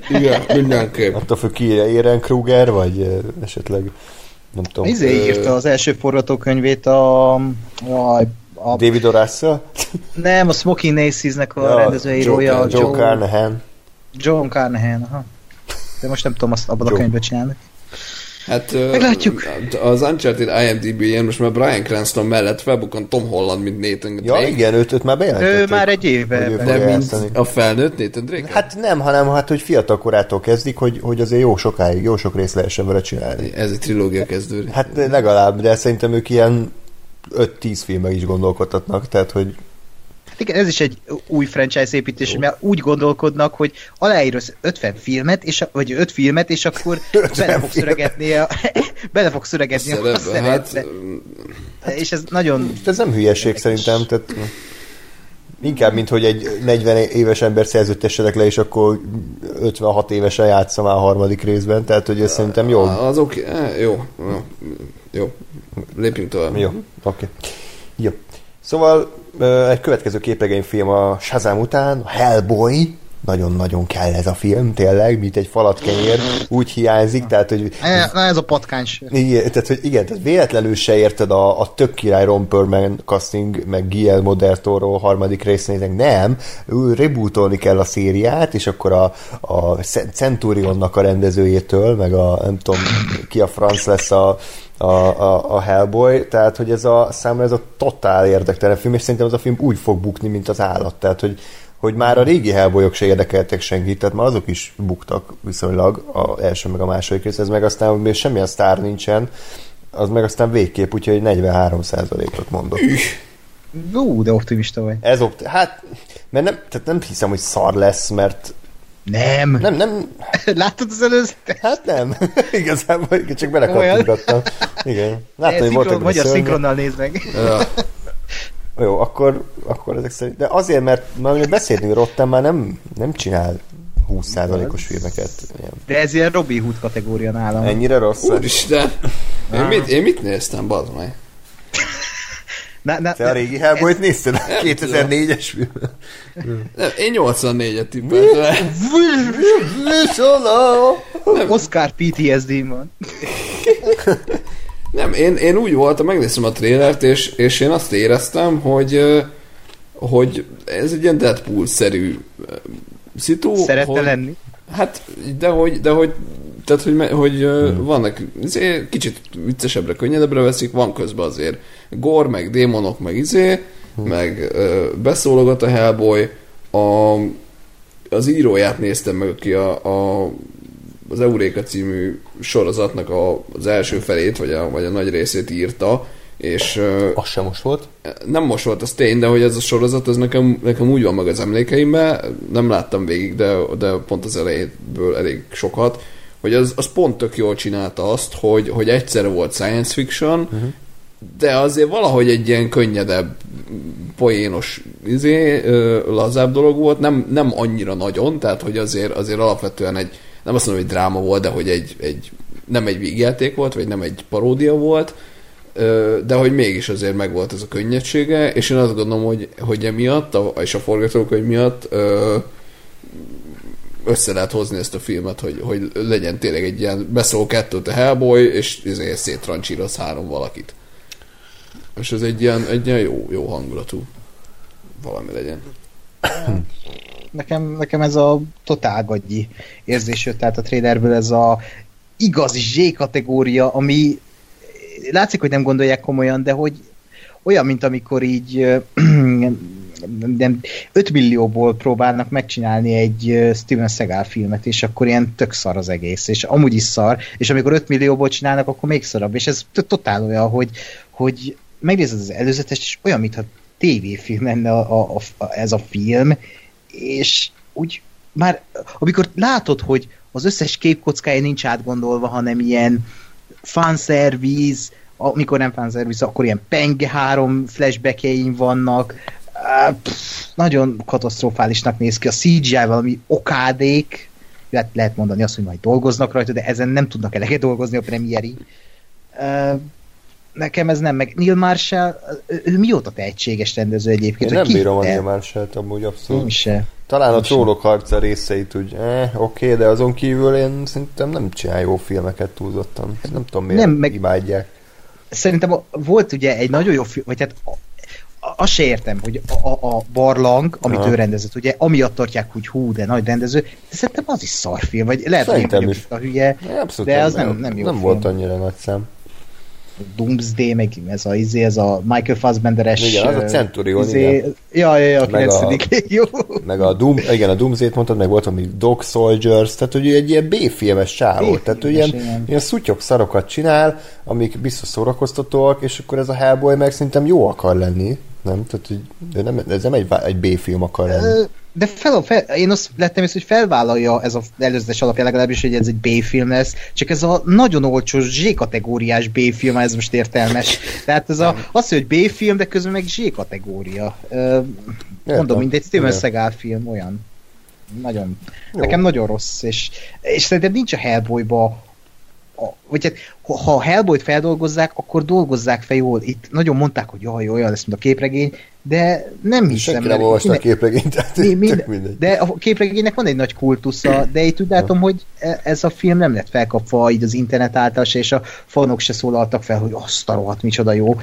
Igen, mindenképp. Attól függ ki Eren Kruger, vagy esetleg nem tudom. Izé ö, írta az első forgatókönyvét a... a, a David O. Russell? nem, a Smoking Aces-nek a Ja, rendezőírója. Joe, Joe Carnahan. John Carnahan, aha. De most nem tudom azt abban a könyvben csinálni. Hát Meglátjuk. az Uncharted IMDb-jén most már Brian Cranston mellett felbukkant Tom Holland, mint Nathan Ja, Drake. igen, őt, őt már bejelentették. Ő már egy éve De mint a felnőtt Nathan Drake? Hát nem, hanem hát, hogy fiatal korától kezdik, hogy, hogy azért jó sokáig, jó sok részt lehessen vele csinálni. Ez egy trilógia kezdődik. Hát legalább, de szerintem ők ilyen 5-10 filmek is gondolkodtatnak, tehát hogy Hát igen, ez is egy új franchise építés, mert úgy gondolkodnak, hogy aláírsz 50 filmet, és, a- vagy 5 filmet, és akkor 50 bele fog filmet. szöregetni a, bele fog szöregetni a, a hát, szerepbe. És ez nagyon... ez nem hülyeség szerintem, tehát inkább, mint hogy egy 40 éves ember szerződtessenek le, és akkor 56 évesen játsza már a harmadik részben, tehát hogy ez szerintem jó. Az oké, okay. jó, jó, jó, lépjünk tovább. Jó, oké. Jó. Szóval egy következő képregényfilm a Shazam után, a Hellboy, nagyon-nagyon kell ez a film, tényleg, mint egy falat kenyér, úgy hiányzik, tehát, hogy Na ez a patkáns. igen, tehát, hogy igen, tehát véletlenül se érted a, a tök király Ron Perlman casting, meg Guillermo del Toro harmadik résznének, nem, ő rebootolni kell a szériát, és akkor a, a Centurionnak a rendezőjétől, meg a nem tudom, ki a franc lesz a, a, a, a Hellboy, tehát hogy ez a számomra ez a totál érdektelen film, és szerintem az a film úgy fog bukni, mint az állat, tehát hogy hogy már a régi Hellboyok se érdekeltek senkit, tehát már azok is buktak viszonylag, a első meg a második rész, ez meg aztán, hogy még semmilyen sztár nincsen, az meg aztán végképp, úgyhogy 43%-ot mondok. Ú, de optimista vagy. Ez opt- hát, mert nem, tehát nem hiszem, hogy szar lesz, mert Nem. nem, nem, Láttad az előzetet? hát nem, igazából csak belekapcsolgattam. Igen. Láttam, hogy voltak Magyar szörnyek. szinkronnal nézd meg. Ja. Jó, akkor, akkor ezek szerint, de azért, mert már ugye beszéltünk, Rotten már nem, nem csinál 20%-os filmeket. Ilyen. De ez ilyen Robin Hood kategória nálam. Ennyire rossz? Úristen! Én mit, én mit néztem, bazd meg? Na, na, Te a régi Hellboyt nézted? A 2004-es film? Nem, én 84-et tippeltem. Oscar PTSD van. Nem, én, én úgy voltam, megnéztem a trélert, és, és én azt éreztem, hogy hogy ez egy ilyen Deadpool-szerű szitu. Szerette hogy, lenni. Hát, de hogy, de hogy tehát, hogy, me- hogy hmm. vannak, izé, kicsit viccesebbre, könnyedebbre veszik, van közben azért gor, meg démonok, meg izé, hmm. meg ö, beszólogat a Hellboy, a, az íróját néztem meg, aki a, a az Euréka című sorozatnak a, az első felét, vagy a, vagy a nagy részét írta, és Az sem most volt. nem most volt az tény, de hogy ez a sorozat, ez nekem, nekem úgy van meg az emlékeimben, nem láttam végig, de, de pont az elejéből elég sokat, hogy az, az pont tök jól csinálta azt, hogy, hogy egyszerre volt science fiction, uh-huh. de azért valahogy egy ilyen könnyedebb, poénos, izé, lazább dolog volt, nem, nem annyira nagyon, tehát hogy azért, azért alapvetően egy, nem azt mondom, hogy dráma volt, de hogy egy, egy nem egy vígjáték volt, vagy nem egy paródia volt, de hogy mégis azért megvolt ez a könnyedsége, és én azt gondolom, hogy, hogy emiatt, a, és a forgatókönyv miatt össze lehet hozni ezt a filmet, hogy, hogy legyen tényleg egy ilyen beszól kettőt a Hellboy, és ezért széttrancsíroz három valakit. És ez egy ilyen, egy ilyen jó, jó hangulatú valami legyen. Nekem, nekem ez a totál gagyi érzés jött át a trailerből, ez a igazi Z kategória, ami látszik, hogy nem gondolják komolyan, de hogy olyan, mint amikor így nem, 5 millióból próbálnak megcsinálni egy Steven Seagal filmet, és akkor ilyen tök szar az egész, és amúgy is szar, és amikor 5 millióból csinálnak, akkor még szarabb, és ez totál olyan, hogy, hogy megnézed az előzetes, és olyan, mintha tévéfilm lenne a, a, a, ez a film, és úgy már, amikor látod, hogy az összes képkockája nincs átgondolva, hanem ilyen fanszerviz, amikor nem fanszerviz, akkor ilyen penge három flashbackjeim vannak, pff, nagyon katasztrofálisnak néz ki. A CGI valami okádék, lehet, lehet mondani azt, hogy majd dolgoznak rajta, de ezen nem tudnak eleget dolgozni a premieri. Nekem ez nem, meg Neil Marshall, ő, ő mióta tehetséges rendező egyébként? Én hogy nem ki bírom a? Neil Marshall-t amúgy abszolút. Én se. Talán a Én sem. trónok harca részeit úgy, eh, oké, okay, de azon kívül én szerintem nem csinál jó filmeket túlzottan. Nem tudom miért Nem, meg- imádják. Szerintem a- volt ugye egy nagyon jó film, vagy hát a- azt se értem, hogy a, a, a barlang, amit Aha. ő rendezett, ugye, amiatt tartják, hogy hú, de nagy rendező, de szerintem az is szarfilm, vagy lehet, hogy Szerintem is. itt a hülye, de az nem, nem jó nem film. volt annyira nagy szám. Doomsday, meg ez a, izé, ez a Michael Fassbenderes... Igen, az a Centurion, izé, igen. Ja, ja, ja, a Meg a- 9. Jó. Meg a Doom, igen, a Doomsday-t mondtad, meg volt ami Dog Soldiers, tehát hogy egy ilyen B-filmes csávó, tehát ilyen, igen. ilyen szutyok szarokat csinál, amik biztos szórakoztatóak, és akkor ez a Hellboy meg szerintem jó akar lenni, nem? Tehát, hogy ő nem, ez nem egy, egy B-film akar lenni. De fel, fel, én azt lettem észre, hogy felvállalja ez a előzetes alapja legalábbis, hogy ez egy B-film lesz, csak ez a nagyon olcsó Z-kategóriás B-film, ez most értelmes. Tehát ez a, az, hogy B-film, de közben meg Z-kategória. Mondom, mindegy, Steven. Seagal film olyan. Nagyon. Jó. Nekem nagyon rossz, és, és szerintem nincs a Hellboyba a, vagy hát, ha ha a Hellboyt feldolgozzák, akkor dolgozzák fel jól. Itt nagyon mondták, hogy jaj, olyan lesz, mint a képregény, de nem hiszem. Senki nem olvasta a minden- képregényt, tehát mi, mind, mindegy. de a képregénynek van egy nagy kultusza, de itt úgy látom, hogy e- ez a film nem lett felkapva így az internet által se, és a fanok se szólaltak fel, hogy azt a rohadt, micsoda jó.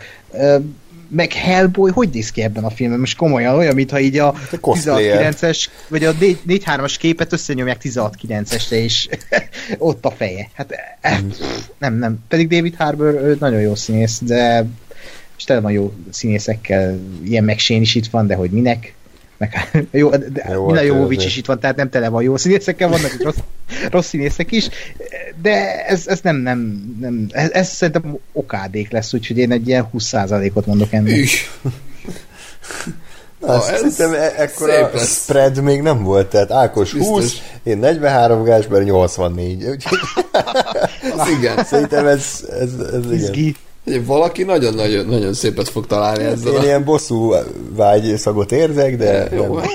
Meg Hellboy, hogy néz ki ebben a filmben? Most komolyan olyan, mintha így a egy cosplayer. 16-9-es, vagy a 4-3-as képet összenyomják 16-9-esre, és ott a feje. Hát eh, nem, nem. Pedig David Harbour nagyon jó színész, de és tele van jó színészekkel, ilyen McShane is itt van, de hogy minek? Meg, jó, de Jó, jó, Mila hát Jovovics is itt van, tehát nem tele van jó színészekkel, vannak itt rossz, rossz színészek is, de ez, ez nem, nem, nem ez, ez szerintem okádék lesz, úgyhogy én egy ilyen 20%-ot mondok ennek. Na, Na, azt ez szerintem e- ekkora lesz. spread még nem volt, tehát Ákos 20, Biztos. én 43, Gásper 84. Úgyhogy Igen. szerintem ez, ez, ez igen. Valaki nagyon-nagyon nagyon szépet fog találni ezzel. Én A... ilyen bosszú vágy szagot érzek, de Jó. nem.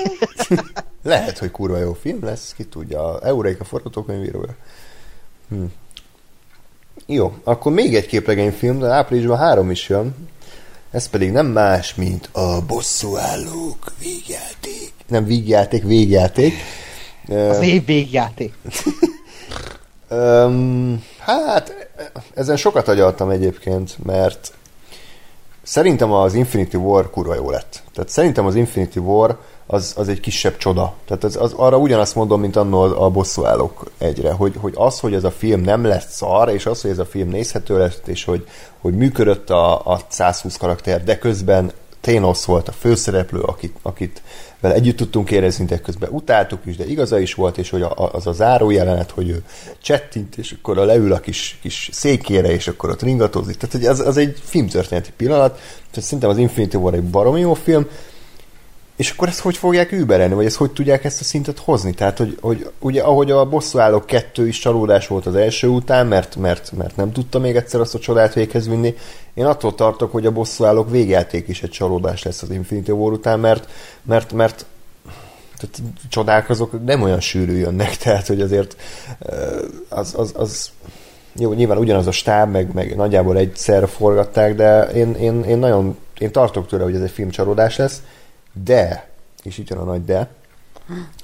lehet, hogy kurva jó film lesz, ki tudja. Eureika forgatókönyvírója. Hm. Jó, akkor még egy képregényfilm, de áprilisban három is jön. Ez pedig nem más, mint a bosszúállók vígjáték. Nem vígjáték, végjáték. Az év végjáték. Öm, hát, ezen sokat agyaltam egyébként, mert szerintem az Infinity War kurva jó lett. Tehát szerintem az Infinity War az, az egy kisebb csoda. Tehát az, az, arra ugyanazt mondom, mint annól a bosszúállók egyre, hogy, hogy az, hogy ez a film nem lett szar, és az, hogy ez a film nézhető lett, és hogy, hogy működött a, a 120 karakter, de közben Thanos volt a főszereplő, akit, akit vele együtt tudtunk érezni, de közben utáltuk is, de igaza is volt, és hogy a, az a záró jelenet, hogy ő csettint, és akkor a leül a kis, kis székére, és akkor ott ringatozik. Tehát hogy az, az egy filmtörténeti pillanat, tehát szerintem az Infinity War egy baromi jó film, és akkor ezt hogy fogják überelni, vagy ezt hogy tudják ezt a szintet hozni? Tehát, hogy, hogy ugye ahogy a bosszúállók kettő is csalódás volt az első után, mert, mert, mert nem tudta még egyszer azt a csodát véghez vinni, én attól tartok, hogy a bosszúállók végjáték is egy csalódás lesz az Infinity War után, mert, mert, mert tehát csodák azok nem olyan sűrű jönnek, tehát hogy azért az, az, az jó, nyilván ugyanaz a stáb, meg, meg nagyjából egyszer forgatták, de én, én, én nagyon én tartok tőle, hogy ez egy filmcsalódás lesz, de, és itt jön a nagy de,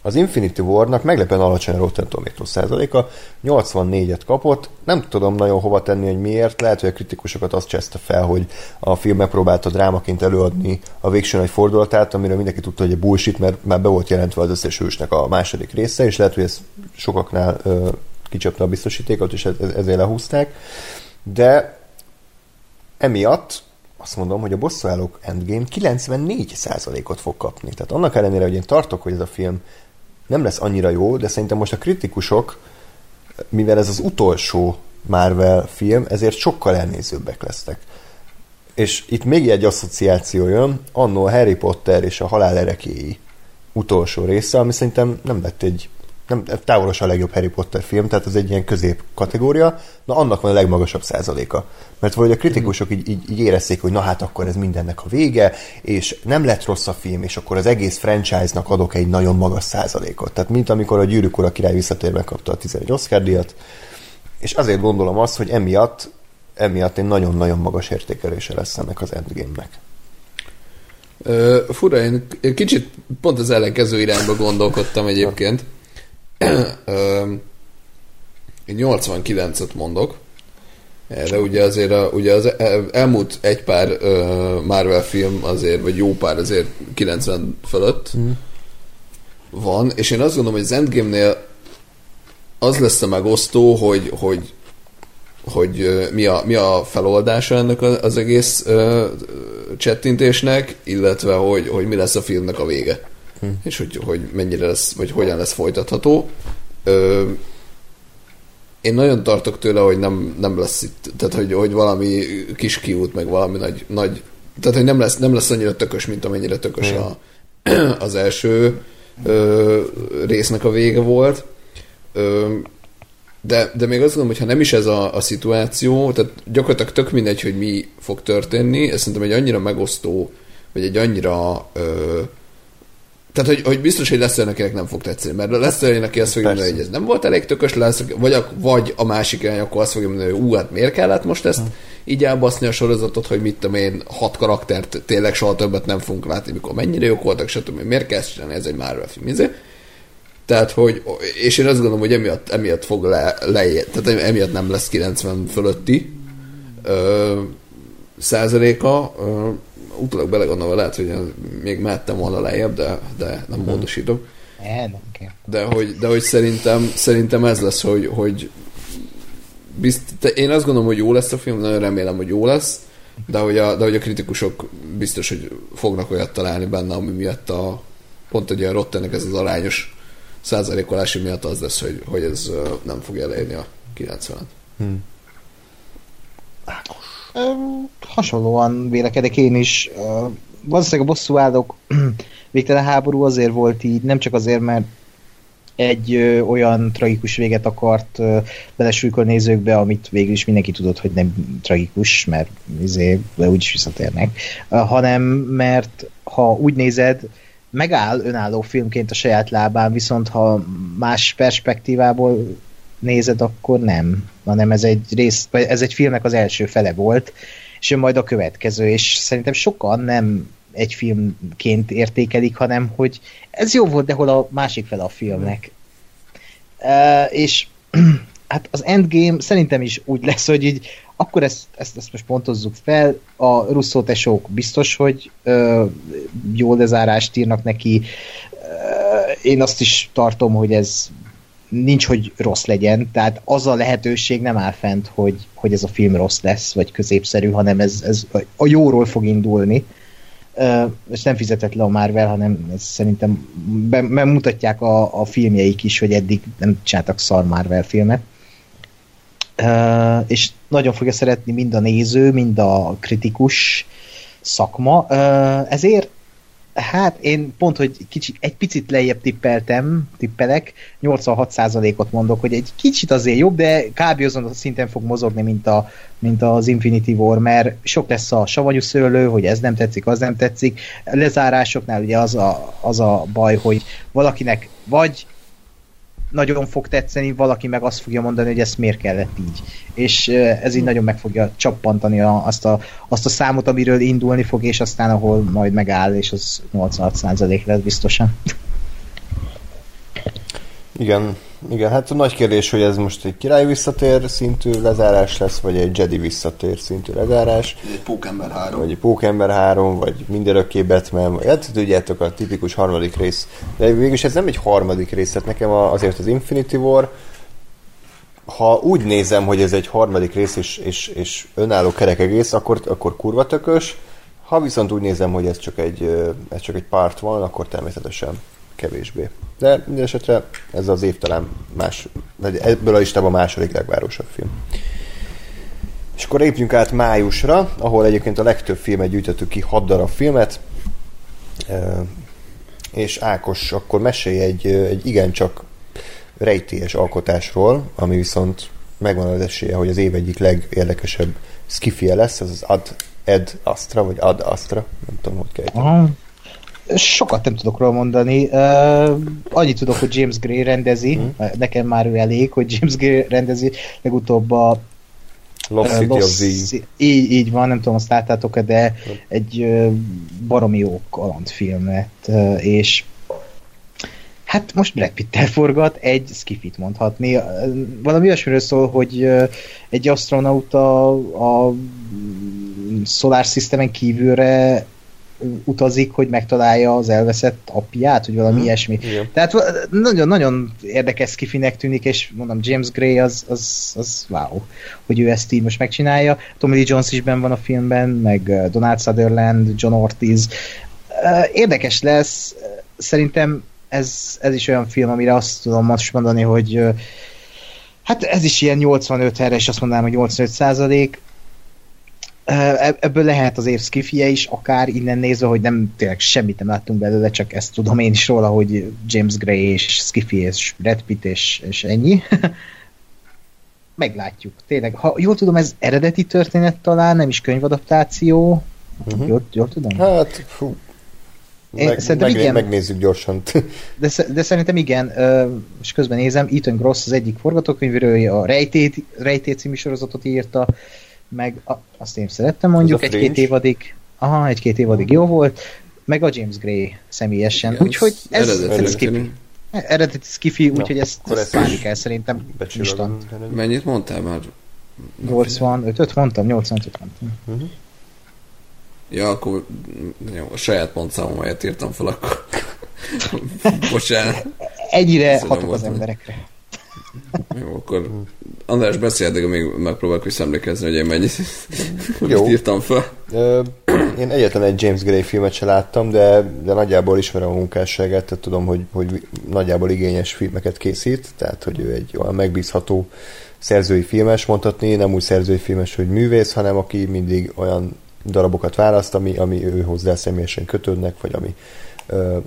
az Infinity War-nak meglepően alacsony a Rotten Tomatoes százaléka, 84-et kapott, nem tudom nagyon hova tenni, hogy miért, lehet, hogy a kritikusokat azt cseszte fel, hogy a film megpróbálta drámaként előadni a végső nagy fordulatát, amiről mindenki tudta, hogy egy bullshit, mert már be volt jelentve az összes hősnek a második része, és lehet, hogy ez sokaknál ö, kicsapta a biztosítékot, és ez, ezért lehúzták, de emiatt azt mondom, hogy a bosszúállók Endgame 94%-ot fog kapni. Tehát annak ellenére, hogy én tartok, hogy ez a film nem lesz annyira jó, de szerintem most a kritikusok, mivel ez az utolsó Marvel film, ezért sokkal elnézőbbek lesznek. És itt még egy asszociáció jön, annó Harry Potter és a Halál erekéi utolsó része, ami szerintem nem lett egy nem, távolosan a legjobb Harry Potter film, tehát ez egy ilyen közép kategória, na annak van a legmagasabb százaléka. Mert valahogy a kritikusok így, így, így érezték, hogy na hát akkor ez mindennek a vége, és nem lett rossz a film, és akkor az egész franchise-nak adok egy nagyon magas százalékot. Tehát mint amikor a Gyűrűk Ura király visszatérve kapta a 11 Oscar díjat, és azért gondolom azt, hogy emiatt, emiatt egy nagyon-nagyon magas értékelése lesz ennek az Endgame-nek. Ö, fura, én én kicsit pont az ellenkező irányba gondolkodtam egyébként. Ö, én 89-et mondok. De ugye azért a, ugye az elmúlt egy pár Marvel film azért, vagy jó pár azért 90 fölött mm. van, és én azt gondolom, hogy az Endgame-nél az lesz a megosztó, hogy, hogy hogy mi a, mi a feloldása ennek az egész uh, csettintésnek, illetve hogy, hogy mi lesz a filmnek a vége. Hm. És hogy, hogy mennyire lesz, vagy hogyan lesz folytatható. Ö, én nagyon tartok tőle, hogy nem, nem lesz itt, tehát hogy, hogy valami kis kiút, meg valami nagy, nagy tehát hogy nem lesz, nem lesz annyira tökös, mint amennyire tökös hm. a, az első ö, résznek a vége volt. Ö, de, de még azt gondolom, hogy ha nem is ez a, a szituáció, tehát gyakorlatilag tök mindegy, hogy mi fog történni, ez szerintem egy annyira megosztó, vagy egy annyira ö, tehát, hogy, hogy biztos, hogy lesz olyan, akinek nem fog tetszeni, mert lesz olyan, aki azt fogja mondani, hogy ez nem volt elég tökös, lesz, vagy a, vagy a másik olyan, akkor azt fogja mondani, hogy ú, hát miért kellett most ezt így elbaszni a sorozatot, hogy mit tudom én, hat karaktert tényleg soha többet nem fogunk látni, mikor mennyire jók voltak, stb. Miért kell csinálni, ez egy Marvel film. Ezért? Tehát, hogy, és én azt gondolom, hogy emiatt, emiatt fog le, le tehát emiatt nem lesz 90 fölötti ö, százaléka. Ö, utólag belegondolva lehet, hogy még mehettem volna lejjebb, de, de nem módosítom. Nem kell. De hogy, de hogy szerintem, szerintem ez lesz, hogy, hogy bizt, én azt gondolom, hogy jó lesz a film, nagyon remélem, hogy jó lesz, de hogy a, de hogy a kritikusok biztos, hogy fognak olyat találni benne, ami miatt a pont ugye a Rottennek ez az arányos százalékolási miatt az lesz, hogy, hogy ez nem fogja elérni a 90-et. Hmm. Hasonlóan vélekedek én is. Valószínűleg a bosszú állók végtelen háború azért volt így, nem csak azért, mert egy ö, olyan tragikus véget akart ö, belesújkolni a nézőkbe, amit végül is mindenki tudott, hogy nem tragikus, mert izé, de úgyis visszatérnek, uh, hanem mert ha úgy nézed, megáll önálló filmként a saját lábán, viszont ha más perspektívából nézed, akkor nem. Hanem ez egy rész, ez egy filmnek az első fele volt, és majd a következő, és szerintem sokan nem egy filmként értékelik, hanem hogy ez jó volt, de hol a másik fele a filmnek. Mm. Uh, és hát az Endgame szerintem is úgy lesz, hogy így akkor ezt, ezt, ezt most pontozzuk fel, a Russo tesók biztos, hogy ö, jó lezárást írnak neki, ö, én azt is tartom, hogy ez nincs, hogy rossz legyen, tehát az a lehetőség nem áll fent, hogy, hogy ez a film rossz lesz, vagy középszerű, hanem ez, ez a jóról fog indulni. És nem fizetett le a Marvel, hanem ez szerintem bemutatják a, a filmjeik is, hogy eddig nem csináltak szar Marvel filmet. És nagyon fogja szeretni mind a néző, mind a kritikus szakma. Ezért Hát én pont, hogy kicsit, egy picit lejjebb tippeltem, tippelek, 86%-ot mondok, hogy egy kicsit azért jobb, de kb. azon a szinten fog mozogni, mint, a, mint az Infinity War, mert sok lesz a savanyú szőlő, hogy ez nem tetszik, az nem tetszik. Lezárásoknál ugye az a, az a baj, hogy valakinek vagy nagyon fog tetszeni, valaki meg azt fogja mondani, hogy ezt miért kellett így. És ez így nagyon meg fogja csappantani a, azt, a, azt a számot, amiről indulni fog, és aztán ahol majd megáll, és az 86% lesz biztosan. Igen, igen, hát a nagy kérdés, hogy ez most egy király visszatér szintű lezárás lesz, vagy egy Jedi visszatér szintű lezárás. Egy Pókember 3. Vagy egy Pókember 3, vagy mindörökké Batman, vagy hát tudjátok a tipikus harmadik rész. De végülis ez nem egy harmadik rész, tehát nekem azért az Infinity War, ha úgy nézem, hogy ez egy harmadik rész és, és, és önálló kerek egész, akkor, akkor kurva tökös. Ha viszont úgy nézem, hogy ez csak egy, ez csak egy part van, akkor természetesen kevésbé. De minden esetre ez az év talán más, vagy ebből a listában a második legvárosabb film. És akkor lépjünk át májusra, ahol egyébként a legtöbb filmet gyűjtöttük ki, 6 darab filmet. És Ákos, akkor mesélj egy, egy igencsak rejtélyes alkotásról, ami viszont megvan az esélye, hogy az év egyik legérdekesebb skifie lesz, az az Ad, Ed Astra, vagy Ad Astra, nem tudom, hogy kell. Sokat nem tudok róla mondani. Uh, annyit tudok, hogy James Gray rendezi. Mm. Nekem már ő elég, hogy James Gray rendezi. Legutóbb a Lost City Lost of Z. Így, így van, nem tudom, azt láttátok de egy baromi jó kalandfilmet, és Hát most Brad Pitt forgat, egy skifit mondhatni. Valami olyasmiről szól, hogy egy astronauta a Solar Systemen kívülre utazik, hogy megtalálja az elveszett apját, vagy valami hmm. ilyesmi. Igen. Tehát nagyon-nagyon érdekes skifinek tűnik, és mondom, James Gray az, az, az wow, hogy ő ezt így most megcsinálja. Tommy Lee Jones is ben van a filmben, meg Donald Sutherland, John Ortiz. Érdekes lesz, szerintem ez, ez is olyan film, amire azt tudom most mondani, hogy hát ez is ilyen 85 erre, és azt mondanám, hogy 85 százalék. Ebből lehet azért skifie is, akár innen nézve, hogy nem tényleg semmit nem láttunk belőle, csak ezt tudom én is róla, hogy James Gray és Skiffy és Brad Pitt és, és ennyi. Meglátjuk. Tényleg, ha jól tudom, ez eredeti történet talán, nem is könyvadaptáció. Uh-huh. Jól, jól tudom? Hát, fú, én meg, szerintem meg, igen. Megnézzük gyorsan. De, de szerintem igen, és közben nézem, Ethan Gross az egyik forgatókönyvírője, a Rejtét, Rejtét című sorozatot írta, meg a, azt én szerettem mondjuk, egy-két évadig, aha, egy-két évadig jó volt, meg a James Gray személyesen, úgyhogy ez, ez skifi. Eredeti skifi, úgyhogy ezt, ezt várni kell szerintem instant. Mennyit mondtál már? 85 5 mondtam, 85 mondtam. Uh-huh. Ja, akkor jó, a saját pontszámomat írtam fel, akkor bocsánat. Ennyire hatok az emberekre. Jó, akkor András beszél, de még megpróbálok visszaemlékezni, hogy én mennyit Jó. írtam fel. Én egyetlen egy James Gray filmet se láttam, de, de nagyjából ismerem a munkásságát, tehát tudom, hogy, hogy nagyjából igényes filmeket készít, tehát hogy ő egy olyan megbízható szerzői filmes mondhatni, nem úgy szerzői filmes, hogy művész, hanem aki mindig olyan darabokat választ, ami, ami ő hozzá személyesen kötődnek, vagy ami,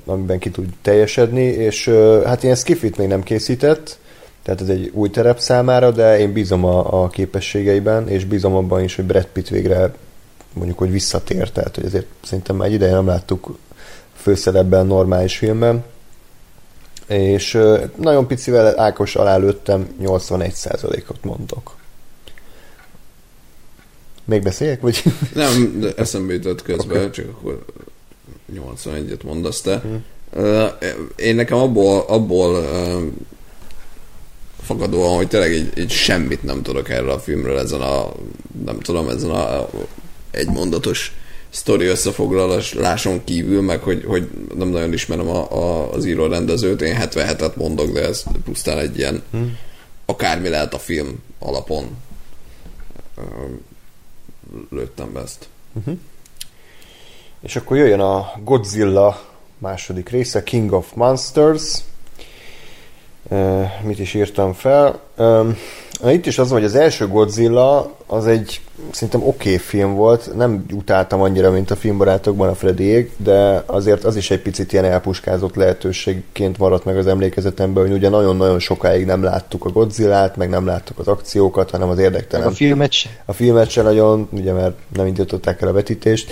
amiben ki tud teljesedni, és hát ilyen skifit még nem készített, tehát ez egy új terep számára, de én bízom a, a képességeiben, és bízom abban is, hogy Brad Pitt végre mondjuk, hogy visszatér, tehát hogy ezért szerintem már egy ideje nem láttuk főszerepben, normális filmben, és nagyon picivel Ákos alá lőttem, 81%-ot mondok. Még beszéljek, vagy? Nem, de eszembe jutott közben, okay. csak akkor 81-et mondasz te. Hmm. Én nekem abból, abból fakadóan, hogy tényleg így, így semmit nem tudok erről a filmről ezen a, nem tudom, ezen a egymondatos sztori összefoglaláson kívül, meg hogy, hogy nem nagyon ismerem a, a, az író rendezőt, én 77-et mondok, de ez pusztán egy ilyen hmm. akármi lehet a film alapon lőttem be ezt. Uh-huh. És akkor jöjjön a Godzilla második része, King of Monsters. Mit is írtam fel? Itt is az hogy az első Godzilla az egy szerintem oké okay film volt, nem utáltam annyira, mint a filmbarátokban a Freddyék, de azért az is egy picit ilyen elpuskázott lehetőségként maradt meg az emlékezetemben, hogy ugye nagyon-nagyon sokáig nem láttuk a Godzillát, meg nem láttuk az akciókat, hanem az érdektelen. A filmet se. A filmet se nagyon, ugye mert nem indították el a vetítést.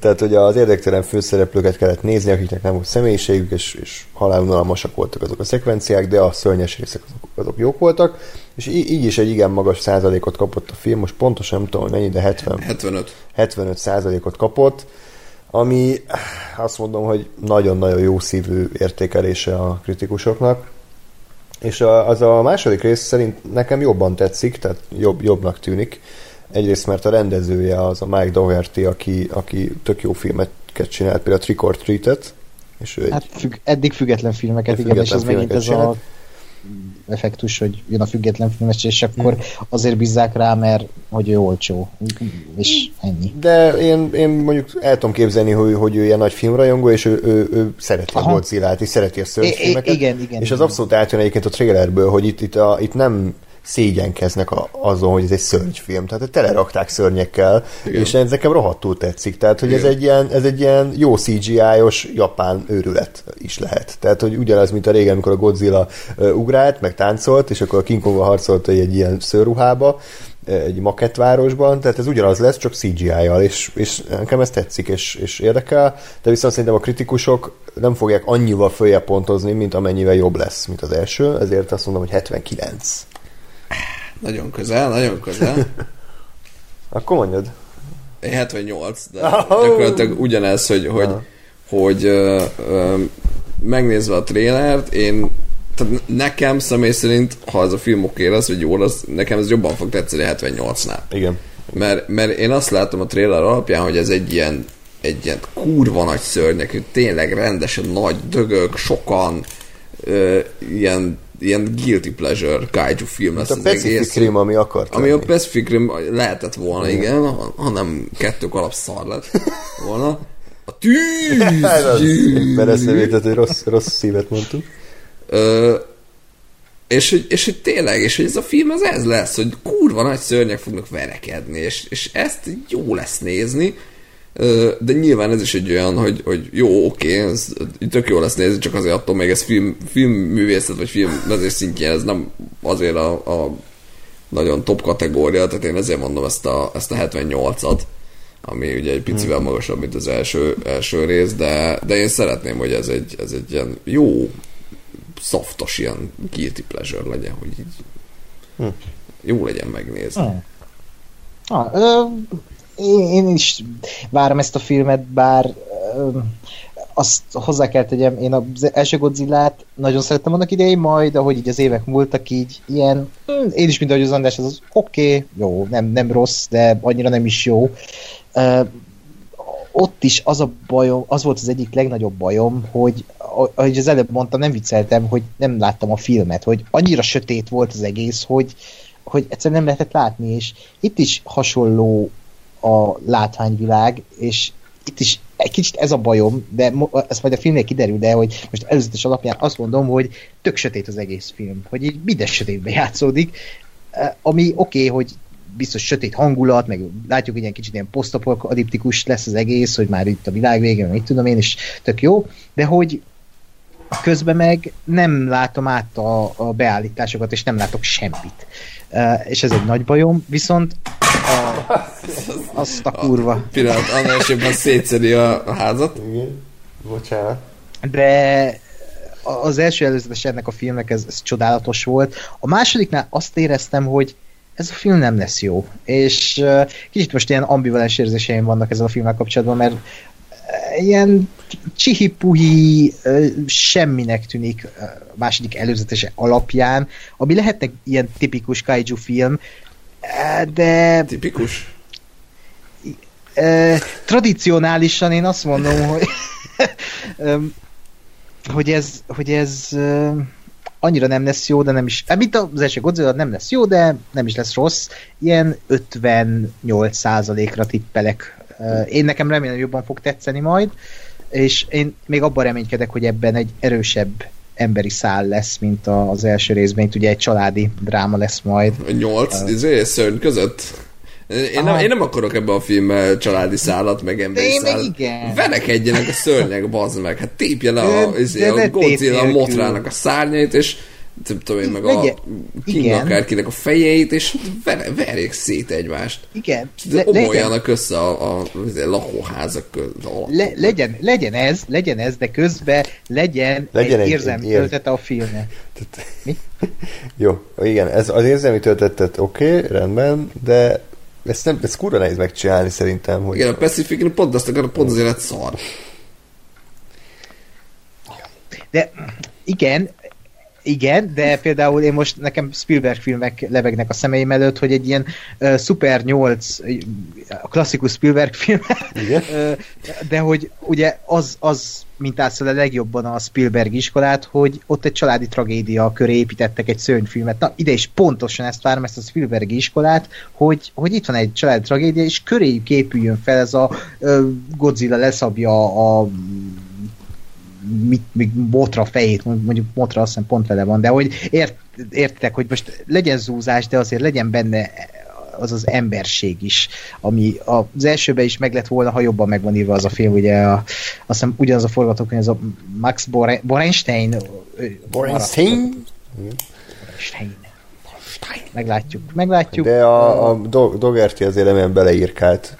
Tehát, hogy az érdektelen főszereplőket kellett nézni, akiknek nem volt személyiségük, és, és halálunalmasak voltak azok a szekvenciák, de a szörnyes részek azok, azok jók voltak, és így, így is egy igen magas százalékot kapott a film, most pontosan nem tudom, hogy mennyi, de 70, 75. 75 százalékot kapott, ami azt mondom, hogy nagyon-nagyon jó szívű értékelése a kritikusoknak. És a, az a második rész szerint nekem jobban tetszik, tehát jobb, jobbnak tűnik. Egyrészt, mert a rendezője az a Mike Doherty, aki, aki tök jó filmeket csinált, például a Trick or Treat-et. És ő egy, hát függ, eddig független filmeket, igen, független és ez megint ez a effektus, hogy jön a független filmes, és akkor hmm. azért bízzák rá, mert hogy ő olcsó. És ennyi. De én, én mondjuk el tudom képzelni, hogy, hogy ő ilyen nagy filmrajongó, és ő, ő, ő szereti Aha. a Godzilla-t, és szereti a szörnyfilmeket. Igen, igen. És az abszolút átjön egyébként a trailerből, hogy itt, itt, a, itt nem szégyenkeznek a, azon, hogy ez egy szörnyfilm. Tehát telerakták szörnyekkel, Igen. és ez nekem rohadtul tetszik. Tehát, hogy ez egy, ilyen, ez egy ilyen jó CGI-os japán őrület is lehet. Tehát, hogy ugyanaz, mint a régen, amikor a Godzilla ugrált, meg táncolt, és akkor a King Kong harcolt egy ilyen szőruhába, egy makettvárosban, tehát ez ugyanaz lesz, csak CGI-jal, és, és nekem ez tetszik, és, és érdekel, de viszont szerintem a kritikusok nem fogják annyival följebb pontozni, mint amennyivel jobb lesz, mint az első, ezért azt mondom, hogy 79. Nagyon közel, nagyon közel. Akkor mondjad. Én 78, de oh. gyakorlatilag ugyanez, hogy, hogy, hogy uh, uh, megnézve a trélert, én tehát nekem személy szerint, ha ez a film oké lesz, vagy jó lesz, nekem ez jobban fog tetszeni 78-nál. Igen. Mert, mert én azt látom a trailer alapján, hogy ez egy ilyen, egy ilyen kurva nagy szörnyek, hogy tényleg rendesen nagy dögök, sokan, ö, ilyen, ilyen guilty pleasure kaiju film lesz A az Pacific egész. Rim, ami akart Ami a lenni. Pacific Rim lehetett volna, igen, ha, ha nem kettő kalap szar lett volna. A tűz! Jutott, hogy rossz, rossz szívet mondtuk. Ö, és, hogy, és hogy tényleg, és hogy ez a film az ez lesz, hogy kurva nagy szörnyek fognak verekedni, és, és ezt jó lesz nézni, de nyilván ez is egy olyan, hogy, hogy jó, oké, ez tök jó lesz nézni, csak azért attól még ez film, filmművészet, vagy filmezés szintjén ez nem azért a, a nagyon top kategória, tehát én ezért mondom ezt a, ezt a 78-at, ami ugye egy picivel magasabb, mint az első, első rész, de, de én szeretném, hogy ez egy, ez egy ilyen jó, szaftos ilyen guilty pleasure legyen, hogy így jó legyen megnézni. Hmm. Ah, ö, én, én is várom ezt a filmet, bár azt hozzá kell tegyem, én az első Godzilla-t nagyon szerettem annak idején, majd ahogy így az évek múltak, így ilyen, hm, én is, mint ahogy az András, az, az oké, okay, jó, nem, nem rossz, de annyira nem is jó. Ö, ott is az a bajom, az volt az egyik legnagyobb bajom, hogy ahogy az előbb mondtam, nem vicceltem, hogy nem láttam a filmet, hogy annyira sötét volt az egész, hogy, hogy egyszerűen nem lehetett látni, és itt is hasonló a látványvilág, és itt is egy kicsit ez a bajom, de ez majd a filmnél kiderül, de hogy most előzetes alapján azt mondom, hogy tök sötét az egész film, hogy így minden sötétben játszódik, Eh, ami oké, okay, hogy biztos sötét hangulat, meg látjuk, hogy ilyen kicsit ilyen posztapokaliptikus lesz az egész, hogy már itt a világ vége, mit tudom én, és tök jó, de hogy közben meg nem látom át a, a beállításokat, és nem látok semmit. Uh, és ez egy nagy bajom, viszont a, azt a kurva. Pillanat, annál esetben szétszedi a, a házat. Igen. Bocsánat. De az első előzetes ennek a filmnek ez, ez csodálatos volt. A másodiknál azt éreztem, hogy ez a film nem lesz jó. És uh, kicsit most ilyen ambivalens érzéseim vannak ezzel a filmmel kapcsolatban, mert ilyen csihipuhi uh, semminek tűnik a második előzetese alapján, ami lehetne ilyen tipikus kaiju film, de Tipikus. tradicionálisan én azt mondom, hogy hogy ez, hogy ez annyira nem lesz jó, de nem is, hát mint az első Godzilla nem lesz jó, de nem is lesz rossz. Ilyen 58%-ra tippelek. Én nekem remélem jobban fog tetszeni majd, és én még abban reménykedek, hogy ebben egy erősebb emberi szál lesz, mint az első részben, itt ugye egy családi dráma lesz majd. Nyolc, izé, szörny között. Én nem, én nem akarok ebbe a filmbe családi szállat, meg emberi De én meg szállat. igen. Verekedjenek a szörnyek, bazd meg. Hát tépje le a, De- izé, de a Godzilla motrának a szárnyait, és nem tudom én, meg a Legyen- King igen. akárkinek a fejeit, és ver, verjék szét egymást. Igen, De le, legyen, omoljanak össze a, a, a lakóházak között. le, legyen, legyen ez, legyen ez, de közben legyen, Legyen egy érzelmi egy töltete a filmnek. Mi? Jó, igen, ez az érzelmi töltetet oké, okay, rendben, de ezt, nem, ezt kurva nehéz megcsinálni szerintem, hogy Igen, a Pacific pont azt akarom, pont azért lett szar. De igen, igen, de például én most nekem Spielberg filmek lebegnek a szemeim előtt, hogy egy ilyen uh, Super 8 a klasszikus Spielberg film, uh, de hogy ugye az, az mintázta a legjobban a Spielberg iskolát, hogy ott egy családi tragédia köré építettek egy szörnyfilmet. Na, ide is pontosan ezt várom, ezt a Spielberg iskolát, hogy, hogy itt van egy családi tragédia, és köréjük épüljön fel ez a uh, Godzilla leszabja a mit, még motra fejét, mondjuk motra azt hiszem pont vele van, de hogy ért, értitek, hogy most legyen zúzás, de azért legyen benne az az emberség is, ami az elsőben is meg lett volna, ha jobban meg van írva az a film, ugye a, azt hiszem ugyanaz a forgatókönyv, ez a Max Bore- Borenstein Borenstein? Borenstein. Meglátjuk, meglátjuk. De a, a Do- Dogerty azért remélem beleírkált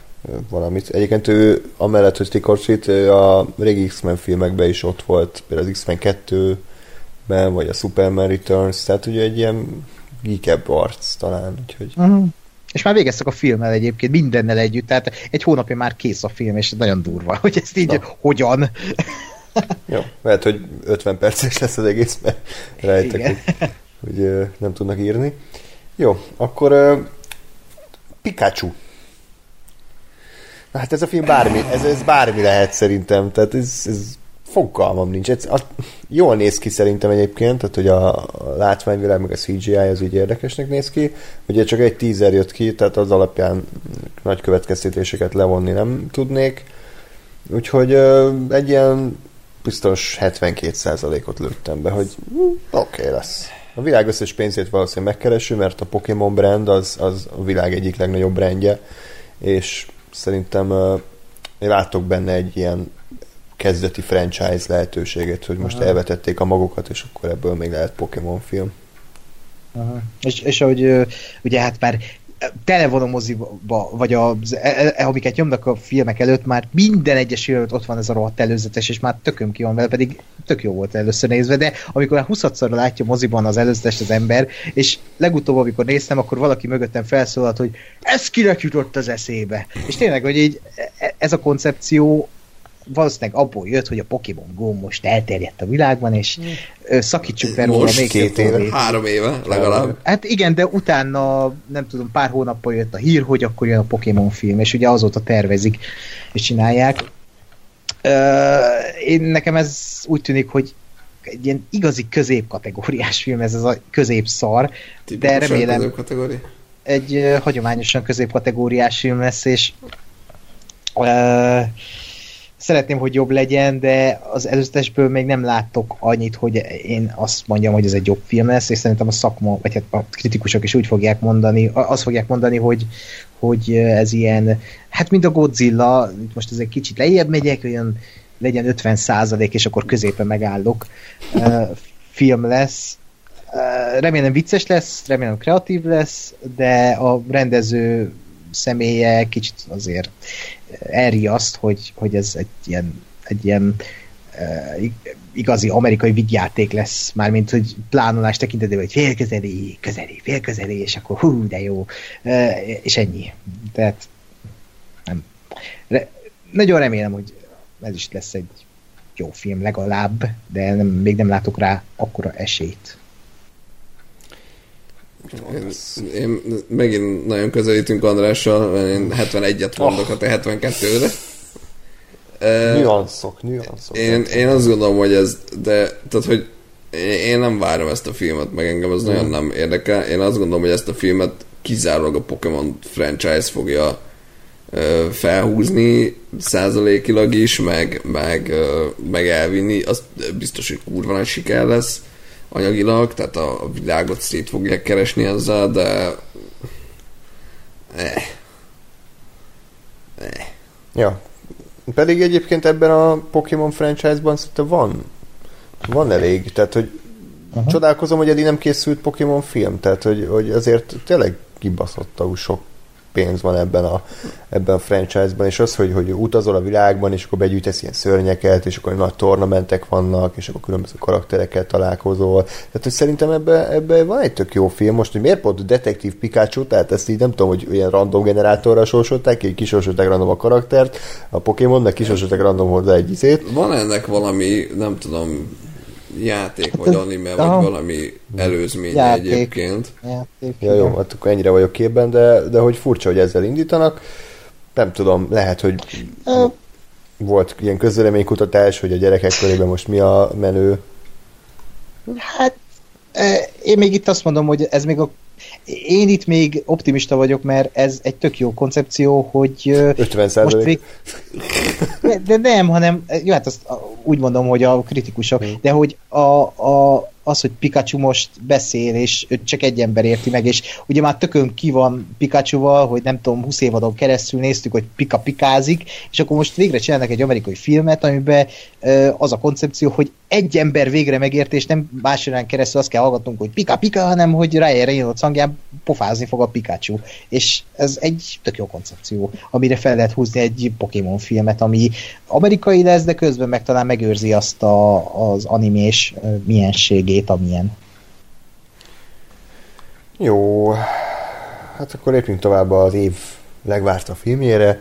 valamit. Egyébként ő, amellett, hogy ő a régi X-Men filmekben is ott volt, például az X-Men 2-ben, vagy a Superman Returns, tehát ugye egy ilyen geekebb arc talán, úgyhogy Uh-huh. És már végeztek a filmmel egyébként, mindennel együtt, tehát egy hónapja már kész a film, és ez nagyon durva, hogy ezt így Na. hogyan. Jó, lehet, hogy 50 perces lesz az egész, mert rájöttek, Igen. hogy, hogy nem tudnak írni. Jó, akkor ö, Pikachu. Hát ez a film bármi, ez, ez bármi lehet szerintem, tehát ez, ez fogalmam nincs. Ez, a, jól néz ki szerintem egyébként, tehát hogy a, a látványvilág meg a CGI az így érdekesnek néz ki. Ugye csak egy teaser jött ki, tehát az alapján nagy következtetéseket levonni nem tudnék. Úgyhogy egy ilyen biztos 72%-ot lőttem be, hogy oké okay lesz. A világ összes pénzét valószínűleg megkereső, mert a Pokémon brand az, az a világ egyik legnagyobb brandje, és szerintem uh, én látok benne egy ilyen kezdeti franchise lehetőséget, hogy most Aha. elvetették a magukat, és akkor ebből még lehet Pokémon film. Aha. És, és ahogy ugye hát már tele van a moziba, vagy az, e, e, amiket nyomnak a filmek előtt, már minden egyes előtt ott van ez a rohadt előzetes, és már tököm ki van vele, pedig tök jó volt először nézve, de amikor már 20 látja moziban az előzetes az ember, és legutóbb, amikor néztem, akkor valaki mögöttem felszólalt, hogy ez kinek jutott az eszébe. És tényleg, hogy így e- ez a koncepció valószínűleg abból jött, hogy a Pokémon Go most elterjedt a világban, és ö, szakítsuk be róla még két éve. Három éve legalább. Hát igen, de utána, nem tudom, pár hónappal jött a hír, hogy akkor jön a Pokémon film, és ugye azóta tervezik és csinálják. Én nekem ez úgy tűnik, hogy egy ilyen igazi középkategóriás film, ez az a középszar, de remélem középkategória. egy hagyományosan középkategóriás film lesz, és szeretném, hogy jobb legyen, de az előzetesből még nem látok annyit, hogy én azt mondjam, hogy ez egy jobb film lesz, és szerintem a szakma, vagy hát a kritikusok is úgy fogják mondani, azt fogják mondani, hogy, hogy ez ilyen, hát mint a Godzilla, itt most ez egy kicsit lejjebb megyek, olyan legyen 50 százalék, és akkor középen megállok. Film lesz. Remélem vicces lesz, remélem kreatív lesz, de a rendező személye kicsit azért elriaszt, hogy, hogy ez egy ilyen, egy ilyen uh, igazi amerikai vigyáték lesz, mármint, hogy plánolás tekintetében, hogy félközeli, közeli, félközeli, és akkor hú, de jó, uh, és ennyi. Tehát nem. Re, nagyon remélem, hogy ez is lesz egy jó film legalább, de nem, még nem látok rá akkora esélyt. Én, én megint nagyon közelítünk Andrással, mert én 71-et mondok, Oh. a te 72-re. Ö, Nüanszok, nüanszok. Én, én azt gondolom, hogy ez, de, tehát, hogy én- nem várom ezt a filmet, meg engem ez nagyon nem érdekel. Én azt gondolom, hogy ezt a filmet kizárólag a Pokémon franchise fogja ö, felhúzni százalékilag is, meg, meg, ö, meg elvinni. Az biztos, hogy kurva nagy siker lesz anyagilag, tehát a, a világot szét fogják keresni ezzel, de eh. Eh. Ja. Pedig egyébként ebben a Pokémon franchise-ban szerintem van, van elég, tehát hogy uh-huh. csodálkozom, hogy eddig nem készült Pokémon film, tehát hogy, hogy azért tényleg kibaszottul sok pénz van ebben a, ebben a franchise-ban, és az, hogy, hogy utazol a világban, és akkor begyűjtesz ilyen szörnyeket, és akkor nagy tornamentek vannak, és akkor különböző karakterekkel találkozol. Tehát, hogy szerintem ebbe, ebbe van egy tök jó film. Most, hogy miért pont Detektív Pikachu, tehát ezt így nem tudom, hogy ilyen random generátorra sorsolták ki, kisorsolták random a karaktert, a Pokémonnak kisorsolták random hozzá egy izét. Van ennek valami, nem tudom, játék, vagy anime, vagy valami előzménye Játék. egyébként. Játék, Ja, jó, hát akkor ennyire vagyok képben, de, de hogy furcsa, hogy ezzel indítanak. Nem tudom, lehet, hogy volt ilyen közvéleménykutatás, hogy a gyerekek körében most mi a menő. Hát én még itt azt mondom, hogy ez még a én itt még optimista vagyok, mert ez egy tök jó koncepció, hogy ö, 50 most vég... de, de nem, hanem, jó, hát azt úgy mondom, hogy a kritikusok, de hogy a, a, az, hogy Pikachu most beszél, és őt csak egy ember érti meg, és ugye már tökön ki van Pikachuval, hogy nem tudom, 20 évadon keresztül néztük, hogy Pika pikázik, és akkor most végre csinálnak egy amerikai filmet, amiben az a koncepció, hogy egy ember végre megérti, és nem másodán keresztül azt kell hallgatnunk, hogy Pika Pika, hanem hogy Ryan Reynolds hangján pofázni fog a Pikachu. És ez egy tök jó koncepció, amire fel lehet húzni egy Pokémon filmet, ami amerikai lesz, de közben meg talán megőrzi azt a, az animés ö, mienségét, amilyen. Jó, hát akkor lépjünk tovább az év legvárta filmjére.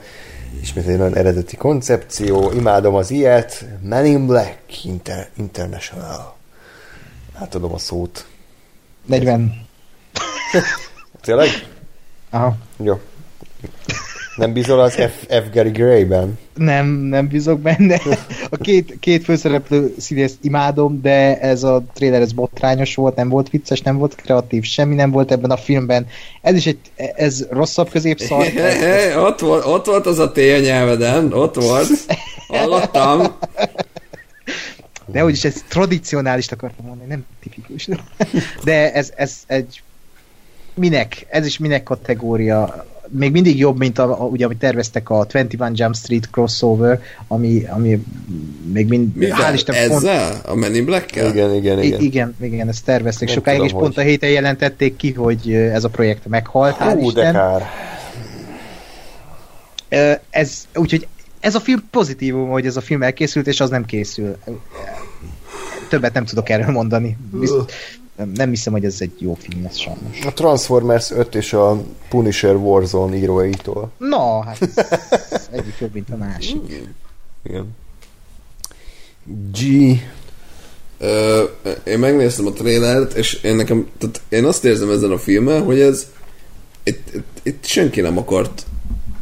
Ismét egy nagyon eredeti koncepció, imádom az ilyet. Men in Black Inter- International. Átadom a szót. 40. Tényleg? Aha. Jó. Nem bízol az F. F. Gary Gray-ben? Nem, nem bízok benne. A két, két főszereplő színészt imádom, de ez a trailer ez botrányos volt, nem volt vicces, nem volt kreatív, semmi nem volt ebben a filmben. Ez is egy, ez rosszabb középszar. Hey, hey, ott, volt, ott volt az a tél nyelveden, ott volt. Hallottam. De úgyis ez tradicionális akartam mondani, nem tipikus. De ez, ez egy minek, ez is minek kategória még mindig jobb, mint a, a, ugye, amit terveztek a 21 Jump Street crossover, ami, ami még mind... Mivel? Ezzel? Pont, a Men in black -kel? Igen, igen, igen. Igen, igen, ezt tervezték Nem sokáig, tudom, és pont hogy... a héten jelentették ki, hogy ez a projekt meghalt. Hú, de kár. Ez, úgyhogy ez a film pozitívum, hogy ez a film elkészült, és az nem készül. Többet nem tudok erről mondani. Bizt, nem, nem hiszem, hogy ez egy jó film lesz sajnos. A Transformers 5 és a Punisher Warzone íróitól. Na, hát ez egyik jobb, mint a másik. Igen. G. Ö, én megnéztem a trailert, és én nekem, tehát én azt érzem ezen a filmen, hogy ez itt, itt, itt senki nem akart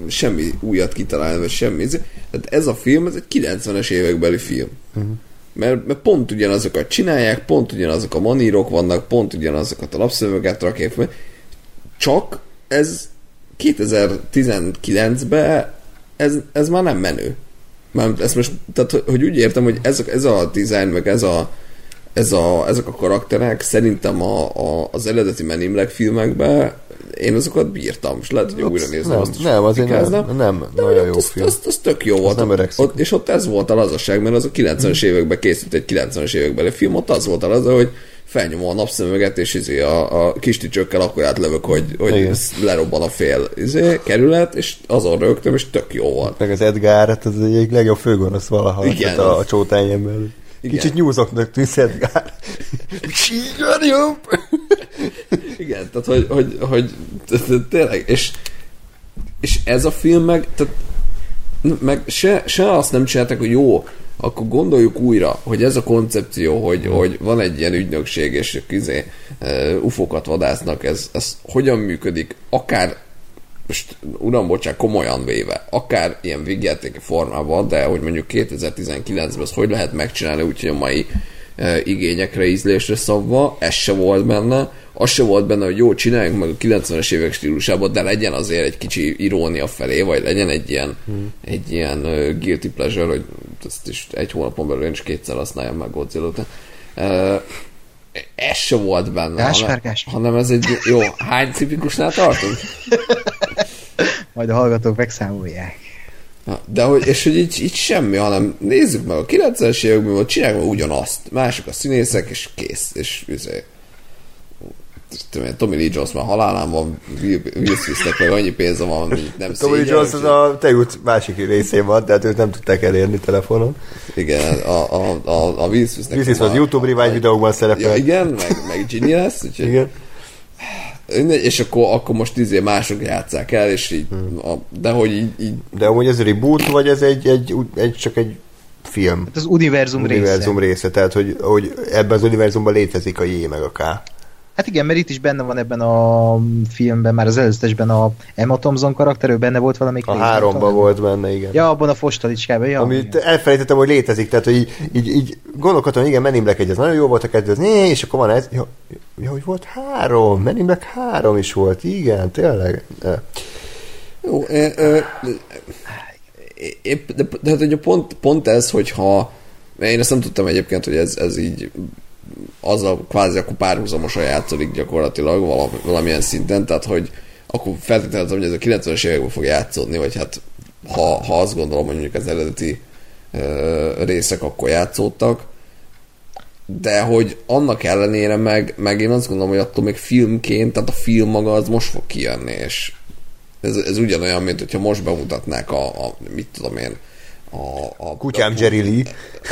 semmi újat kitalálni, vagy semmi. Tehát ez a film, ez egy 90-es évekbeli film. Uh-huh mert, mert pont ugyanazokat csinálják, pont ugyanazok a manírok vannak, pont ugyanazokat a lapszövöget rakják fel, csak ez 2019-ben ez, ez már nem menő. Már ezt most, tehát, hogy úgy értem, hogy ez, ez a design, meg ez a, ez a, ezek a karakterek szerintem a, a, az eredeti Men in Black filmekben én azokat bírtam, és lehet, hogy ott, újra nézem nem, azt Nem, azért nem, nem, nem de nagyon jó az, film. Az, az, az tök jó volt. Nem ott, és ott ez volt a lazaság, mert az a 90-es években készült egy 90-es években egy film, ott az volt a laza, hogy felnyomom a napszemüveget, és izé a, a kis tücsökkel akkor átlövök, hogy, hogy lerobban a fél izé, kerület, és azon rögtön, és tök jó volt. Meg az Edgar, hát ez egy legjobb főgonosz valaha Igen. a, a csótányem belül. Igen. Kicsit nyúzoknak tűnsz Edgar. Sígyar jobb! Igen, tehát hogy, hogy, hogy tényleg, és, és ez a film meg, tehát, meg se, se azt nem csináltak, hogy jó, akkor gondoljuk újra, hogy ez a koncepció, hogy, hmm. hogy van egy ilyen ügynökség, és izé, uh, ufokat vadásznak, ez, ez hogyan működik, akár most uram, bocsánat, komolyan véve, akár ilyen végjátéki formában, de hogy mondjuk 2019-ben ezt hogy lehet megcsinálni, úgyhogy a mai e, igényekre, ízlésre szabva, ez se volt benne, az se volt benne, hogy jó, csináljunk meg a 90-es évek stílusában, de legyen azért egy kicsi irónia felé, vagy legyen egy ilyen, hmm. egy ilyen uh, guilty pleasure, hogy ezt is egy hónapon belül én is kétszer használjam meg Godzilla után. Uh, ez se volt benne, hanem, hanem ez egy jó, hány cipikusnál tartunk? Majd a hallgatók megszámolják. De hogy, és hogy így, így semmi, hanem nézzük meg a 90-es években, hogy csináljuk meg ugyanazt. Mások a színészek, és kész. És üzé, Tommy Lee Jones már halálán van, Will Smithnek meg annyi pénze van, hogy nem Tommy Lee Jones az a tejút másik részén van, tehát őt nem tudták elérni telefonon. Igen, a, a, a, a Will Smithnek... Will Smith az YouTube rewind videókban szerepel. Ja, igen, meg, meg Ginny lesz, úgyhogy... Igen. És akkor, akkor most izé mások játszák el, és így, hmm. a, de hogy így, így... De amúgy ez reboot, vagy ez egy, egy, egy csak egy film? Hát az univerzum, univerzum része. része. Tehát, hogy, hogy ebben az univerzumban létezik a J meg a K. Hát igen, mert itt is benne van ebben a filmben, már az előzetesben a Emma Thompson karakter, ő benne volt valamelyik A háromban volt benne, igen. Ja, abban a fostalicskában, ja. Amit igen. elfelejtettem, hogy létezik, tehát hogy így, így, így gondolkodtam, igen, Men in Black egy, ez nagyon jó volt a kettő, és akkor van ez, ja, ja, hogy volt három, Men in Black három is volt, igen, tényleg. De. Jó, e, e, épp, de, de, de, de pont, pont ez, hogyha én ezt nem tudtam egyébként, hogy ez, ez így az a kvázi akkor párhuzamosan játszódik gyakorlatilag valamilyen szinten, tehát hogy akkor feltételezem, hogy ez a 90-es években fog játszódni, vagy hát ha, ha azt gondolom, hogy mondjuk az eredeti ö, részek akkor játszódtak, de hogy annak ellenére meg, meg én azt gondolom, hogy attól még filmként, tehát a film maga az most fog kijönni, és ez, ez ugyanolyan, mint hogyha most bemutatnák a, a mit tudom én, a, a Kutyám a, Jerry Lee.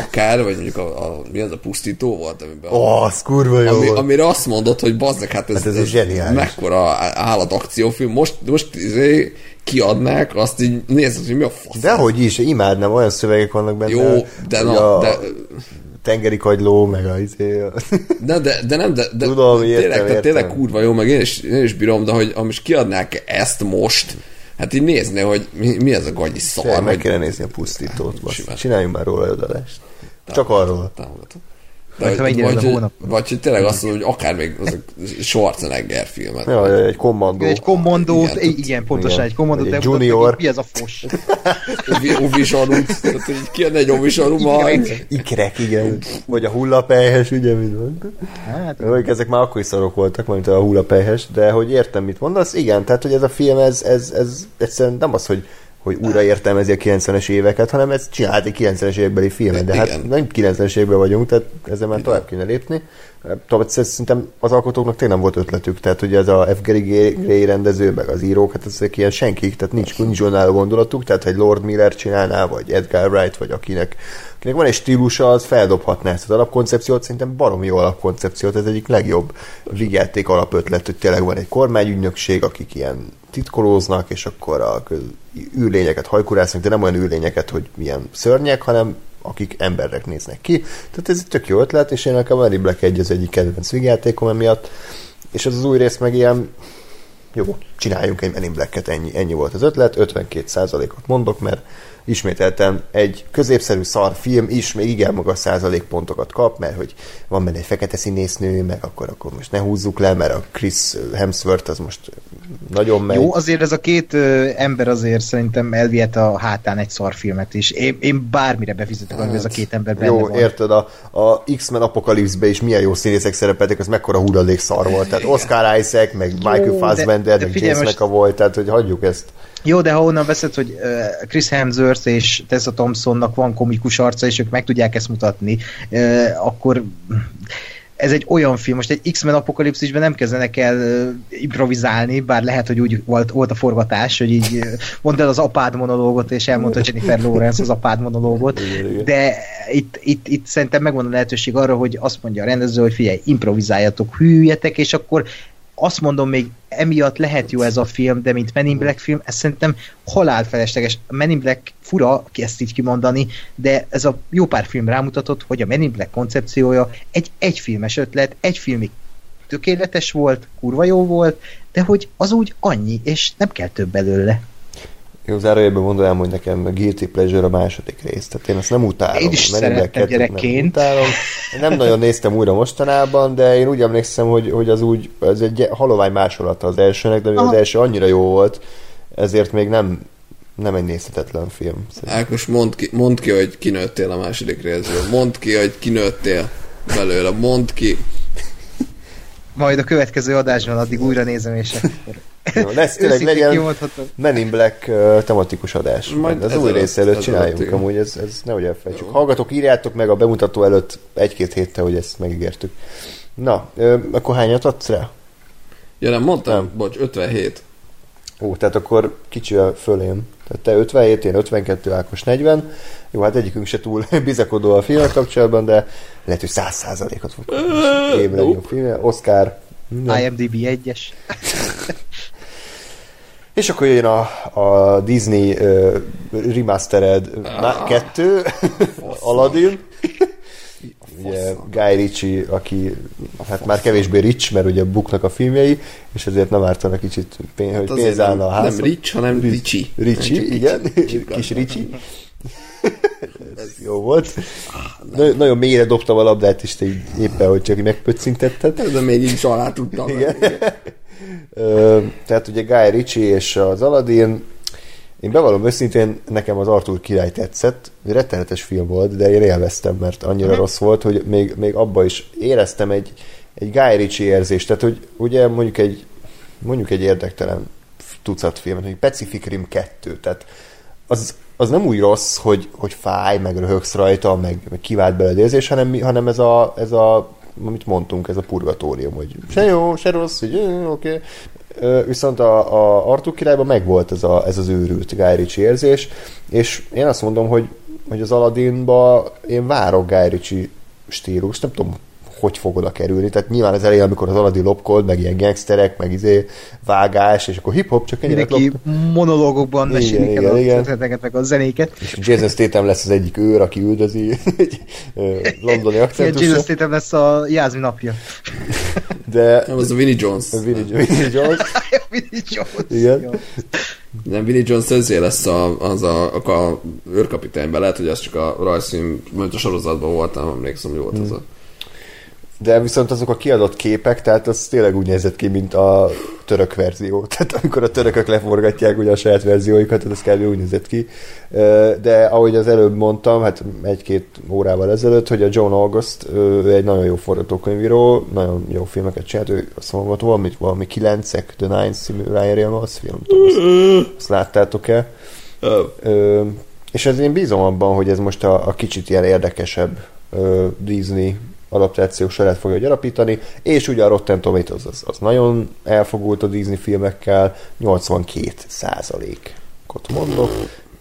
Akár, vagy mondjuk a, a, mi az a pusztító volt, amiben Ó, oh, az kurva jó ami, volt. amire azt mondod, hogy bazdnek, hát ez, Hát ez egy zseniális. mekkora állatakciófilm. Most, most izé, kiadnák, azt így nézed, hogy mi a fasz. Dehogy is, imádnám, olyan szövegek vannak benne. Jó, de na, a de, Tengeri kagyló, meg a izé... de, de, de nem, de, de Tudom, értem, tényleg, értem. tényleg kurva jó, meg én is, én is bírom, de hogy ha most kiadnák ezt most, hát így nézni, hogy mi, mi ez a gagyi szar, meg hogy kéne nézni a pusztítót. basszus. Simán. Csináljunk már róla adást. Csak arról. támogatom. De, vagy, vagy, vagy hogy tényleg azt mondom, hogy akár még az a Schwarzenegger filmet. Ja, egy kommandó. Egy kommandót, Igen, igen, igen pontosan, igen. egy kommandót, Vagy egy de junior. hogy Mi ez a fos? Ovi, ovi zsarút, tehát hogy kijönne egy ovi zsaru majd. Ikrek, igen. Vagy a hullapelyhes, ugye, mit van? Hát, Vagy ezek már akkor is szarok voltak, mint a hullapelyhes, de hogy értem, mit mondasz, igen, tehát hogy ez a film, ez, ez, ez egyszerűen nem az, hogy hogy újra értelmezi a 90-es éveket, hanem ez csinált egy 90-es évekbeli filmet, de hát nem 90-es években vagyunk, tehát ezzel már tovább kéne lépni. Tovább szerintem az alkotóknak tényleg nem volt ötletük, tehát ugye ez a F. Gary Gray rendező, meg az írók, hát ezek ilyen senkik, tehát nincs, nincs önálló gondolatuk, tehát ha egy Lord Miller csinálná, vagy Edgar Wright, vagy akinek, akinek van egy stílusa, az feldobhatná ezt az alapkoncepciót, szerintem baromi jó alapkoncepciót, ez egyik legjobb vigyáték alapötlet, hogy tényleg van egy kormányügynökség, akik ilyen titkolóznak, és akkor a űrlényeket hajkurásznak, de nem olyan űrlényeket, hogy milyen szörnyek, hanem akik emberek néznek ki. Tehát ez egy tök jó ötlet, és én nekem Mary Black egy az egyik kedvenc vígjátékom emiatt, és az az új rész meg ilyen jó, csináljunk egy Men in Black-et, ennyi, ennyi volt az ötlet, 52%-ot mondok, mert ismételten egy középszerű szar film is még igen magas százalékpontokat kap, mert hogy van benne egy fekete színésznő, meg akkor, akkor most ne húzzuk le, mert a Chris Hemsworth az most nagyon megy. Jó, azért ez a két ö, ember azért szerintem elvihet a hátán egy szarfilmet is. Én, én bármire befizetek, amiben ez a két ember benne Jó, van. érted, a, a X-Men Apocalypse-be is milyen jó színészek szerepeltek, az mekkora hulladék szar volt. Tehát Oscar Isaac, meg Michael de- Fassbender, de meg figyelj, James most- McAvoy, tehát hogy hagyjuk ezt. Jó, de ha onnan veszed, hogy Chris Hemsworth és Tessa Thompsonnak van komikus arca, és ők meg tudják ezt mutatni, akkor ez egy olyan film, most egy X-Men apokalipszisben nem kezdenek el improvizálni, bár lehet, hogy úgy volt, volt a forgatás, hogy így mondd el az apád monológot, és elmondta Jennifer Lawrence az apád monológot, de itt, itt, itt szerintem megvan a lehetőség arra, hogy azt mondja a rendező, hogy figyelj, improvizáljatok, hűljetek, és akkor azt mondom, még emiatt lehet jó ez a film, de mint Men in Black film, ez szerintem halálfelesleges. A Men in Black fura ezt így kimondani, de ez a jó pár film rámutatott, hogy a Men in Black koncepciója egy egyfilmes ötlet, egy filmig tökéletes volt, kurva jó volt, de hogy az úgy annyi, és nem kell több belőle. Jó, zárójelben mondanám, hogy nekem a Guilty Pleasure a második rész, tehát én azt nem utálom. Én is szerettem 2-t gyerekként. Nem, utálom. Én nem nagyon néztem újra mostanában, de én úgy emlékszem, hogy, hogy az úgy, ez egy halovány másolata az elsőnek, de az első annyira jó volt, ezért még nem, nem egy nézhetetlen film. Szerintem. Ákos, mondd ki, mondd ki, hogy kinőttél a második részből. Mondd ki, hogy kinőttél belőle. Mondd ki. Majd a következő adásban addig újra nézem, és akkor Jó, lesz tényleg legyen. Men in Black uh, tematikus adás. Majd az új rész előtt igen. amúgy ez, ez nehogy elfelejtsük. Hallgatók, írjátok meg a bemutató előtt egy-két héttel, hogy ezt megígértük. Na, ö, akkor hányat adsz rá? Ja nem, mondtam? Nem. Bocs, 57. Ó, tehát akkor kicsivel fölém. Tehát te 57, én 52, Ákos 40. Jó, hát egyikünk se túl bizakodó a filmek kapcsolatban, de lehet, hogy 100%-ot fog kapni. Év legjobb film, Oscar, minden. IMDb 1-es. És akkor jön a, a Disney uh, remastered ah. kettő, Aladdin. Ugye Guy Ritchie, aki hát már kevésbé rich, mert ugye buknak a filmjei, és ezért nem ártana kicsit, pénz, hogy Hát azért pénz állna a házon. nem Rich, hanem Ricsi. Ricsi, igen, kis Ricsi. Ez jó volt. Na, nagyon mélyre dobtam a labdát, és te éppen, hogy csak megpöccintetted. De még így is alá tudtam. Igen. Ö, tehát ugye Guy Ritchie és az Aladdin, én bevallom őszintén, nekem az Arthur király tetszett, rettenetes film volt, de én élveztem, mert annyira uh-huh. rossz volt, hogy még, még abba is éreztem egy, egy Guy Ritchie érzést, tehát hogy ugye mondjuk egy, mondjuk egy érdektelen tucat filmet, hogy Pacific Rim 2, tehát az, az nem úgy rossz, hogy, hogy fáj, meg röhögsz rajta, meg, meg kivált belőle érzés, hanem, hanem ez a, ez a amit mondtunk, ez a purgatórium, hogy se jó, se rossz, hogy oké. Ö, viszont a, a Arthur királyban megvolt ez, a, ez az őrült Guy Ritchie érzés, és én azt mondom, hogy, hogy az Aladdinba én várok Guy Ritchie stílus, nem tudom, hogy fog oda kerülni. Tehát nyilván az elején, amikor az Aladdin lopkold, meg ilyen gangsterek, meg izé vágás, és akkor hip-hop csak ennyire Mindenki monológokban Igen, mesélik igen, el a igen. történeteket, meg a zenéket. és Jason Statham lesz az egyik őr, aki üldözi egy londoni Ilyen Jason Statham lesz a Jászmi napja. de Nem, az a Vinnie Jones. Winnie Winnie Jones, Vinnie Jones. Igen. Nem, Vinnie Jones ezért lesz a, az a, a, a őrkapitányban, lehet, hogy az csak a rajzfilm, mert a sorozatban volt, nem emlékszem, hogy volt az a... de viszont azok a kiadott képek, tehát az tényleg úgy nézett ki, mint a török verzió. Tehát amikor a törökök leforgatják ugye a saját verzióikat, az kb. úgy nézett ki. De ahogy az előbb mondtam, hát egy-két órával ezelőtt, hogy a John August, ő egy nagyon jó forgatókönyvíró, nagyon jó filmeket csinált, ő azt mondom, hogy valamit, valami kilencek, The Nine című Ryan Reynolds film, tudom, azt, azt láttátok-e? Ö, és ez én bízom abban, hogy ez most a, a kicsit ilyen érdekesebb ö, Disney adaptáció sorát fogja gyarapítani, és ugye a Rotten Tomatoes az, az nagyon elfogult a Disney filmekkel, 82 százalékot mondok.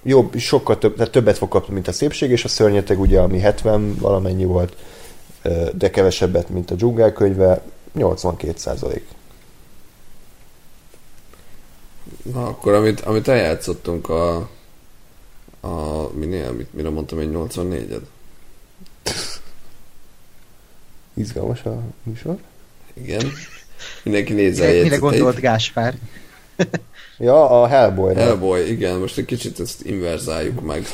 Jobb, sokkal több, tehát többet fog kapni, mint a szépség és a szörnyeteg, ugye, ami 70 valamennyi volt, de kevesebbet, mint a dzsungel könyve, 82 százalék. Na, akkor amit, amit eljátszottunk a, a minél, mit, mire mondtam, egy 84-et? Izgalmas a műsor. Igen. Mindenki nézze a Mire gondolt Gáspár? Ja, a Hellboy. Hellboy, igen, most egy kicsit ezt inverzáljuk meg.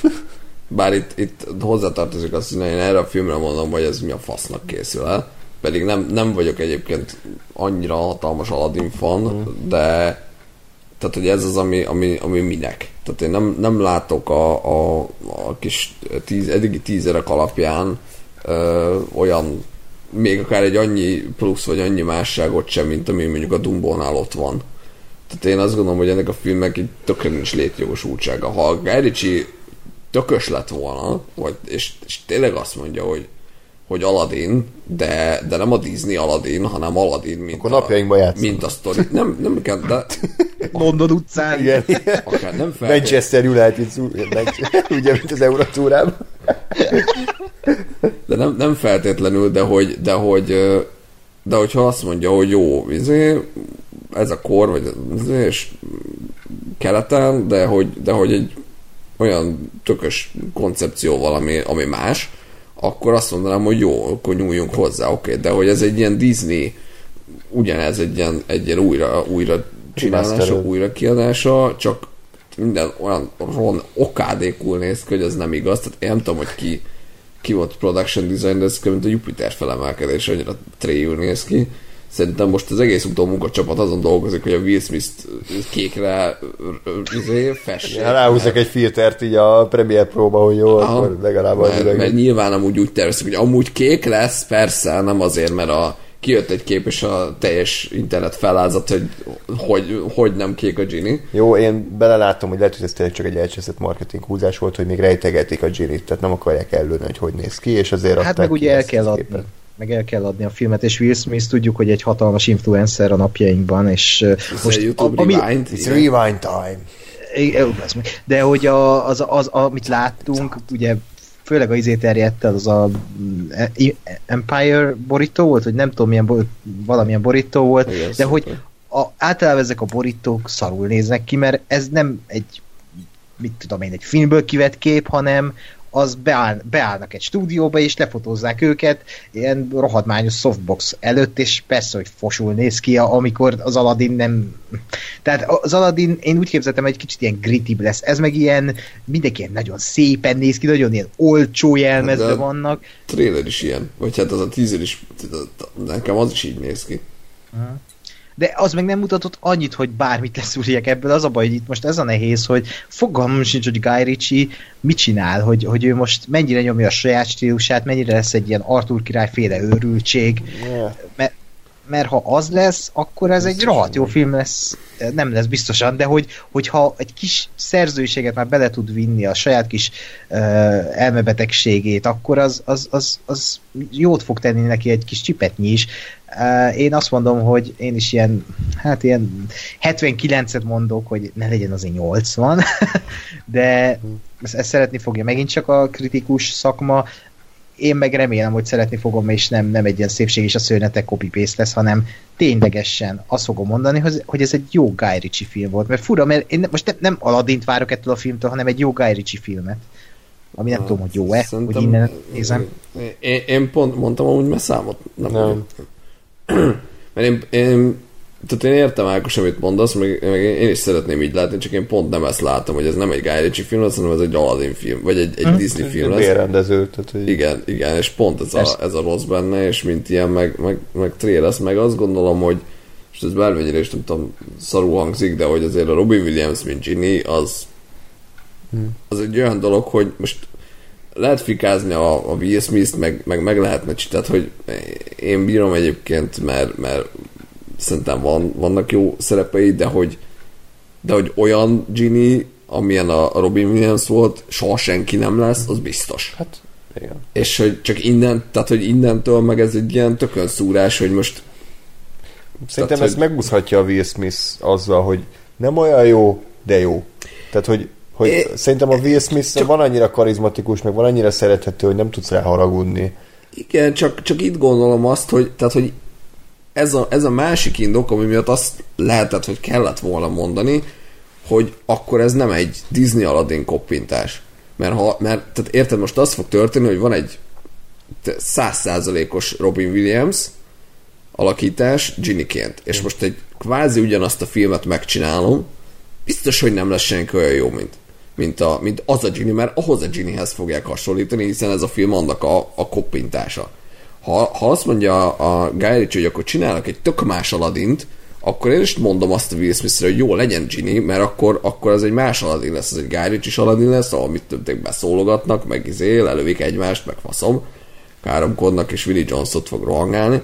Bár itt, itt hozzátartozik azt, hogy én erre a filmre mondom, hogy ez mi a fasznak készül el. Pedig nem, nem vagyok egyébként annyira hatalmas Aladdin fan, de tehát, hogy ez az, ami, ami, ami minek. Tehát én nem, nem látok a, a, a kis tíz, eddigi tízerek alapján ö, olyan, még akár egy annyi plusz vagy annyi másságot sem, mint ami mondjuk a Dumbónál ott van. Tehát én azt gondolom, hogy ennek a filmnek egy tökre nincs létjogosultsága. Ha Guy Ritchie tökös lett volna, vagy, és, és tényleg azt mondja, hogy hogy Aladdin, de, de nem a Disney Aladdin, hanem Aladdin, mint Akkor a, napjainkban játszom. mint a sztori. Nem, nem kell, de London utcán. Igen. akár nem feltétlenül. Manchester United, ugye, mint az Euratúrában. De nem, nem feltétlenül, de hogy, de hogy, de hogyha azt mondja, hogy jó, izé, ez a kor, vagy izé, és keleten, de hogy, de hogy egy olyan tökös koncepció valami, ami más, akkor azt mondanám, hogy jó, akkor nyúljunk hozzá, oké, okay. de hogy ez egy ilyen Disney, ugyanez egy ilyen, egy ilyen újra, újra csinálása, újra kiadása, csak minden olyan ron okádékul néz ki, hogy ez nem igaz, tehát én nem tudom, hogy ki, ki volt production design, de ez mint a Jupiter felemelkedés, annyira tréjül néz ki. Szerintem most az egész utómunkacsapat azon dolgozik, hogy a Will Smith-t kékre izé, fesse. Ha ráhúzok egy filtert így a Premiere Pro-ba, hogy jó, Aha. akkor legalább az mert, mert üveg. nyilván amúgy úgy tervezik, hogy amúgy kék lesz, persze, nem azért, mert a kijött egy kép, és a teljes internet felázott, hogy hogy, hogy nem kék a Gini. Jó, én belelátom, hogy lehet, hogy ez tényleg csak egy elcseszett marketing húzás volt, hogy még rejtegetik a Ginny-t, tehát nem akarják előni, hogy hogy néz ki, és azért Hát meg ugye el kell a adni. képet. Meg el kell adni a filmet, és Will Smith tudjuk, hogy egy hatalmas influencer a napjainkban, és uh, Most a YouTube ami, Rewind. It's rewind time. De hogy a, az, az, amit láttunk, ugye főleg a izé terjedt az a mm, e- Empire borító volt, vagy nem tudom, milyen, bo- valamilyen borító volt, Igen, de szuper. hogy a, általában ezek a borítók szarul néznek ki, mert ez nem egy mit tudom én, egy filmből kivett kép, hanem az beáll, beállnak egy stúdióba, és lefotózzák őket ilyen rohadmányos softbox előtt, és persze, hogy fosul néz ki, amikor az Aladdin nem... Tehát az Aladdin, én úgy képzeltem, egy kicsit ilyen gritty lesz. Ez meg ilyen, mindenki ilyen nagyon szépen néz ki, nagyon ilyen olcsó jelmezve vannak. trailer is ilyen. Vagy hát az a teaser is, nekem az is így néz ki. De az meg nem mutatott annyit, hogy bármit leszúrják ebből. Az a baj, hogy itt most ez a nehéz, hogy fogalmam sincs, hogy Guy Ritchie mit csinál, hogy, hogy ő most mennyire nyomja a saját stílusát, mennyire lesz egy ilyen Arthur király féle őrültség, Yeah. mert, mert ha az lesz, akkor ez egy rohadt jó film lesz, nem lesz biztosan, de hogy, hogyha egy kis szerzőséget már bele tud vinni a saját kis uh, elmebetegségét, akkor az, az, az, az jót fog tenni neki egy kis csipetnyi is. Uh, én azt mondom, hogy én is ilyen, hát ilyen 79-et mondok, hogy ne legyen azért 80, de ezt, ezt szeretni fogja megint csak a kritikus szakma, én meg remélem, hogy szeretni fogom, és nem, nem egy ilyen szépség és a szőnetek copy-paste lesz, hanem ténylegesen azt fogom mondani, hogy, hogy ez egy jó Guy Ritchie film volt. Mert fura, mert én most nem, nem Aladdint várok ettől a filmtől, hanem egy jó Guy Ritchie filmet. Ami nem hát, tudom, hogy jó-e, hogy innen nézem. Én, én pont mondtam amúgy, mert számot nem. nem. Mert én, én tehát én értem Ákos, amit mondasz, meg, meg én is szeretném így látni, csak én pont nem ezt látom, hogy ez nem egy Guy Ritchie film lesz, hanem ez egy Aladdin film, vagy egy, egy hmm. Disney film lesz. Bérrendező, tehát hogy... Igen, igen, és pont ez a, ez a rossz benne, és mint ilyen, meg, meg, meg tré lesz, meg azt gondolom, hogy és ez bármennyire is nem tudom, szarul hangzik, de hogy azért a Robin Williams, mint Ginny, az hmm. az egy olyan dolog, hogy most lehet fikázni a, a Will Smith-t, meg, meg, meg lehetne tehát hogy én bírom egyébként, mert, mert szerintem van, vannak jó szerepei, de hogy, de hogy olyan Ginny, amilyen a Robin Williams volt, soha senki nem lesz, az biztos. Hát, igen. És hogy csak innen, tehát hogy innentől meg ez egy ilyen tökön szúrás, hogy most Szerintem tehát, ezt hogy... megúszhatja a Will Smith azzal, hogy nem olyan jó, de jó. Tehát, hogy, hogy é, szerintem a Will Smith csak... van annyira karizmatikus, meg van annyira szerethető, hogy nem tudsz rá haragudni. Igen, csak, csak itt gondolom azt, hogy, tehát, hogy ez a, ez a másik indok, ami miatt azt lehetett, hogy kellett volna mondani, hogy akkor ez nem egy Disney Aladdin koppintás. Mert, ha, mert tehát érted, most az fog történni, hogy van egy százszázalékos Robin Williams alakítás Ginnyként, és most egy kvázi ugyanazt a filmet megcsinálom, biztos, hogy nem lesz senki olyan jó, mint, mint, a, mint az a Ginny, mert ahhoz a Ginnyhez fogják hasonlítani, hiszen ez a film annak a, a koppintása ha, ha azt mondja a Guy Ritchie, hogy akkor csinálnak egy tök más Aladint, akkor én is mondom azt a Will smith hogy jó, legyen Ginny, mert akkor, akkor az egy más Aladdin lesz, ez egy Guy Ritchie Aladdin lesz, ahol mit többek beszólogatnak, meg izé, lelövik egymást, meg faszom, káromkodnak, és Willie Jones-ot fog rohangálni,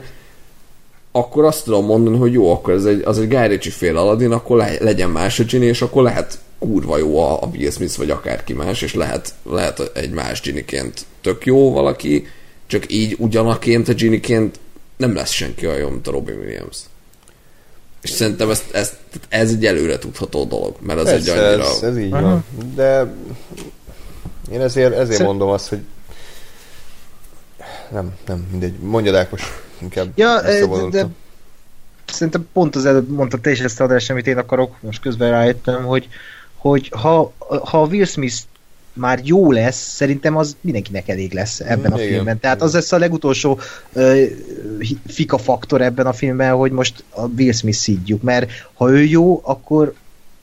akkor azt tudom mondani, hogy jó, akkor ez egy, az egy Guy Ritchie fél Aladdin, akkor le, legyen más a Ginny, és akkor lehet kurva jó a, a Will Smith, vagy akárki más, és lehet, lehet egy más Ginnyként tök jó valaki, csak így ugyanaként a Ginnyként nem lesz senki olyan, mint a Robin Williams. És szerintem ez, ez, ez egy előre tudható dolog, mert ez Persze, egy annyira... Ez, ez így Aha. van. De én ezért, ezért Szerint... mondom azt, hogy nem, nem, mindegy. Mondjad Ákos, inkább ja, de, de, szerintem pont az előbb mondta te is ezt adást, amit én akarok, most közben rájöttem, hogy, hogy ha, ha Will Smith már jó lesz, szerintem az mindenkinek elég lesz ebben a Igen. filmben. Tehát az lesz a legutolsó uh, fika faktor ebben a filmben, hogy most a Will Smith szídjuk, mert ha ő jó, akkor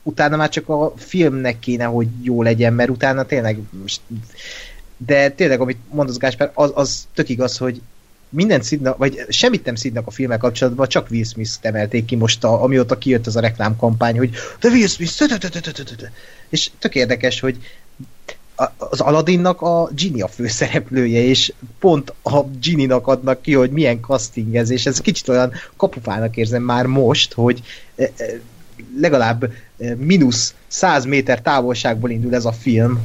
utána már csak a filmnek kéne, hogy jó legyen, mert utána tényleg most de tényleg, amit mondasz Gáspár, az, az tök igaz, hogy mindent szidnak, vagy semmit nem szidnak a filmek kapcsolatban, csak Will Smith-t emelték ki most, a, amióta kijött az a reklámkampány, hogy de Will Smith, és tök érdekes, hogy az Aladdinnak a Gini a főszereplője, és pont a Gini-nak adnak ki, hogy milyen casting ez, és ez kicsit olyan kapufának érzem már most, hogy e, e, legalább e, mínusz 100 méter távolságból indul ez a film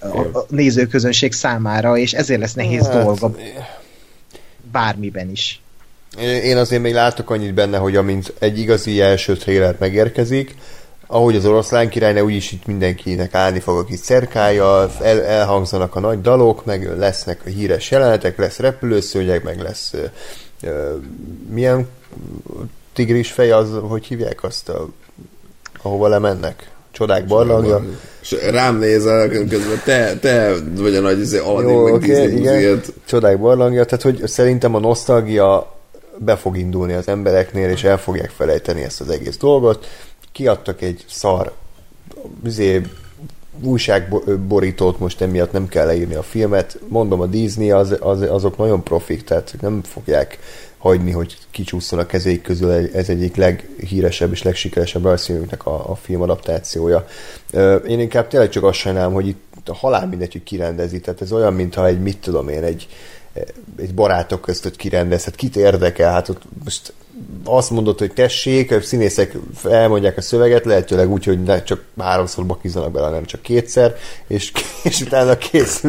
a nézőközönség számára, és ezért lesz nehéz hát, dolga bármiben is. Én azért még látok annyit benne, hogy amint egy igazi első trailer megérkezik, ahogy az oroszlán királynál, úgyis itt mindenkinek állni fog, aki szerkálja, el, elhangzanak a nagy dalok, meg lesznek a híres jelenetek, lesz repülőszőnyeg, meg lesz uh, uh, milyen tigris fej az, hogy hívják azt, a, ahova lemennek? Csodák barlangja. És rám nézel, közben te, te vagy a nagy izé, Aladdin, Jó, meg okay, igen. Csodák barlangja, tehát hogy szerintem a nosztalgia be fog indulni az embereknél, és el fogják felejteni ezt az egész dolgot kiadtak egy szar üzé, újságborítót, most emiatt nem kell leírni a filmet. Mondom, a Disney az, az, azok nagyon profik, tehát nem fogják hagyni, hogy kicsúszson a kezék közül ez egyik leghíresebb és legsikeresebb rajzfilmünknek a, a filmadaptációja. Én inkább tényleg csak azt sajnálom, hogy itt a halál mindegy, hogy kirendezi, tehát ez olyan, mintha egy, mit tudom én, egy, egy barátok hogy kirendez, hát kit érdekel, hát ott most azt mondod, hogy tessék, a színészek elmondják a szöveget, lehetőleg úgy, hogy ne csak háromszor bakizzanak bele, nem csak kétszer, és, és utána kész,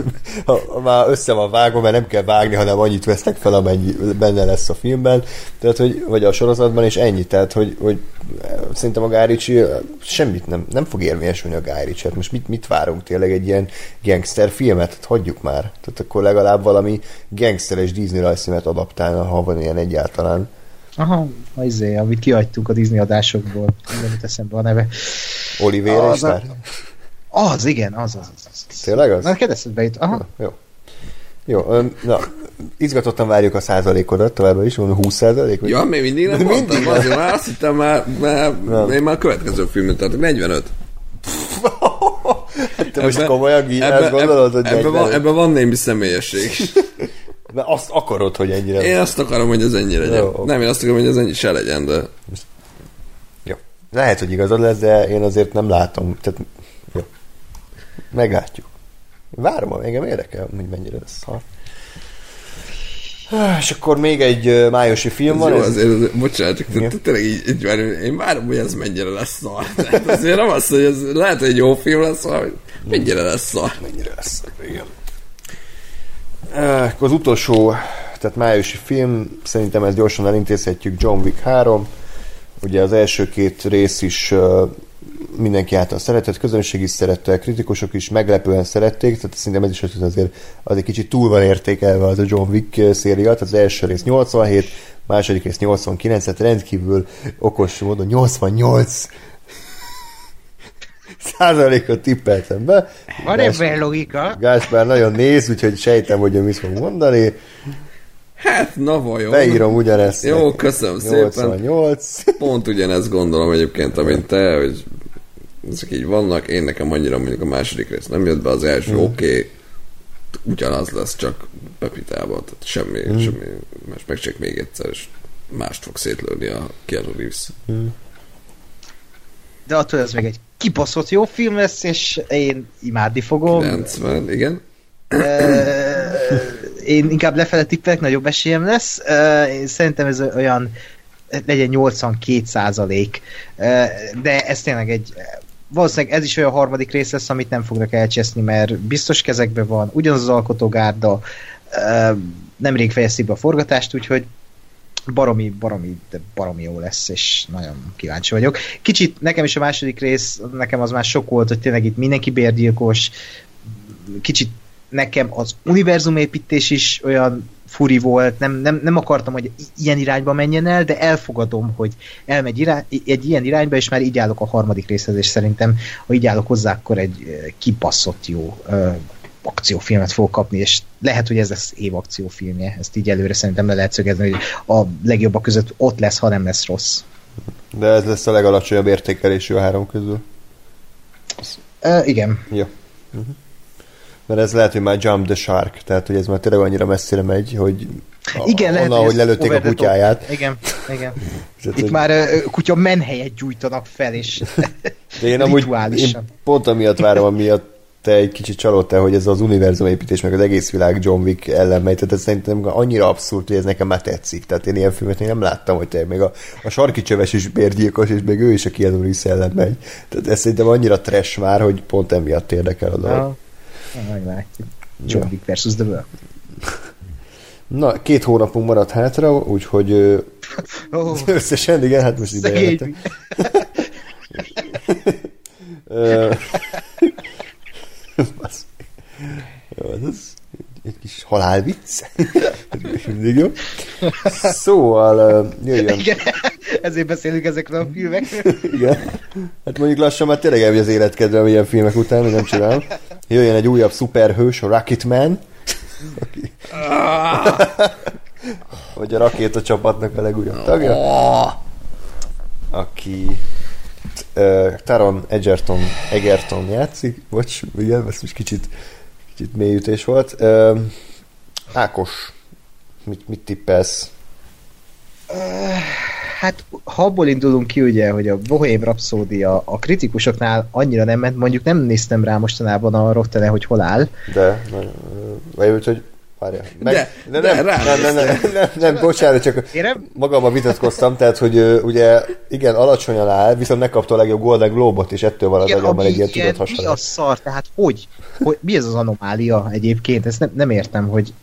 ha, már össze van vágva, mert nem kell vágni, hanem annyit vesznek fel, amennyi benne lesz a filmben, tehát, hogy, vagy a sorozatban, és ennyi, tehát, hogy, hogy szerintem a Ritchie semmit nem, nem fog érvényesülni a Ritchie, hát most mit, mit várunk tényleg egy ilyen gangster filmet? Hát hagyjuk már. Tehát akkor legalább valami gangsteres Disney rajzfilmet adaptálna, ha van ilyen egyáltalán. Aha, izé, amit kiadtunk a Disney adásokból, nem eszembe a neve. Oliver az, és a, az, igen, az, az, az. az. Tényleg az? Na, kérdezted jut. Aha. Jó. Jó, öm, na, izgatottan várjuk a százalékodat továbbra is, van 20 százalék? vagy- Ja, még mindig nem Mindig mondtam, azért már azt hittem már, már Nem. én már a következő filmet tartok, 45. Hát te most komolyan így ebbe, ezt gondolod, hogy ebbe, ebbe, van, 40? ebbe van némi személyesség. Mert azt akarod, hogy ennyire... Én azt akarom, hogy ez ennyi legyen. Jó. Nem, én azt akarom, hogy ez ennyi se legyen, de Jó. Lehet, hogy igazad lesz, de én azért nem látom. Tehát, jó. Meglátjuk. Várom, engem érdekel, hogy mennyire lesz szar. Ah, És akkor még egy májusi film ez van. jó, ez- azért, azért, bocsánat, csak Igen. tényleg így, így várom, én várom, hogy ez mennyire lesz szar. Tehát azért nem az, hogy ez lehet, hogy egy jó film lesz, hanem mennyire lesz szar. mennyire lesz. Igen. Eh, Akkor az utolsó, tehát májusi film, szerintem ezt gyorsan elintézhetjük, John Wick 3. Ugye az első két rész is uh, mindenki által szeretett, közönség is szerette, kritikusok is meglepően szerették, tehát szerintem ez is azért az egy kicsit túl van értékelve az a John Wick eh, széria, tehát az első rész 87, második rész 89, tehát rendkívül okos módon 88 százalékot tippeltem be. Van ebben logika? Gáspár nagyon néz, úgyhogy sejtem, hogy ő mit fog mondani. Hát, na vajon. Beírom ugyanezt. Jó, köszönöm szépen. 88. Pont ugyanezt gondolom egyébként, amint te, hogy ezek így vannak. Én nekem annyira mondjuk a második rész nem jött be, az első Mm. oké, okay, ugyanaz lesz, csak Pepitában, tehát semmi, Mm. semmi, más meg csak még egyszer, és mást fog szétlőni a Keanu Reeves. De attól ez meg egy kibaszott jó film lesz, és én imádni fogom. 90, igen. Én inkább lefele tippelek, nagyobb esélyem lesz. Én szerintem ez olyan legyen 82 százalék. De ez tényleg egy valószínűleg ez is olyan harmadik rész lesz, amit nem fognak elcseszni, mert biztos kezekben van, ugyanaz az alkotógárda, nemrég fejezték be a forgatást, úgyhogy baromi, baromi, de baromi jó lesz, és nagyon kíváncsi vagyok. Kicsit nekem is a második rész, nekem az már sok volt, hogy tényleg itt mindenki bérgyilkos, kicsit nekem az univerzumépítés is olyan furi volt, nem, nem, nem akartam, hogy ilyen irányba menjen el, de elfogadom, hogy elmegy irány, egy ilyen irányba, és már így állok a harmadik részhez, és szerintem, ha így állok hozzá, akkor egy ö, kipasszott jó ö, akciófilmet fog kapni, és lehet, hogy ez lesz év akciófilmje, ezt így előre szerintem le lehet szögezni, hogy a legjobbak között ott lesz, ha nem lesz rossz. De ez lesz a legalacsonyabb értékelésű a három közül. Ö, igen. Jó. Uh-huh. Mert ez lehet, hogy már Jump the Shark, tehát hogy ez már tényleg annyira messzire megy, hogy a, Igen, lehet, onnan, hogy lelőtték a top. kutyáját. Igen, igen. Itt hogy- már ö, kutya menhelyet gyújtanak fel, és De én amúgy én pont amiatt várom, amiatt te egy kicsit csalódtál, hogy ez az univerzum építés, meg az egész világ John Wick ellen megy. Tehát ez szerintem annyira abszurd, hogy ez nekem már tetszik. Tehát én ilyen filmet még nem láttam, hogy te még a, a sarki csöves is bérgyilkos, és még ő is a Keanu Reeves ellen megy. Tehát ez szerintem annyira trash már, hogy pont emiatt érdekel a dolog. Ja. Meglátjuk. John Ja. Wick versus The World. Na, két hónapunk maradt hátra, úgyhogy Oh, összesen, igen, hát most ide szegény. jöttem. Ö, basz. Jó, ez egy kis halálvicc. Mindig jó. Szóval jöjjön. Igen, ezért beszélünk ezekről a filmekről. Igen. Hát mondjuk lassan már tényleg elmegy az életkedvem ilyen filmek után, hogy nem csinálom. Jöjjön egy újabb szuperhős, a Rocketman. Aki... Vagy a rakéta csapatnak a legújabb tagja. Aki uh, Taron Egerton, Egerton játszik. Bocs, igen, ez most kicsit, kicsit mélyütés volt. Uh, Ákos, mit, mit tippelsz? Hát, ha abból indulunk ki, ugye, hogy a Bohém Rhapsody a, kritikusoknál annyira nem ment, mondjuk nem néztem rá mostanában a Rottene, hogy hol áll. De, vagy hogy várja. De, de, de, nem, nem, nem, nem, nem, nem, bocsánat, csak Én nem- magammal vitatkoztam, tehát, hogy ugye igen, alacsonyan áll, viszont megkapta a legjobb Golden Globe-ot, és ettől van az ami egy ilyen tudott mi a szar, tehát hogy? hogy? Mi ez az anomália egyébként? Ezt nem, nem értem, hogy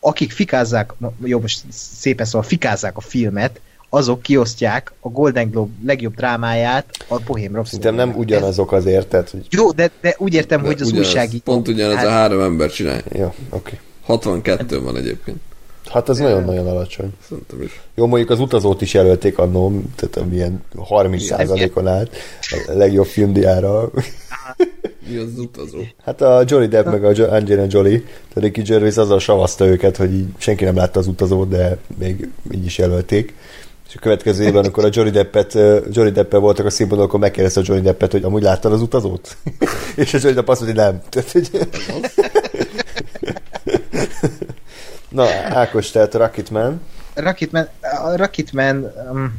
akik fikázzák, jó, most szépen szóval fikázzák a filmet, azok kiosztják a Golden Globe legjobb drámáját a Bohém Rhapsody. Szerintem nem ugyanazok azért, tehát, hogy Jó, de, de úgy értem, De hogy az ugyanaz, újságíró... Pont ugyanez hát, a három ember csinálja. jó, oké. 62 van egyébként. Hát az nagyon-nagyon alacsony. Szerintem is. Jó, mondjuk az utazót is jelölték annó, tehát amilyen 30%-on állt a legjobb filmdiára. Mi az, az utazó? Hát a Johnny Depp meg a Angelina Jolie, tehát Ricky Gervais azzal savazta őket, hogy így senki nem látta az utazót, de még így is jelölték. És a következő évben, amikor a Johnny Deppet, Johnny Deppel voltak a színpadon, akkor megkérdezte a Johnny Deppet, hogy amúgy láttad az utazót? és a Johnny Depp azt mondta, hogy nem. Tehát, hogy... Na, Ákos, tehát Rocketman. Rocketman, a Rocketman um,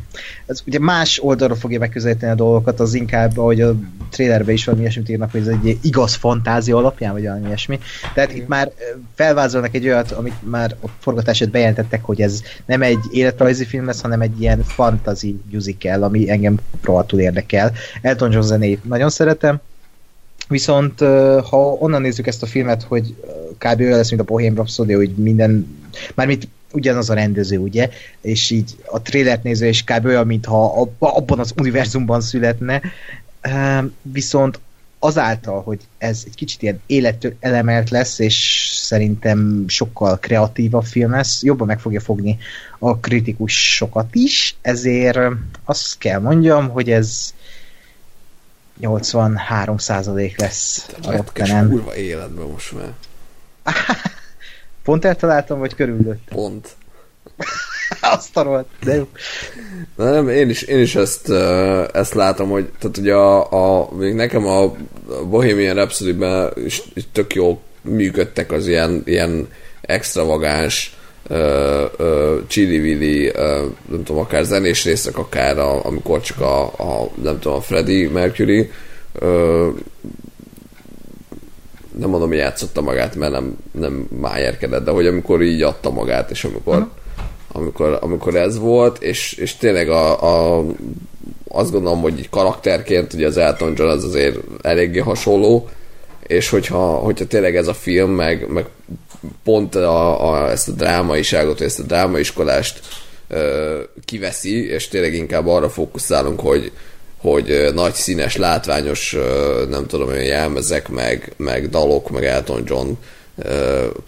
ez ugye más oldalról fogja megközelíteni a dolgokat, az inkább, ahogy a trailerben is valami ilyesmit írnak, hogy ez egy igaz fantázia alapján, vagy valami ilyesmi. Tehát itt már felvázolnak egy olyat, amit már a forgatását bejelentettek, hogy ez nem egy életrajzi film lesz, hanem egy ilyen fantasy musical, ami engem rohadtul érdekel. Elton John zenét nagyon szeretem, Viszont ha onnan nézzük ezt a filmet, hogy kb. olyan lesz, mint a Bohém Rhapsody, hogy minden, mármint ugyanaz a rendező, ugye, és így a trailert néző, és kb. olyan, mintha abba, abban az univerzumban születne, viszont azáltal, hogy ez egy kicsit ilyen élettől elemelt lesz, és szerintem sokkal kreatívabb film lesz, jobban meg fogja fogni a kritikusokat is, ezért azt kell mondjam, hogy ez 83 százalék lesz a Retkes Rottenen. kurva életben most már. Pont eltaláltam, vagy körülött? Pont. Azt a rohadt, de jó. Na nem, én is, én is ezt, ezt látom, hogy tehát ugye a, a, még nekem a Bohemian Rhapsody-ben is, is tök jól működtek az ilyen, ilyen extravagáns uh, nem tudom, akár zenés részek, akár a, amikor csak a, a nem tudom, a Freddie Mercury. Uh, nem mondom, hogy játszotta magát, mert nem, nem májerkedett, de hogy amikor így adta magát, és amikor uh-huh amikor, amikor ez volt, és, és tényleg a, a, azt gondolom, hogy így karakterként ugye az Elton John az azért eléggé hasonló, és hogyha, hogyha tényleg ez a film, meg, meg pont a, a, ezt a drámaiságot, ezt a drámaiskolást ö, kiveszi, és tényleg inkább arra fókuszálunk, hogy, hogy nagy színes, látványos, nem tudom, olyan jelmezek, meg, meg dalok, meg Elton John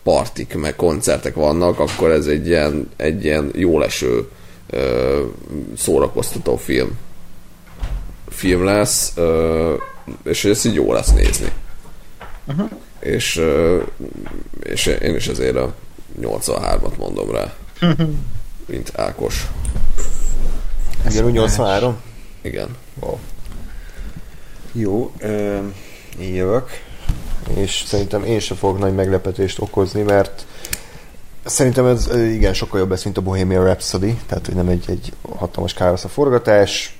partik, meg koncertek vannak, akkor ez egy ilyen, egy ilyen jó leső ö, szórakoztató film film lesz, és ez így jó lesz nézni. Uh-huh. És, és én is ezért a 83-at mondom rá, mint Ákos. Igen, úgy 83? Igen. Wow. Jó, ö, én jövök, és szerintem én sem fogok nagy meglepetést okozni, mert szerintem ez igen sokkal jobb lesz, mint a Bohemian Rhapsody, tehát hogy nem egy, egy hatalmas káosz a forgatás,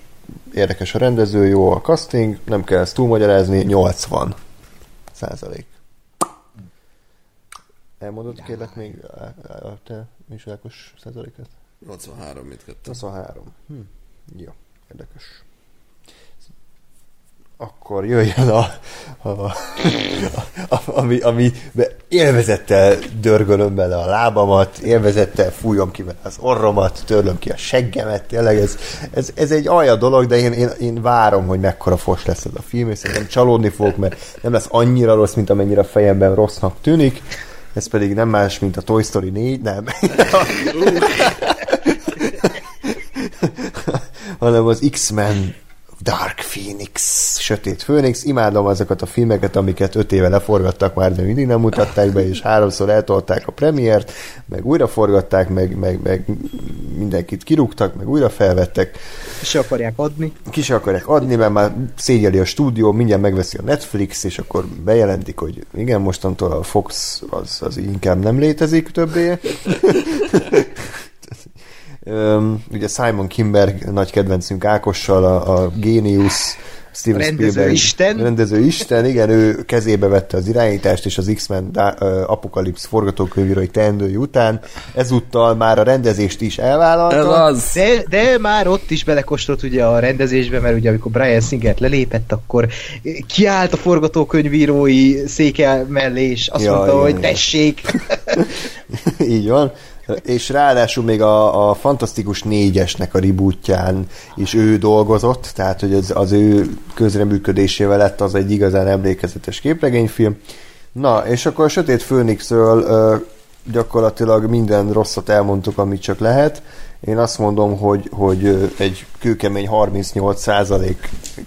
érdekes a rendező, jó a casting, nem kell ezt túlmagyarázni, 80 százalék. Elmondod kérlek még a, te Misákos százaléket? 83 mindkettő. 23. Hm. Jó, érdekes. Akkor jöjjön a, a, a, a ami, ami élvezettel dörgölöm bele a lábamat, élvezettel fújom ki vele az orromat, törlöm ki a seggemet, tényleg ez, ez, ez egy alja dolog, de én, én, én várom, hogy mekkora fos lesz ez a film, és szerintem csalódni fogok, mert nem lesz annyira rossz, mint amennyire a fejemben rossznak tűnik, ez pedig nem más, mint a Toy Story 4, nem. hanem az X-Men Dark Phoenix, Sötét Főnix. Imádom azokat a filmeket, amiket öt éve leforgattak már, de mindig nem mutatták be, és háromszor eltolták a premiért, meg újra forgatták, meg, meg, meg mindenkit kirúgtak, meg újra felvettek. És akarják adni. Ki se akarják adni, mert már szégyeli a stúdió, mindjárt megveszi a Netflix, és akkor bejelentik, hogy igen, mostantól a Fox az, az inkább nem létezik többé. Ugye Simon Kimberg nagy kedvencünk Ákossal, a, a Genius Steven Rendező Spielberg, isten. rendező isten, igen, ő kezébe vette az irányítást, és az X-Men Apokalipsz forgatókönyvírói teendői után ezúttal már a rendezést is elvállalta. Ez az. De, de már ott is belekóstolt ugye a rendezésbe, mert ugye amikor Brian Singert lelépett, akkor kiállt a forgatókönyvírói széke mellé, és azt Ja, mondta, igen, hogy igen. tessék. Így van. És ráadásul még a, a Fantasztikus négyesnek a rebootján is ő dolgozott, tehát hogy az, az ő közreműködésével lett az egy igazán emlékezetes képregényfilm. Na, és akkor a Sötét Főnixről ö, gyakorlatilag minden rosszat elmondtuk, amit csak lehet. Én azt mondom, hogy, hogy egy kőkemény 38%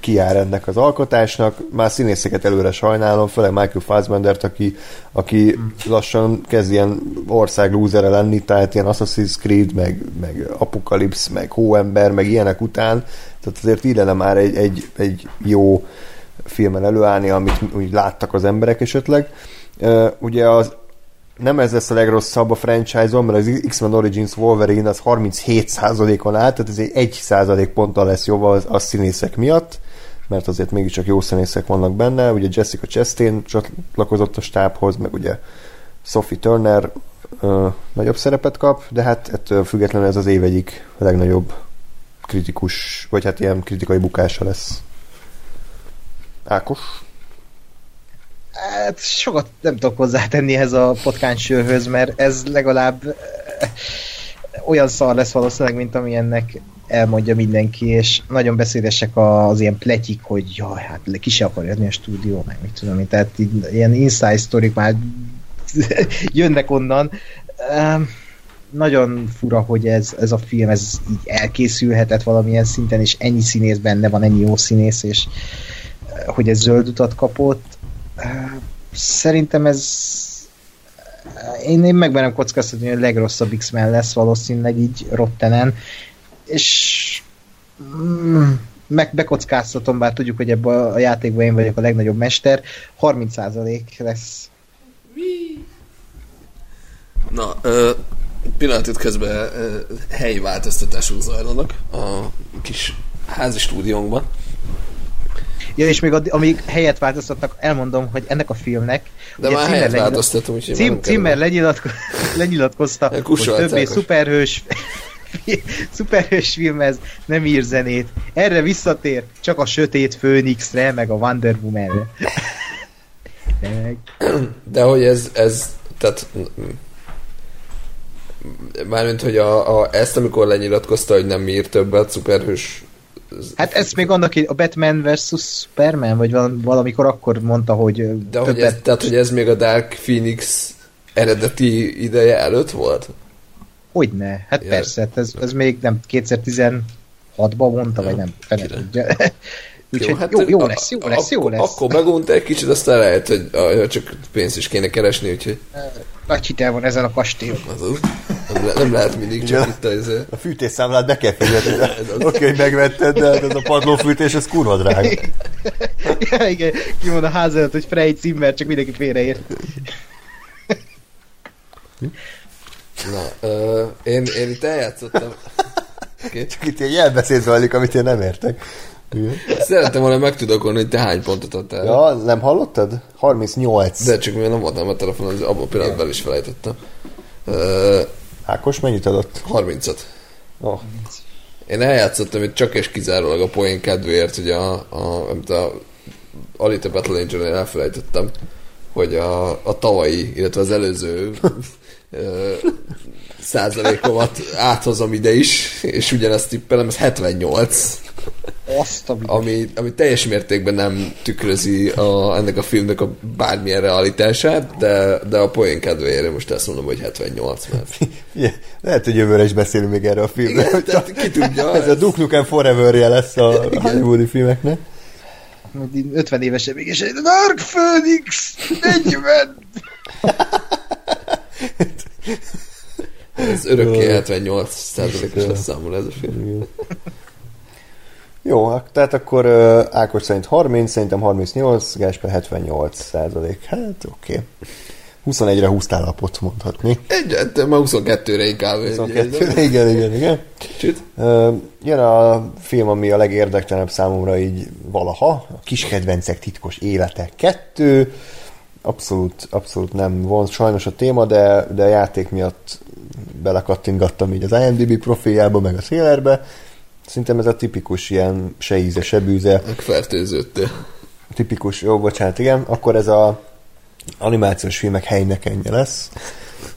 kiár ennek az alkotásnak. Már színészeket előre sajnálom, főleg Michael Fassbendert, aki, aki lassan kezd ilyen ország lúzere lenni, tehát ilyen Assassin's Creed, meg, meg Apocalypse, meg Hóember, meg ilyenek után. Tehát azért illene már egy, egy, egy jó filmen előállni, amit úgy láttak az emberek esetleg. Ugye az nem ez lesz a legrosszabb a franchise-on, mert az X-Men Origins Wolverine az 37%-on áll, tehát ez egy 1% ponttal lesz jobb az, a színészek miatt, mert azért mégiscsak jó színészek vannak benne, ugye Jessica Chastain csatlakozott a stábhoz, meg ugye Sophie Turner ö, nagyobb szerepet kap, de hát ettől függetlenül ez az év egyik legnagyobb kritikus, vagy hát ilyen kritikai bukása lesz. Ákos? Hát sokat nem tudok hozzátenni ehhez a potkánsőhöz, mert ez legalább eh, olyan szar lesz valószínűleg, mint ami ennek elmondja mindenki, és nagyon beszédesek az ilyen pletyik, hogy jaj, hát ki se akar jönni a stúdió, meg mit tudom én, tehát így, ilyen inside sztorik már jönnek onnan. Um, nagyon fura, hogy ez, ez a film ez így elkészülhetett valamilyen szinten, és ennyi színész benne van, ennyi jó színész, és eh, hogy ez zöld utat kapott. Szerintem ez én, én megmerem kockáztatni, hogy a legrosszabb X-Men lesz valószínűleg így Rottenen, és mm, meg bekockáztatom, bár tudjuk, hogy ebben a játékban én vagyok a legnagyobb mester, 30% lesz. Na, ö, pillanatot közben ö, helyi változtatások zajlanak a kis házi stúdiónkban. Ja, és még addig, amíg helyet változtatnak, elmondom, hogy ennek a filmnek De ugye már Zimmer helyet lenyilat- változtatom, úgyhogy Cím, vele. lenyilatko, lenyilatkozta, hogy többé szuperhős szuperhős filmez, nem ír zenét. Erre visszatér csak a Sötét Főnixre, meg a Wonder Womanre. Meg. De hogy ez, ez tehát mármint, hogy a, a, ezt amikor lenyilatkozta, hogy nem ír többet, szuperhős Hát ezt még annak a Batman vs. Superman, vagy val- valamikor akkor mondta, hogy De hogy ez, tehát, hogy ez még a Dark Phoenix eredeti ideje előtt volt? Hogyne, hát Ja. persze, hát ez, ez még nem 2016-ban mondta, vagy nem, fene tudja. Úgyhogy hát jó, jó lesz, jó lesz, jó lesz. Akkor megunta egy kicsit, aztán lehet, hogy ah, csak pénzt is kéne keresni, úgyhogy Nagy hitel van ezen a az. Nem, le, nem lehet mindig csak itt az... A fűtésszámlát be kell fizetni. Oké, hogy megvetted, de hát ez a padlófűtés, ez kurva drága. ja, igen, kimond a ház előtt, hogy Frey Zimmer, csak mindenki félreért. Na, ö, én, én itt eljátszottam. Okay. Csak itt ilyen jelbeszéd zajlik, amit én nem értek. Igen. Szerettem volna megtudakolni, hogy te hány pontot adtál. Ja, nem hallottad? 38. De csak mivel nem voltam a telefonon, az abban a pillanatban is felejtettem. Ö, Ákos mennyit adott? 30-at. Oh. Én eljátszottam itt csak és kizárólag a poén kedvéért, hogy a, a, amit a Alita Battle Angel-nél elfelejtettem, hogy a, a tavalyi, illetve az előző ö, százalékomat áthozom ide is, és ugyanezt tippelem, ez 78, Azt a ami, ami teljes mértékben nem tükrözi a, ennek a filmnek a bármilyen realitását, de, de a poén kedvéért most ezt mondom, hogy 78, mert Yeah. Lehet, hogy jövőre is beszélünk még erről a filmről. Igen, tehát ki tudja, Ez a Duke Nukem forever lesz a Hollywoodi filmeknek. Hogy így 50 évesen még, és egy Dark Phoenix 40! ez örökké 78 százalékos lesz számomra ez a film. Jó, tehát akkor uh, Ákos szerint 30, szerintem 38, Gásper 78 százalék. Hát oké. Okay. 21-re húztál a pot, mondhatni. Egy, ma 22-re inkább. 22 igen, igen, igen. Csit? Ö, Jön a film, ami a legérdektelenebb számomra így valaha, a Kis kedvencek titkos élete 2. Abszolút, abszolút nem von sajnos a téma, de, de a játék miatt belekattingattam így az IMDb profiljába, meg a trailerbe. Szerintem ez a tipikus ilyen se íze, se bűze. Megfertőződtél. Tipikus, jó, bocsánat, igen. Akkor ez a animációs filmek helynekenje lesz.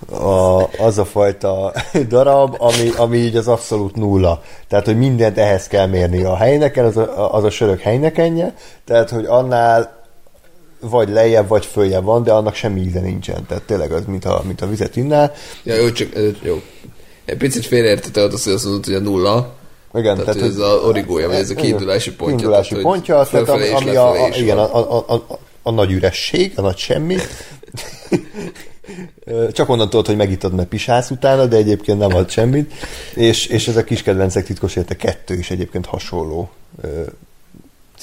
A, az a fajta darab, ami, ami így az abszolút nulla. Tehát, hogy mindent ehhez kell mérni. A helyneken, az a, az a sörök helynekenje, tehát, hogy annál vagy lejjebb, vagy följebb van, de annak semmi íze nincsen. Tehát tényleg az, mint a, vizet innál. Ja, jó, csak jó. Egy picit félreértette azt, hogy azt mondod, hogy a nulla. Igen, Tehát, tehát ez a origója, vagy ez a kiindulási pontja. Kiindulási tehát, pontja, tehát ami, a, a, igen, a, a, a, a nagy üresség, a nagy semmi. Csak onnan tudod, hogy megittad, mert pisálsz utána, de egyébként nem ad semmit. És, és ez a kis kedvencek titkos érte kettő is egyébként hasonló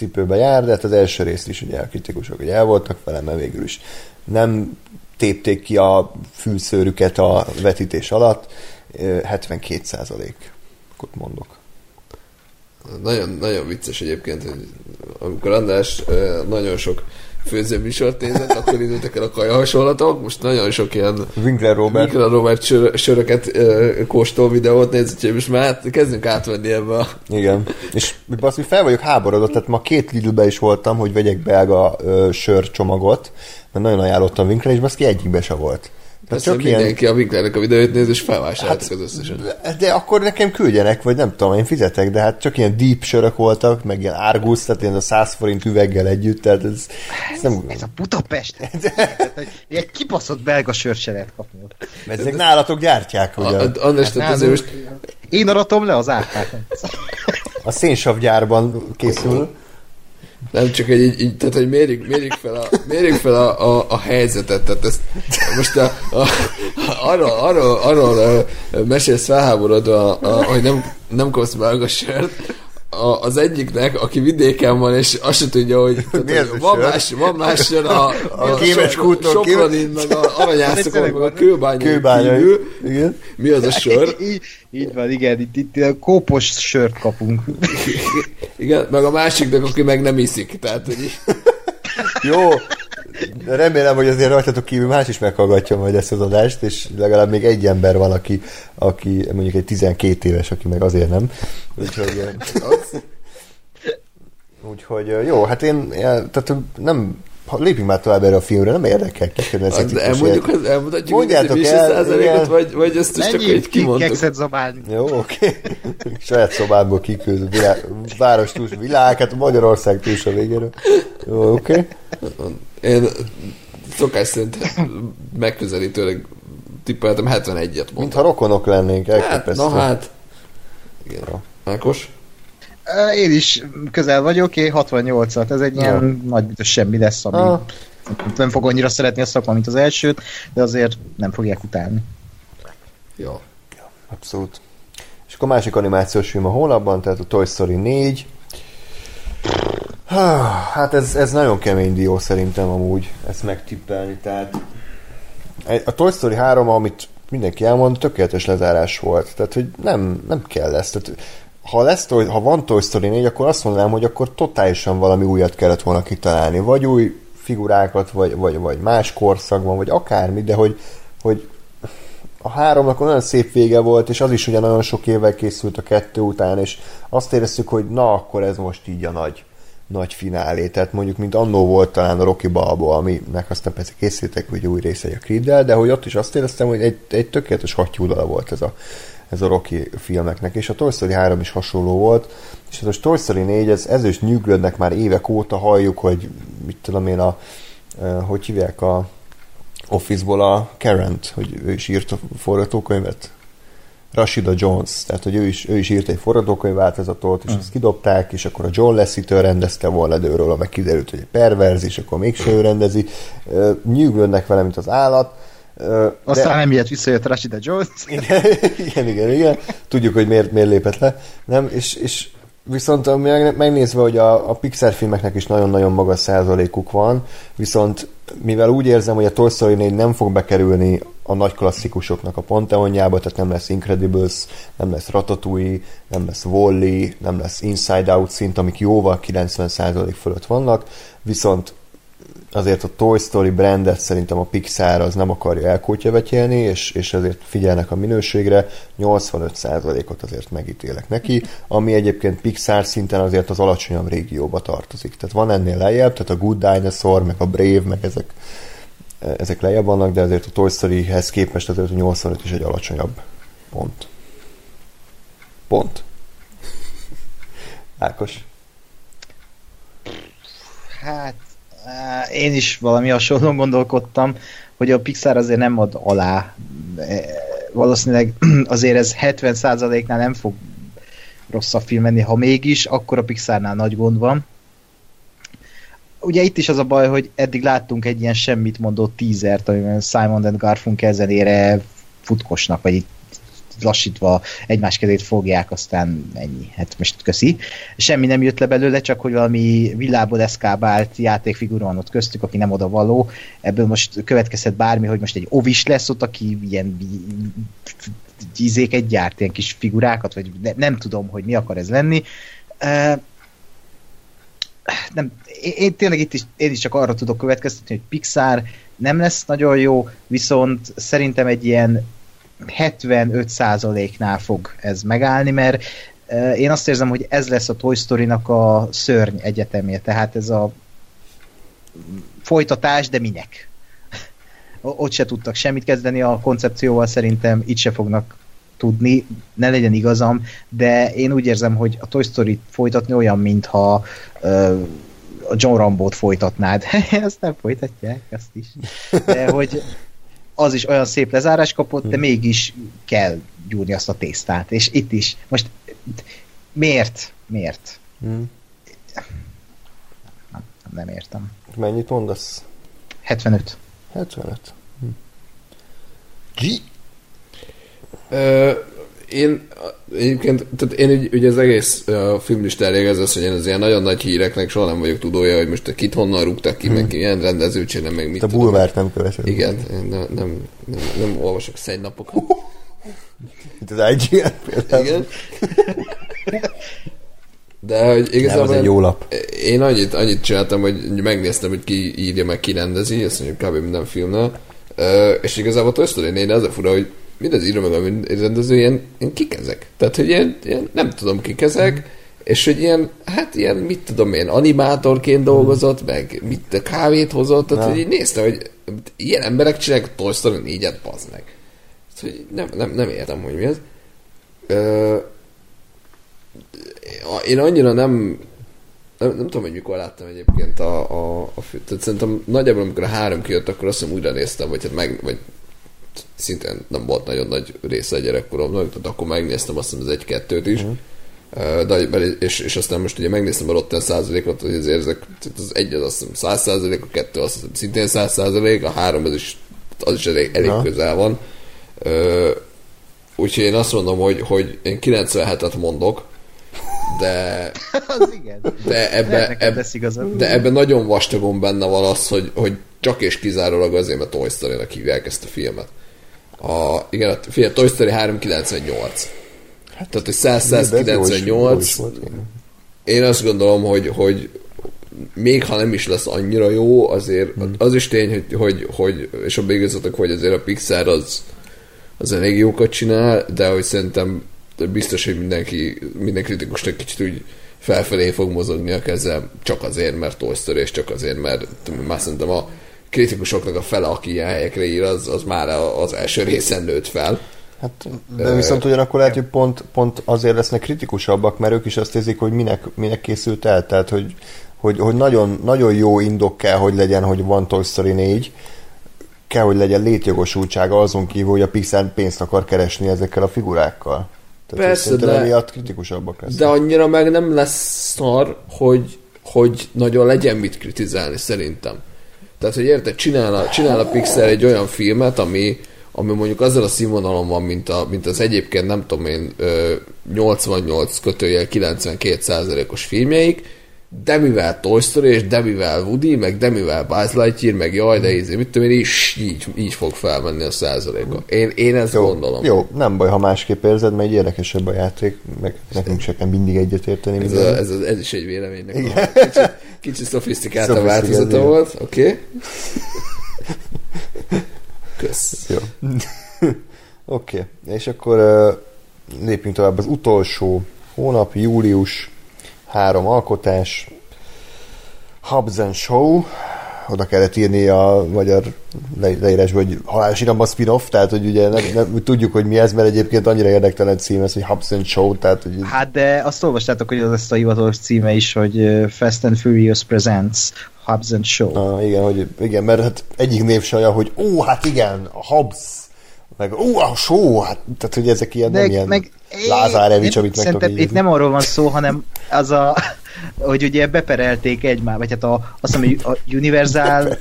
cipőbe jár, de hát az első részt is ugye a kritikusok hogy el voltak vele, mert végül is nem tépték ki a fülszőrüket a vetítés alatt. Ö, 72 százalékot mondok. Nagyon, nagyon vicces egyébként, hogy amikor András nagyon sok főzőműsort nézett, akkor indultak el a kaja hasonlatok, most nagyon sok ilyen Winkler Robert Mikra Robert sör, söröket ö, kóstol videót néz, úgyhogy most már hát kezdünk átvenni ebbe a... Igen. És azt, hogy fel vagyok háborodott, tehát ma két Lidlbe is voltam, hogy vegyek belga ö, sörcsomagot, mert nagyon ajánlottam Winkler, és baszki egyikbe se volt. Persze mindenki a Winklernek a videóit néz, és felvásároltuk hát, az összeset. De akkor nekem küldjenek, vagy nem tudom, én fizetek, de hát csak ilyen deep sörök voltak, meg ilyen Argus, tehát ilyen a 100 forint üveggel együtt, tehát ez, ez nem... Ez a Budapest. Ilyen kibaszott belga sört se lehet kapni. ott. Ezek nálatok gyártják, ugye? A- a- András, tehát azért most Én aratom le az árpát. A szénsavgyárban készül. Nem csak egy, így, így tehát hogy mérjük, mérjük fel, a, mérjük fel a, a, a helyzetet, tehát ezt most a, a, arról, arról, arról mesélsz felháborodva, a, hogy nem, nem kapsz belga sört, a, az egyiknek, aki vidéken van, és azt se tudja, hogy, tehát, a van, más, van más sör a, A Kémes kúton Sopronin, meg a Aranyászokon, meg a kőbányai kívül. Igen. Mi az a sör? Így, így van, igen, itt, itt a kópos sört kapunk. Igen, meg a másiknak, aki meg nem iszik. Tehát, hogy Jó, remélem, hogy azért rajtatok kívül más is meghallgatja majd ezt az adást, és legalább még egy ember van, aki, aki mondjuk egy 12 éves, aki meg azért nem. Úgyhogy, az, úgyhogy jó, hát én tehát nem ha lépjünk már tovább erre a filmre, nem érdekel kikedvenc az, de elmondjuk, az, elmutatjuk, Mondjátok hogy el, a vagy, vagy ezt most csak ki kimondtuk. zabálni. Jó, oké. Saját szobámból kiküld világ, város túlsó világ, hát Magyarország túlsó végéről. Jó, oké. Én szokás szerint megközelítőleg tippeltem 71-et mondtam. Mintha rokonok lennénk, Hát, elképesztő. na hát. Igen. Ákos? Én is közel vagyok, én 68-at, ez egy ilyen nagy semmi lesz, ami Ah. nem fog annyira szeretni a szakma, mint az elsőt, de azért nem fogják utálni. Jó. Abszolút. És akkor másik animációs film a hónapban, tehát a Toy Story 4. Há, Hát ez, ez nagyon kemény dió szerintem amúgy ezt megtippelni, tehát a Toy Story 3, amit mindenki elmond, tökéletes lezárás volt. Tehát, hogy nem, nem kell ezt. Tehát, ha, lesz, ha van Toy Story 4, akkor azt mondanám, hogy akkor totálisan valami újat kellett volna kitalálni. Vagy új figurákat, vagy, vagy, vagy más korszakban, vagy akármi, de hogy, hogy a háromnak olyan szép vége volt, és az is ugye nagyon sok évvel készült a kettő után, és azt éreztük, hogy na, akkor ez most így a nagy, nagy finálé. Tehát mondjuk, mint annó volt talán a Rocky Balboa, aminek aztán persze készítettek hogy új részei a creed de hogy ott is azt éreztem, hogy egy, egy tökéletes hattyúdala volt ez a, ez a Rocky filmeknek, és a Toy Story 3 is hasonló volt, és ez a Toy Story 4, ez, ez is nyűglődnek már évek óta, halljuk, hogy mit tudom én, a, hogy hívják a Office-ból a Karen-t, hogy ő is írt a forgatókönyvet. Rashida Jones, tehát hogy ő is, ő is írt egy forgatókönyv változatot, és ezt kidobták, és akkor a John Lasseter rendezte volna, de őről meg kiderült, hogy egy perverz, és akkor mégse ő rendezi. Nyűglődnek vele, mint az állat. De- Aztán emiatt visszajött Rashida Jones. igen, igen, igen, igen. Tudjuk, hogy miért, miért lépett le. Nem, és, és Viszont meg- megnézve, hogy a, a Pixar filmeknek is nagyon-nagyon magas százalékuk van, viszont mivel úgy érzem, hogy a Toy Story 4 nem fog bekerülni a nagy klasszikusoknak a panteonjába, tehát nem lesz Incredibles, nem lesz Ratatouille, nem lesz Wall-E, nem lesz Inside Out szint, amik jóval 90% fölött vannak, viszont azért a Toy Story brandet szerintem a Pixar az nem akarja elkótyavetjelni, és, és ezért figyelnek a minőségre, 85%-ot azért megítélek neki, ami egyébként Pixar szinten azért az alacsonyabb régióba tartozik. Tehát van ennél lejjebb, tehát a Good Dinosaur, meg a Brave, meg ezek, ezek lejjebb vannak, de azért a Toy Storyhez képest azért a 85 is egy alacsonyabb pont. Pont. Ákos. Hát, én is valami hasonlóan gondolkodtam, hogy a Pixar azért nem ad alá. Valószínűleg azért ez 70%-nál nem fog rosszabb film menni, ha mégis, akkor a Pixarnál nagy gond van. Ugye itt is az a baj, hogy eddig láttunk egy ilyen semmit mondó teasert, amiben Simon and Garfunkel zenére futkosnak, vagy itt lassítva egymás kezét fogják, aztán ennyi. Hát most köszi. Semmi nem jött le belőle, csak hogy valami villából eszkábált játékfigura van ott köztük, aki nem oda való. Ebből most következhet bármi, hogy most egy ovis lesz ott, aki ilyen ízéket gyárt, ilyen kis figurákat, vagy ne, nem tudom, hogy mi akar ez lenni. Uh, nem, én, én tényleg itt is, én is csak arra tudok következtetni, hogy Pixar nem lesz nagyon jó, viszont szerintem egy ilyen 75%-nál fog ez megállni, mert én azt érzem, hogy ez lesz a Toy Story-nak a szörny egyetemje, tehát ez a folytatás, de minek? Ott se tudtak semmit kezdeni a koncepcióval, szerintem itt se fognak tudni, ne legyen igazam, de én úgy érzem, hogy a Toy Story folytatni olyan, mintha uh, a John Rambót folytatnád. ezt nem folytatják, azt is. De hogy az is olyan szép lezárás kapott, de mégis kell gyúrni azt a tésztát. És itt is. Most miért? Miért? Hmm. Nem, nem értem. Mennyit mondasz? 75. 75. Hm. G. Ö, én egyébként, tehát én ügy, ugye az egész uh, filmlista elég az, hogy én az ilyen nagyon nagy híreknek soha nem vagyok tudója, hogy most kit honnan rúgtak ki, hmm. meg ilyen rendezőt csinál, meg mit Te bulvárt nem követed. Igen, én nem, nem, nem, nem olvasok szegynapokat. Itt az IGN például. Igen. De hogy igazából... Nem, az egy jó lap. Én annyit, annyit csináltam, hogy megnéztem, hogy ki írja meg, ki rendezi, ezt mondjuk kb. minden filmnál. Uh, és igazából Toy Story 4 az a fura, hogy mindez írja meg a rendező, ilyen, ilyen kik ezek? Tehát, hogy ilyen, ilyen nem tudom kik ezek, mm. és hogy ilyen, hát ilyen, mit tudom én, animátorként dolgozott, meg mit kávét hozott, tehát, hogy így néztem, hogy ilyen emberek csinálják Toy Story 4-et, bazd meg. Tehát, hogy nem, nem, nem értem, hogy mi ez. Ö, én annyira nem, nem, nem tudom, hogy mikor láttam egyébként a, a, a tehát szerintem nagyjából amikor a három kijött, akkor azt hiszem újra néztem, vagy hát meg, vagy szintén nem volt nagyon nagy része a gyerekkoromnak, tehát akkor megnéztem azt hiszem az egy-kettőt is. Uh-huh. De, és, és aztán most ugye megnéztem a Rotten százalékot, hogy azért ezek, az egy az azt hiszem 100 százalék, a kettő azt hiszem szintén 100 százalék, a három az is, az is elég, elég közel van. Úgyhogy én azt mondom, hogy, hogy én 97-et mondok, de az igen. de ebbe, ebbe, de ebbe nagyon vastagon benne van az, hogy, hogy csak és kizárólag azért, mert Toy Story-nak hívják ezt a filmet. A, igen, a, figyelj, Toy Story 398. Hát, Tehát, hogy 198. Én azt gondolom, hogy, hogy még ha nem is lesz annyira jó, azért hmm. az is tény, hogy, hogy, hogy és a igazatok, hogy azért a Pixar az, az elég jókat csinál, de hogy szerintem biztos, hogy mindenki, minden kritikusnak kicsit úgy felfelé fog mozogni a keze, csak azért, mert Toy Story, és csak azért, mert már szerintem a kritikusoknak a fele, aki ilyen helyekre ír, az, az már az első részen nőtt fel. Hát, de viszont ugyanakkor lehet, hogy pont, pont azért lesznek kritikusabbak, mert ők is azt érzik, hogy minek, minek készült el. Tehát, hogy, hogy, hogy nagyon, nagyon jó indok kell, hogy legyen, hogy van Toy Story 4, kell, hogy legyen létjogosultsága azon kívül, hogy a Pixar pénzt akar keresni ezekkel a figurákkal. Tehát Persze, de, miatt kritikusabbak lesznek. De annyira meg nem lesz szar, hogy, hogy nagyon legyen mit kritizálni, szerintem. Tehát, hogy érted, csinál a, csinál a Pixar egy olyan filmet, ami, ami mondjuk azzal a színvonalon van, mint, a, mint az egyébként nem tudom én 88 kötőjel 92 százalékos filmjeik, de mivel Toy Story, és de mivel Woody, meg de mivel Buzz Lightyear, meg jaj, de ízé, mit tudom én, is így, így fog felmenni a százaléka. Én, én ezt Jó, gondolom. jó, nem baj, ha másképp érzed, mert egy érdekesebb a játék, meg nekünk se kell mindig egyetérteni. Ez, a, ez, ez is egy véleménynek. a Kicsi, kicsi szofisztikáltabb Szofisztikált, változata jó. volt, oké? Okay? Kösz. Jó. Oké, okay. és akkor uh, lépjünk tovább. Az utolsó hónap, július, három alkotás, Hubs and Show, oda kellett írni a magyar leí- leírásba, hogy halálos iramba spin-off, tehát hogy ugye nem, nem, tudjuk, hogy mi ez, mert egyébként annyira érdektelen cím ez, hogy Hubs and Show, tehát hogy Hát de azt olvastátok, hogy az ezt a hivatalos címe is, hogy Fast and Furious Presents Hubs and Show. Ah, igen, hogy, igen, mert hát egyik név se olyan, hogy ó, hát igen, a Hubs, meg ó, a show, hát, tehát hogy ezek ilyen, nem ilyen Lázárevics, amit meg Szerintem itt nem arról van szó, hanem az a, hogy ugye beperelték egymást, vagy hát a, azt hiszem, a Universal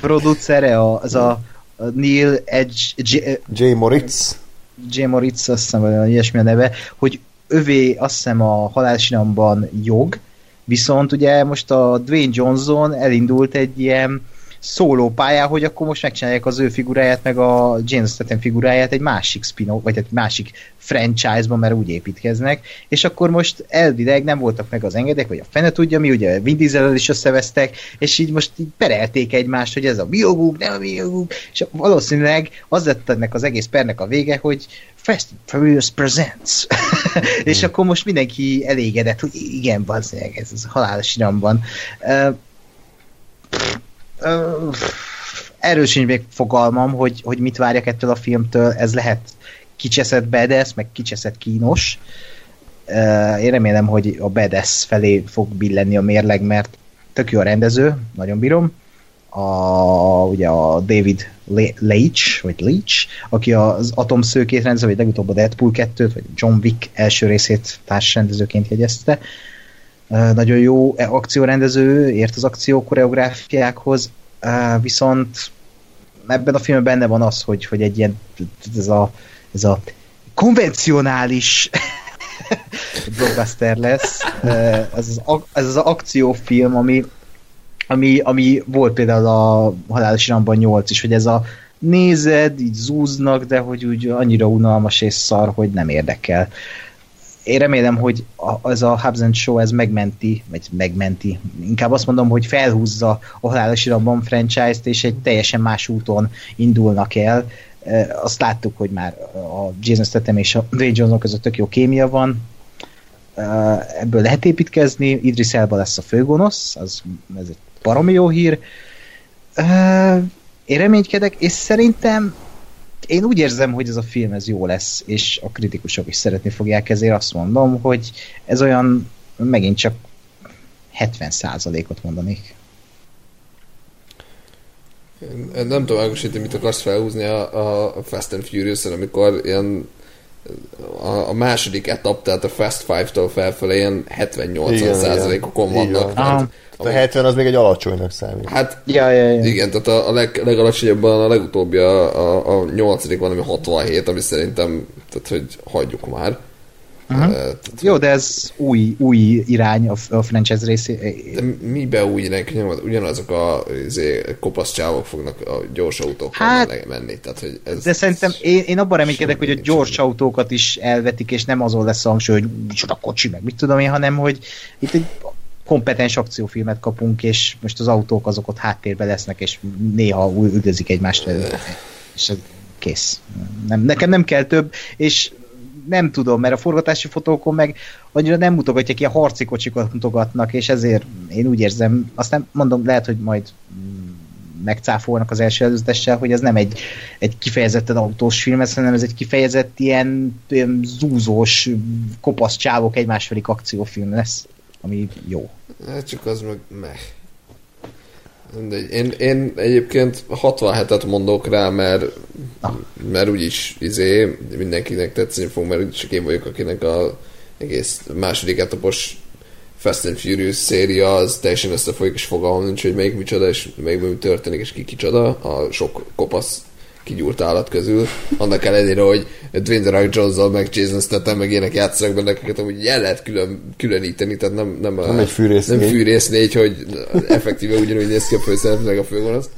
producere, a- az a, a Neil Edge, J, J. Moritz, J. Moritz, azt hiszem, vagy ilyesmi a neve, hogy övé azt hiszem a halálsinamban jog, viszont ugye most a Dwayne Johnson elindult egy ilyen szóló pályá, hogy akkor most megcsinálják az ő figuráját, meg a James Statham figuráját egy másik spin vagy egy másik franchise-ban, mert úgy építkeznek, és akkor most elvileg nem voltak meg az engedélyek, vagy a fene tudja mi, ugye Vin Diesel is összevesztek, és így most így perelték egymást, hogy ez a mi jogunk, nem a mi jogunk, és valószínűleg az lett ennek az egész pernek a vége, hogy Fast and Furious Presents. és akkor most mindenki elégedett, hogy igen, bazzeg, ez, ez halálos iramban. Uh, erről sincs még fogalmam, hogy, hogy mit várjak ettől a filmtől, ez lehet kicseszett badass, meg kicseszett kínos. Én remélem, hogy a badass felé fog billenni a mérleg, mert tök jó a rendező, nagyon bírom. A, ugye a David Le- Leitch, vagy Leitch, aki az Atomszőkét rendező, vagy legutóbb a Deadpool 2-t, vagy John Wick első részét társrendezőként jegyezte. Uh, nagyon jó akciórendező, ért az akció koreográfiákhoz, uh, viszont ebben a filmben benne van az, hogy, hogy egy ilyen ez a, ez a konvencionális blockbuster lesz. Uh, Ez az, ez az akciófilm, ami, ami, ami volt például a Halálos Iramban 8 is, hogy ez a nézed, így zúznak, de hogy úgy annyira unalmas és szar, hogy nem érdekel. Én remélem, hogy a, ez a Hubs and Show ez megmenti, vagy megmenti, inkább azt mondom, hogy felhúzza a Halálos Iramban franchise-t, és egy teljesen más úton indulnak el. E, Azt láttuk, hogy már a Jason Statham és a Dwayne Johnson között tök jó kémia van, E, ebből lehet építkezni, Idris Elba lesz a főgonosz, az, ez egy baromi jó hír. E, Én reménykedek, és szerintem én úgy érzem, hogy ez a film ez jó lesz, és a kritikusok is szeretni fogják, ezért azt mondom, hogy ez olyan megint csak 70%-ot mondanék. Én nem tudom Ágosíti, mit akarsz felhúzni a, a Fast and Furious-en, amikor ilyen a, a második etap, tehát a Fast Five-tól felfelé ilyen 70-80 százalékokon vannak. van. Tehát. A 70 az még egy alacsonynak számít. hát Ja, ja, ja. igen, tehát a, a leg, legalacsonyabban a legutóbbi a, a, a nyolcadik van, ami 67, ami szerintem, tehát hogy hagyjuk már. Aha. Uh, tehát, Jó, de ez új, új irány a, a franchise részé. de mibe úgy nyomod, ugyanazok a izé, kopasz csávok fognak a gyors autókkal Hát, menni. Tehát, hogy ez, De szerintem én, én abban reménykedek, hogy a gyors semmi. autókat is elvetik, és nem azon lesz a hangsúly, hogy micsoda kocsi, meg mit tudom én, hanem hogy itt egy kompetens akciófilmet kapunk, és most az autók azok ott háttérbe lesznek, és néha ül- üldözik egymást, és kész. Nem, nekem nem kell több, és nem tudom, mert a forgatási fotókon meg annyira nem mutogatják, ilyen harci kocsikat mutogatnak, és ezért én úgy érzem, aztán mondom, lehet, hogy majd mm, megcáfolnak az első előzetessel, hogy ez nem egy, egy kifejezetten autós film, ez, hanem ez egy kifejezett ilyen, ilyen zúzós, kopasz csávok egymás akciófilm lesz, ami jó. Hát csak az meg meh. Mindegy. Én, én egyébként 67-et mondok rá, mert, mert úgyis izé, mindenkinek tetszeni fog, mert úgyis csak én vagyok, akinek a egész második etapos Fast and Furious széria az teljesen összefolyik, és fogalmam nincs, hogy melyik micsoda, és melyik mi történik, és ki kicsoda. A sok kopasz kigyúrt állat közül, annak ellenére, hogy Dwayne The Rock Jones-zal, meg Jason Statham, meg ilyenek játszanak benne, akiket amúgy el lehet külön, különíteni, tehát nem, nem, Nem egy fűrész nem négy. fűrész négy, hogy effektíve ugyanúgy néz ki a főszereplő, a főgonosz.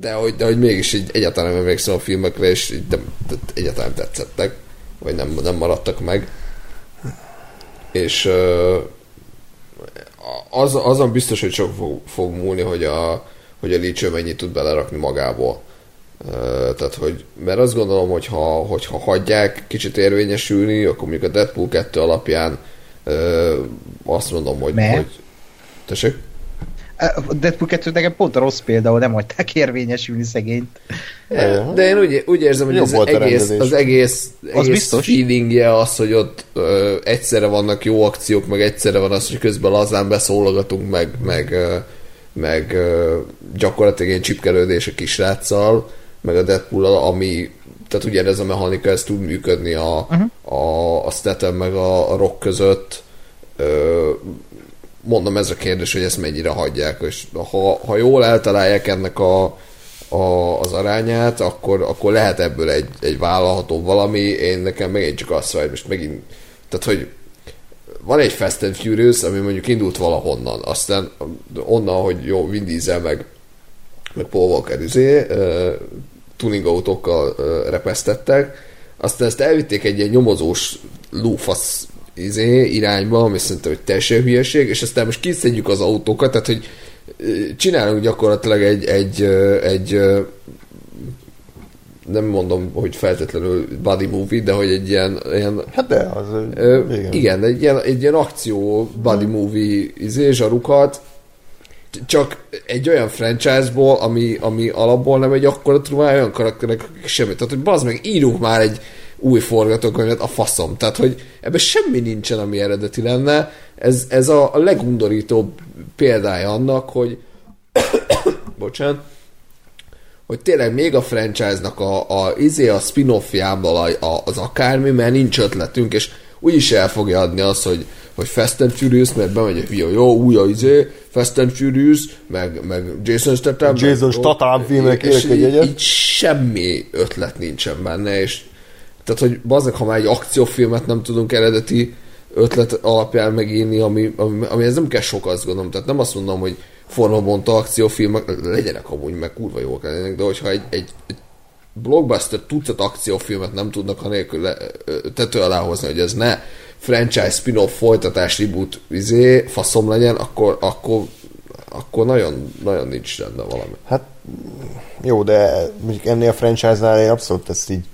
De hogy, de hogy mégis így egyáltalán nem emlékszem a filmekre, és így nem, egyáltalán tetszettek, vagy nem, nem maradtak meg. És az, azon biztos, hogy sok fog, fog múlni, hogy a, hogy a Leach mennyit tud belerakni magából. Tehát, hogy, mert azt gondolom, hogy ha, hogy ha hagyják kicsit érvényesülni, akkor mondjuk a Deadpool 2 alapján azt mondom, hogy... Mert? hogy tessék? A Deadpool 2 nekem pont a rossz példa, ahol nem hagyták érvényesülni szegényt. Ja. De én úgy, úgy érzem, hogy Jobb az egész, az egész, Az egész biztos. feelingje az, hogy ott ö, egyszerre vannak jó akciók, meg egyszerre van az, hogy közben lazán beszólogatunk, meg, meg, ö, meg gyakorlatilag ilyen csipkelődés a kisráccal, meg a deadpool ami tehát ugyanez a mechanika, ez tud működni a, uh-huh. a, a Statham meg a, a Rock között. Ö, mondom, ez a kérdés, hogy ezt mennyire hagyják, és ha, ha jól eltalálják ennek a, a, az arányát, akkor, akkor lehet ebből egy, egy vállalható valami, én nekem megint csak azt vagy, most megint, tehát hogy van egy Fast and Furious, ami mondjuk indult valahonnan, aztán onnan, hogy jó, Vin Diesel meg, meg Paul Walker izé, tuning autókkal uh, repesztettek, aztán ezt elvitték egy ilyen nyomozós lúfasz izé, irányba, ami szerintem hogy teljesen hülyeség, és aztán most kiszedjük az autókat, tehát hogy csinálunk gyakorlatilag egy, egy, egy ö, nem mondom, hogy feltétlenül body movie, de hogy egy ilyen, ilyen Hát de, az... Ö, igen. igen. egy ilyen, egy ilyen akció body movie izé, zsarukat, csak egy olyan franchise-ból, ami, ami alapból nem egy akkora truváj, olyan karakterek, semmit. Tehát, hogy bazd meg, írunk már egy új forgatókönyvet, a faszom. Tehát, hogy ebben semmi nincsen, ami eredeti lenne. Ez, ez a, a legundorítóbb példája annak, hogy bocsánat, hogy tényleg még a franchise-nak a, a, izé a spin-offjából a, a, az akármi, mert nincs ötletünk, és úgyis el fogja adni azt, hogy, hogy Fast and Furious, mert bemegy a jó, jó, új a izé, Fast and Furious, meg, meg Jason Statham. Jason Statham filmek, és egy így, így semmi ötlet nincsen benne, és tehát, hogy bazdmeg, ha már egy akciófilmet nem tudunk eredeti ötlet alapján megírni, ami, ami, ami ez nem kell sok, azt gondolom. Tehát nem azt mondom, hogy formabontó akciófilmek legyenek amúgy, meg kurva jók lennének, de hogyha egy, egy, egy blockbuster tucat akciófilmet nem tudnak ha nélkül le, ö, tető alá hozni, hogy ez ne franchise, spin-off, folytatás, reboot, izé, faszom legyen, akkor, akkor, akkor nagyon, nagyon nincs rendben valami. Hát jó, de mondjuk ennél a franchise-nál én abszolút ezt így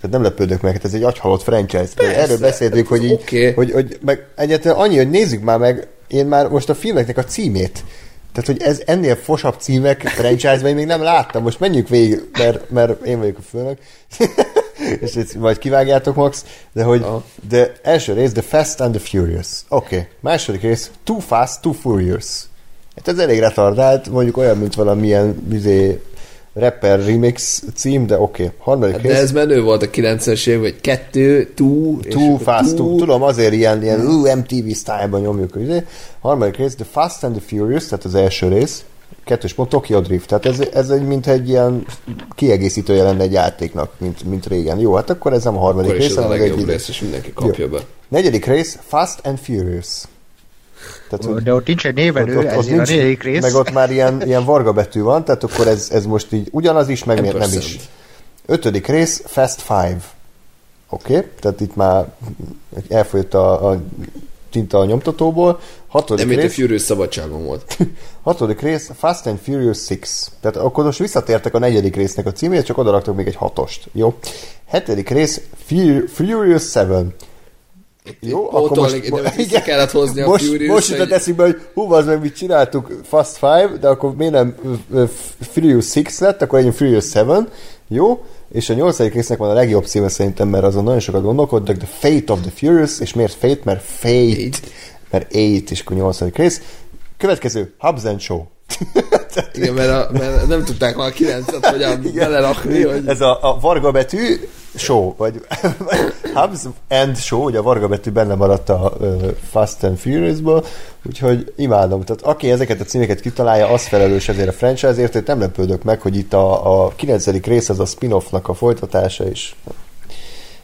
tehát nem lepődök meg, hát ez egy agyhalott franchise. Persze, Erről beszéltünk, hogy, így, oké. hogy, hogy meg egyáltalán annyi, hogy nézzük már meg, én már most a filmeknek a címét, tehát, hogy ez ennél fosabb címek franchise én még nem láttam. Most menjünk végig, mert, mert én vagyok a főnök. és ezt majd kivágjátok, Max. De hogy, Aha. de első rész, The Fast and the Furious. Oké. Okay. Második rész, Too Fast, Too Furious. Hát ez elég retardált, mondjuk olyan, mint valamilyen izé, rapper remix cím, de oké. Okay. Harmadik Hát de ez menő volt a 90-es év, vagy kettő, tú, Too fast, tú. tudom, azért ilyen, ilyen uh, MTV style-ban nyomjuk. Ugye? Harmadik rész, The Fast and the Furious, tehát az első rész. Kettős pont, Tokyo Drift. Tehát ez, ez egy, mint egy ilyen kiegészítője lenne egy játéknak, mint, mint régen. Jó, hát akkor ez nem a harmadik Akkor rész, ez a hanem egy rész, és mindenki kapja Jó. be. Negyedik rész, Fast and Furious. Tehát, hogy De ott nincs egy névelő, ezért a negyedik rész. meg ott már ilyen, ilyen varga betű van, tehát akkor ez, ez most így ugyanaz is, meg miért nem is. Ötödik rész, Fast Five. Oké, okay, tehát itt már elfolyott a, a tinta a nyomtatóból. Hatodik Nem, mint a rész, Furious szabadságon volt. hatodik rész, Fast and Furious 6. Tehát akkor most visszatértek a negyedik résznek a címét, csak odaraktok még egy hatost. Jó. Hetedik rész, Fur- Furious 7. Jó, akkor most, most, vissza kellett hozni a most, Furious, most jutott hogy- eszünkbe, hogy hú, az meg mit csináltuk Fast Five, de akkor miért nem Furious 6 lett, akkor legyen Furious 7, jó? És a nyolcadik résznek van a legjobb címe szerintem, mert azon nagyon sokat gondolkodtak, The Fate of the Furious, és miért Fate? Mert Fate, Eight. mert 8, és akkor nyolcadik rész. Következő, Hubs and Show. Igen, mert, a, mert nem tudták már a 9-et hogyan belerakni, hogy Ez a, a varga betű, Show, vagy Hubs and Show, ugye a Varga betű benne maradt a uh, Fast and Furious-ból, úgyhogy imádom. Tehát aki ezeket a címeket kitalálja, az felelős ezért a franchise-ért, én nem lepődök meg, hogy itt a, a 9. rész az a spin-offnak a folytatása, és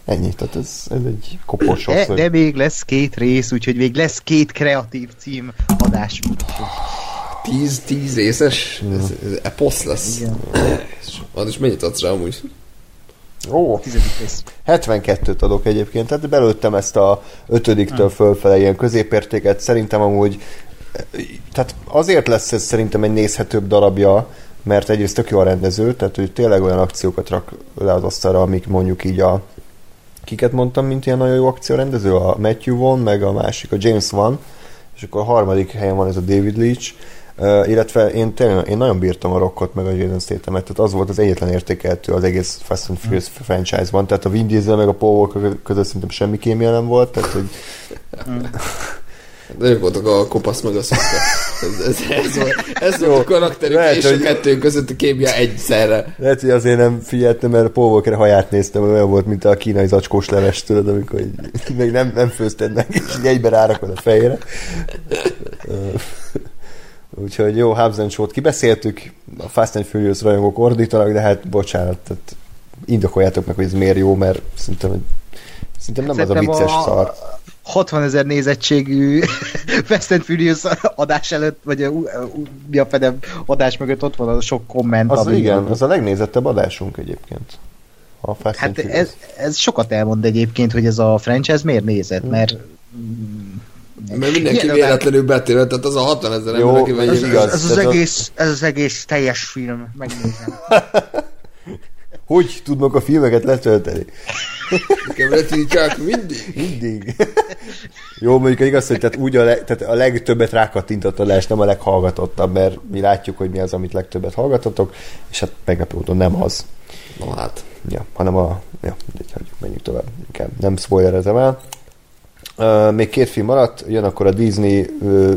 ennyi, tehát ez, ez egy kopos De, de még lesz két rész, úgyhogy még lesz két kreatív cím adás. 10, 10 részes? Ez, ez eposz lesz. Igen. Az is mennyit adsz rá amúgy? Ó, Tizedik rész. 72-t adok egyébként, tehát belőttem ezt a ötödiktől fölfele ilyen középértéket, szerintem amúgy tehát azért lesz ez szerintem egy nézhetőbb darabja, mert egyrészt tök jó a rendező, tehát hogy tényleg olyan akciókat rak le az asztalra, amik mondjuk így a kiket mondtam, mint ilyen nagyon jó akciórendező? A Matthew Vaughn, meg a másik, a James Van, és akkor a harmadik helyen van ez a David Leach, Uh, illetve én tényleg, én nagyon bírtam a rockot, meg a Jason Statham-et, tehát az volt az egyetlen értékeltő az egész Fast and Furious mm. franchise-ban, tehát a Vin Diesel meg a Paul Walker között szerintem semmi kémia nem volt, tehát hogy De ők voltak a kopasz meg a szokta. Ez, ez, ez, volt, ez Jó, volt a karakterük, lehet, és a hogy- kettő között a kémia egyszerre. lehet, hogy azért nem figyeltem, mert a Paul Walker haját néztem, olyan volt, mint a kínai zacskós leves, tudod, amikor így, még nem, nem főzted meg, és így egyben rárakod a fejére. Úgyhogy jó, Hubs and Show-t kibeszéltük, a Fast and Furious rajongók ordítanak, de hát bocsánat, tehát indokoljátok meg, hogy ez miért jó, mert szerintem, szerintem nem az a Szerintem vicces szar. 60 ezer nézettségű Fast and Furious adás előtt, vagy a, a, a, mi a fedem adás mögött ott van a sok komment. Az ami- igen, az a legnézettebb adásunk egyébként. A Fast Hát ez, ez sokat elmond egyébként, hogy ez a franchise miért nézett, mert Mert mindenki Ilyen véletlenül betéve, tehát az a 60 ezer ember, aki ez megy- igaz. ez az, egész, ez az egész teljes film, megnézem. Hogy tudnak a filmeket letölteni? Nekem letiltják mindig. Mindig. Jó, mondjuk igaz, hogy tehát úgy a, leg, tehát a legtöbbet rákattintott adás, nem a leghallgatottabb, mert mi látjuk, hogy mi az, amit legtöbbet hallgatotok, és hát meglepő módon nem az. Na hát. Ja, hanem a... Ja, mindegy, hagyjuk, menjünk tovább. Inkább nem spoilerezem el. Még két film maradt, jön akkor a Disney uh,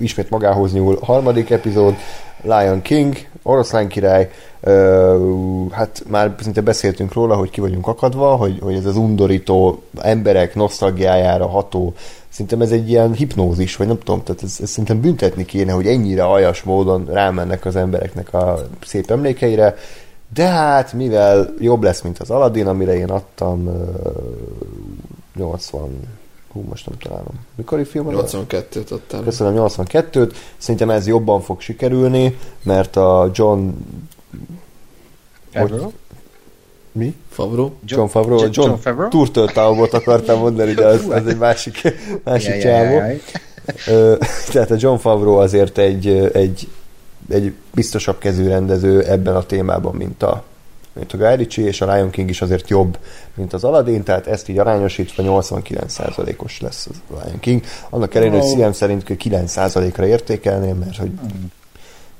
ismét magához nyúl harmadik epizód, Lion King, Oroszlán király, uh, hát már szinte beszéltünk róla, hogy ki vagyunk akadva, hogy, hogy ez az undorító emberek nosztalgiájára ható, szerintem ez egy ilyen hipnózis, vagy nem tudom, tehát ez, ez szerintem büntetni kéne, hogy ennyire aljas módon rámennek az embereknek a szép emlékeire, de hát, mivel jobb lesz, mint az Aladdin, amire én adtam uh, 80 hú, most nem találom. Mikori film az? 82-t adtam. Köszönöm, 82-t. Szerintem ez jobban fog sikerülni, mert a John... Favreau? Mi? Favreau. John Favreau. John- John, John Favreau? Turtle Town-ot akartam mondani, de az, az egy másik, másik csávó. Tehát a John Favreau azért egy, egy, egy biztosabb kezű rendező ebben a témában, mint a, mint a Guy Ritchie, és a Lion King is azért jobb, mint az Aladdin, tehát ezt így arányosítva 89%-os lesz az Lion King. Annak ellenére, hogy szívem szerint 9%-ra értékelném, mert hogy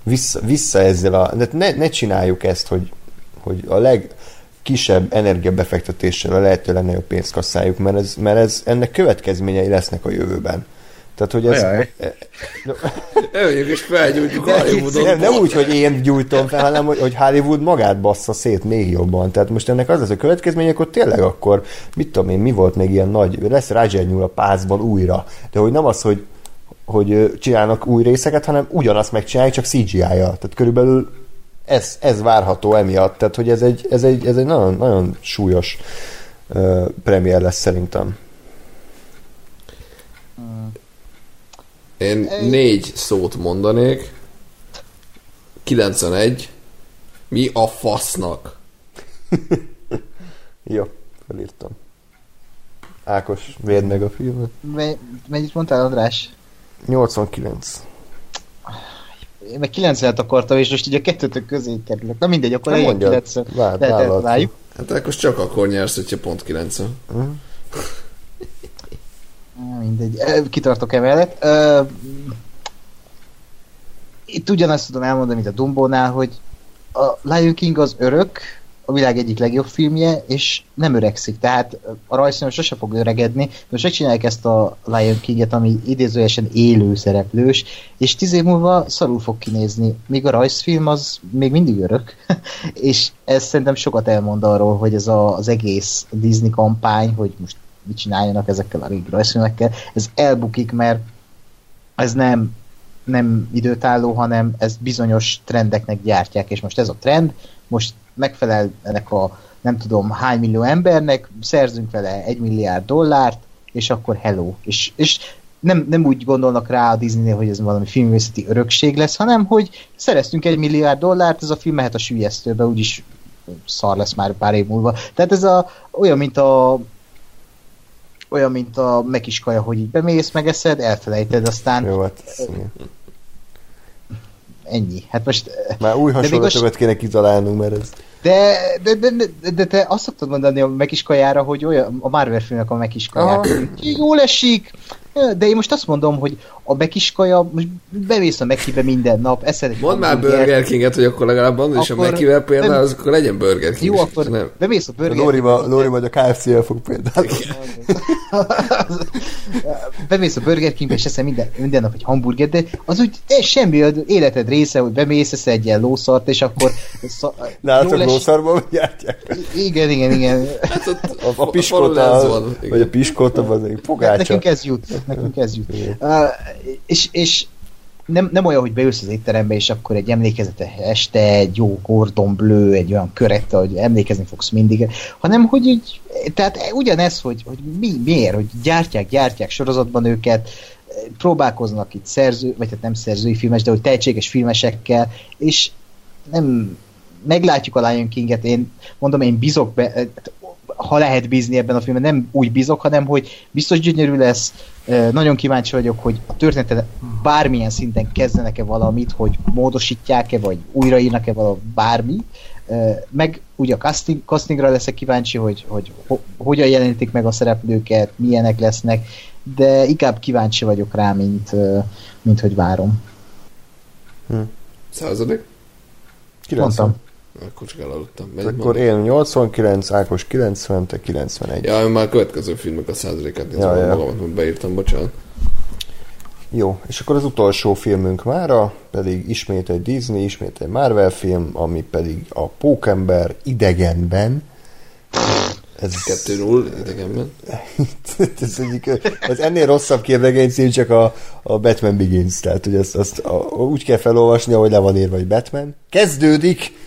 vissza, vissza ezzel a... de Ne, ne csináljuk ezt, hogy, hogy a legkisebb energiabefektetéssel a lehető legnagyobb pénzt kasszáljuk, mert, ez, mert ez, ennek következményei lesznek a jövőben. Tehát, hogy ez... Ajaj. Öljük és felgyújtjuk Nem, Hollywoodot. nem, nem úgy, hogy én gyújtom fel, hanem hogy, hogy Hollywood magát bassza szét még jobban. Tehát most ennek az lesz a következménye, akkor tényleg akkor, mit tudom én, mi volt még ilyen nagy, lesz Roger nyúl a pázban újra. De hogy nem az, hogy, hogy csinálnak új részeket, hanem ugyanazt megcsinálják, csak CGI-jal. Tehát körülbelül ez, ez várható emiatt. Tehát, hogy ez egy, ez egy, ez egy nagyon, nagyon súlyos uh, premier lesz szerintem. Én négy szót mondanék. 91. Mi a fasznak? Jó, felírtam. Ákos, védd meg a filmet. Me- Mennyit mondtál, András? 89. Én meg 90-et akartam, és most így a kettőtök közé kerülök. Na mindegy, akkor legyen mondjad. 90. Vád- De- de- vállaltam. Hát akkor csak akkor nyersz, hogyha pont 90. Á, Mindegy, kitartok emellett. Itt ugyanazt tudom elmondani, mint a Dumbónál, hogy a Lion King az örök, a világ egyik legjobb filmje, és nem öregszik, tehát a rajzfilm sose fog öregedni, most megcsinálják ezt a Lion King-et, ami idézőjesen élő szereplős, és tíz év múlva szarul fog kinézni, míg a rajzfilm az még mindig örök, és ez szerintem sokat elmond arról, hogy ez a, az egész Disney kampány, hogy most mit csináljanak ezekkel a régi rajzfilmekkel, ez elbukik, mert ez nem nem időtálló, hanem ez bizonyos trendeknek gyártják, és most ez a trend, most megfelel ennek a nem tudom hány millió embernek, szerzünk vele egy milliárd dollárt, és akkor hello. És, és nem, nem úgy gondolnak rá a disney hogy ez valami filmvészeti örökség lesz, hanem hogy szereztünk egy milliárd dollárt, ez a film mehet a sülyeztőbe, úgyis szar lesz már pár év múlva. Tehát ez a, olyan, mint a olyan, mint a mekiskaja, hogy így bemész, megeszed, elfelejted, aztán... Jó, hát ennyi. Hát most... Már új hasonlatokat most... kéne kitalálnunk, mert ez... De, de, de, de, de te azt szoktad mondani a megiskajára, hogy olyan, a Marvel filmnek a megiskaják. Jól esik, de én most azt mondom, hogy a mekiskaja, most bemész a Mekibe minden nap, eszed Mondd már Burger King-et, hogy akkor legalább annál is a Mekivel például, az akkor legyen Burger King Jó, akkor nem. bemész a Burger King. Lóri majd a KFC-el fog például. bemész a Burger Kingbe, és eszel minden, minden nap egy hamburger, de az úgy ez semmi az életed része, hogy bemész, esz egy ilyen lószart, és akkor... Nálatok lószarban gyártják? Igen, igen, igen. Hát ott, a, a piskóta, vagy a piskóta, az egy pogácsa. Nekünk ez jut, nekünk ez jut. Uh, és, és nem, nem olyan, hogy beülsz az étterembe, és akkor egy emlékezetes este, egy jó Gordon Bleu, egy olyan körette, hogy emlékezni fogsz mindig, hanem hogy így, tehát ugyanez, hogy, hogy mi, miért, hogy gyártják, gyártják sorozatban őket, próbálkoznak itt szerző, vagy hát nem szerzői filmes, de hogy tehetséges filmesekkel, és nem meglátjuk a Lion King-et, én mondom, én bizok be, ha lehet bízni ebben a filmben, nem úgy bízok, hanem hogy biztos gyönyörű lesz, nagyon kíváncsi vagyok, hogy a történetet bármilyen szinten kezdenek-e valamit, hogy módosítják-e, vagy újraírnak-e valami bármi, meg ugye a casting, castingra leszek kíváncsi, hogy, hogy ho, hogyan jelenítik meg a szereplőket, milyenek lesznek, de inkább kíváncsi vagyok rá, mint, mint hogy várom. Hm. Századik? Mondtam. Akkor csak elaludtam. Megy Akkor én 89, Ákos 90, te 91. Ja, én már a következő filmek a százalékát nézem, ja, ja. magamat, hogy beírtam, bocsánat. Jó, és akkor az utolsó filmünk mára, pedig ismét egy Disney, ismét egy Marvel film, ami pedig a Pókember idegenben. Ez 2-0 idegenben. ez egyik, az ennél rosszabb képregény cím csak a, a Batman Begins, tehát hogy azt, azt a, úgy kell felolvasni, ahogy le van írva, hogy Batman. Kezdődik!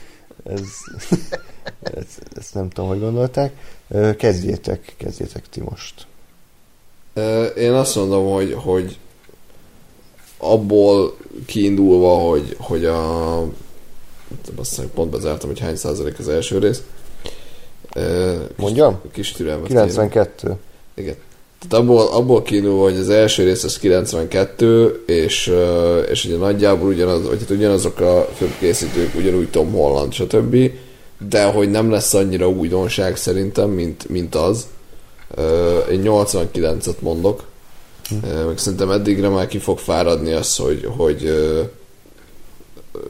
Ez, ez, ezt nem tudom, hogy gondolták. Kezdjétek, kezdjétek ti most. Én azt mondom, hogy, hogy abból kiindulva, hogy, hogy a aztán pont bezártam, hogy hány százalék az első rész. Mondjam? Kis türelmet 92. Kérem. Igen. Tehát abból, abból kiindulva, hogy az első rész az 92, és, és ugye nagyjából ugyanaz, vagy hát ugyanazok a filmkészítők, ugyanúgy Tom Holland, stb. De hogy nem lesz annyira újdonság szerintem, mint, mint az. Én 89-et mondok. Hm. Meg szerintem eddigre már ki fog fáradni az, hogy, hogy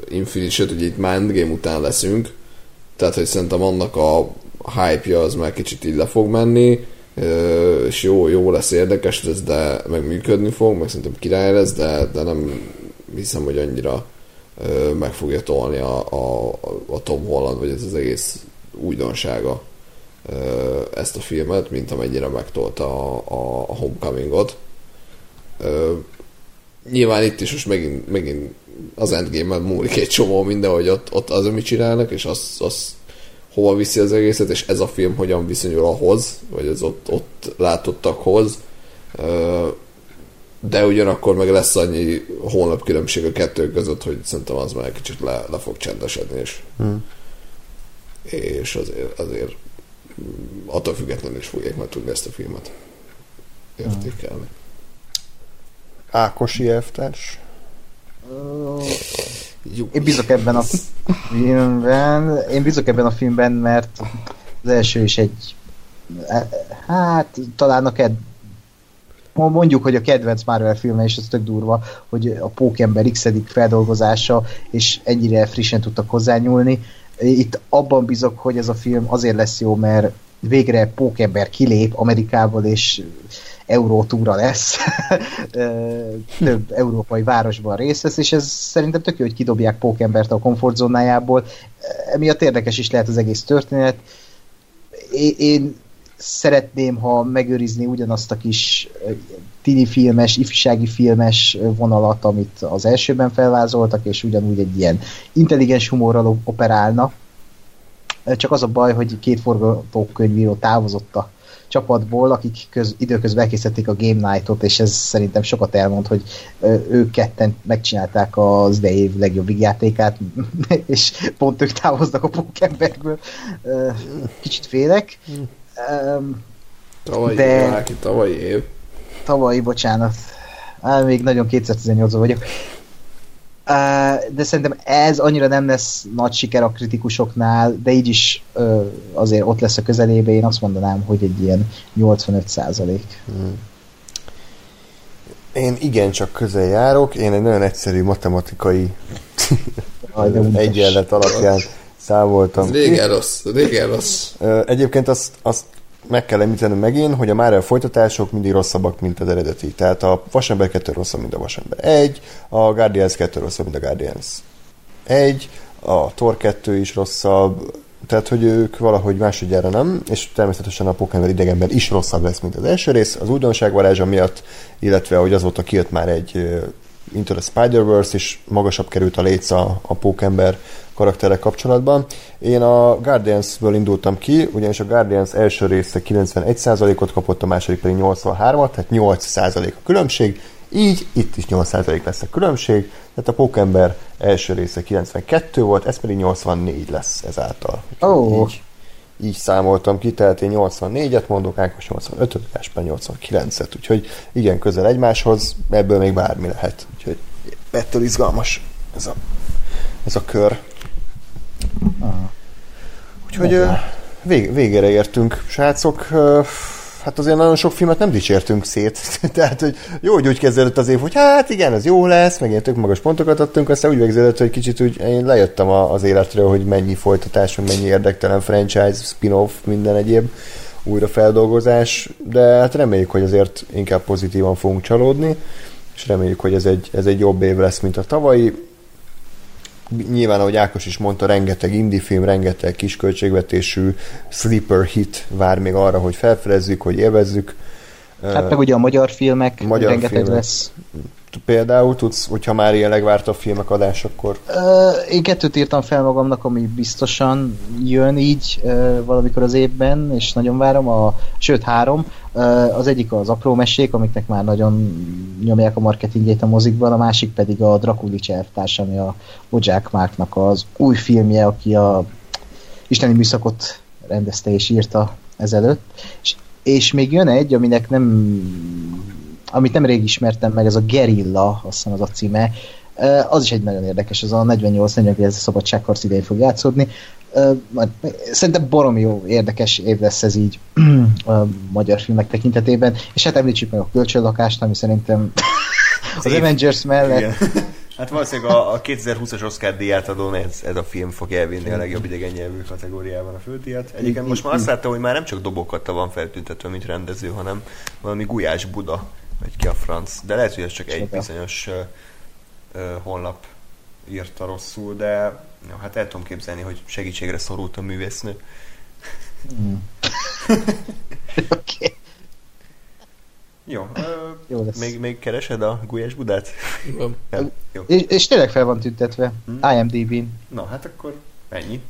Infinity, sőt, hogy itt már Endgame után leszünk. Tehát, hogy szerintem annak a hype-ja az már kicsit így le fog menni és jó, jó lesz, érdekes lesz, de meg működni fog, meg szerintem király lesz, de, de nem hiszem, hogy annyira meg fogja tolni a, a, a Tom Holland, vagy ez az egész újdonsága ezt a filmet, mint amennyire megtolta a, a, a Homecoming-ot. Nyilván itt is most megint, megint az Endgame-en múlik egy csomó minden, hogy ott, ott az, amit csinálnak, és azt, azt hova viszi az egészet, és ez a film hogyan viszonyul ahhoz, vagy az ott, ott látottakhoz. De ugyanakkor meg lesz annyi hónap különbség a kettő között, hogy szerintem az már egy kicsit le, le fog csendesedni, és, hmm. és azért, azért attól függetlenül is fogják meg tudni ezt a filmet értékelni. Ákosi elvtárs? Jó. Én bízok ebben a filmben, én bízok ebben a filmben, mert az első is egy hát talán a ked mondjuk, hogy a kedvenc Marvel filme, és ez tök durva, hogy a Pókember x feldolgozása, és ennyire frissen tudtak hozzányúlni. Itt abban bízok, hogy ez a film azért lesz jó, mert végre Pókember kilép Amerikából, és eurótúra lesz, több európai városban részt vesz, és ez szerintem tök jó, hogy kidobják Pókembert a komfortzónájából. Emiatt érdekes is lehet az egész történet. Én szeretném, ha megőrizni ugyanazt a kis tini filmes, ifjúsági filmes vonalat, amit az elsőben felvázoltak, és ugyanúgy egy ilyen intelligens humorral operálna. Csak az a baj, hogy két forgatókönyvíró távozott a csapatból, akik köz, időközben elkészítették a Game Night-ot, és ez szerintem sokat elmond, hogy ők ketten megcsinálták az idei év legjobb játékát, és pont ők távoznak a Pókemberből. Kicsit félek. Tavalyi de... év, tavalyi év. Tavalyi, bocsánat. Á, még nagyon 2018 vagyok de szerintem ez annyira nem lesz nagy siker a kritikusoknál, de így is azért ott lesz a közelébe, én azt mondanám, hogy egy ilyen 85 százalék. Hmm. Én igen csak közel járok, én egy nagyon egyszerű matematikai egyenlet alapján számoltam. Ez régen rossz, régen rossz. Egyébként azt, azt meg kell említenem megint, hogy a Marvel folytatások mindig rosszabbak, mint az eredeti. Tehát a Vasember 2 rosszabb, mint a Vasember 1, a Guardians 2 rosszabb, mint a Guardians 1, a Thor 2 is rosszabb, tehát, hogy ők valahogy másodjára nem, és természetesen a Pokémon idegenben is rosszabb lesz, mint az első rész, az újdonság varázsa miatt, illetve, hogy azóta kijött már egy Into the Spider-Verse, és magasabb került a léc a, a Pókember karakterek kapcsolatban. Én a Guardians-ből indultam ki, ugyanis a Guardians első része 91%-ot kapott, a második pedig 83-at, tehát 8% a különbség, így itt is 8% lesz a különbség, tehát a Pókember első része 92 volt, ez pedig 84 lesz ezáltal. Oh. Így, így számoltam ki, tehát én 84-et mondok, Ákos 85-öt, Gáspár 89-et, úgyhogy igen, közel egymáshoz, ebből még bármi lehet, úgyhogy ettől izgalmas ez a, ez a kör. Úgyhogy vég, végére értünk, srácok. Hát azért nagyon sok filmet nem dicsértünk szét. Tehát, hogy jó, hogy úgy kezdődött az év, hogy hát igen, ez jó lesz, meg ilyen tök magas pontokat adtunk, aztán úgy végződött, hogy kicsit úgy én lejöttem az életről, hogy mennyi folytatás, mennyi érdektelen franchise, spin-off, minden egyéb újrafeldolgozás, de hát reméljük, hogy azért inkább pozitívan fogunk csalódni, és reméljük, hogy ez egy, ez egy jobb év lesz, mint a tavalyi nyilván, ahogy Ákos is mondta, rengeteg indie film, rengeteg kisköltségvetésű sleeper hit vár még arra, hogy felfedezzük, hogy élvezzük. Hát meg ugye a magyar filmek, magyar rengeteg filmek. lesz. Például tudsz, hogyha már ilyen legvártabb filmek adás, akkor... Uh, én kettőt írtam fel magamnak, ami biztosan jön így valamikor az évben, és nagyon várom, a, sőt három. Uh, az egyik az apró mesék, amiknek már nagyon nyomják a marketingjét a mozikban, a másik pedig a Drakulics elvtárs, ami a Bojack Marknak az új filmje, aki a isteni műszakot rendezte és írta ezelőtt. És, és még jön egy, aminek nem amit nemrég ismertem meg, ez a Gerilla, azt hiszem az a címe, az is egy nagyon érdekes, ez a 48-49 szabadságharc idején fog játszódni. Szerintem baromi jó, érdekes év lesz ez így a magyar filmek tekintetében, és hát említsük meg a kölcsönlakást, ami szerintem az, az Avengers mellett Igen. Hát valószínűleg a, a 2020-as Oscar díját adón ez, ez a film fog elvinni a legjobb idegen nyelvű kategóriában a fődíjat. Egyébként most már azt láttam, hogy már nem csak dobokat van feltüntetve, mint rendező, hanem valami Gulyás Buda vagy ki a franc. De lehet, hogy ez csak egy bizonyos uh, uh, honlap írta rosszul, de jó, hát el tudom képzelni, hogy segítségre szorult a művésznő. Mm. okay. Jó, uh, jó lesz. Még, még keresed a Gulyás Budát? Ja, jó. És, és tényleg fel van tüntetve, hmm. IMDb-n. Na, hát akkor ennyi.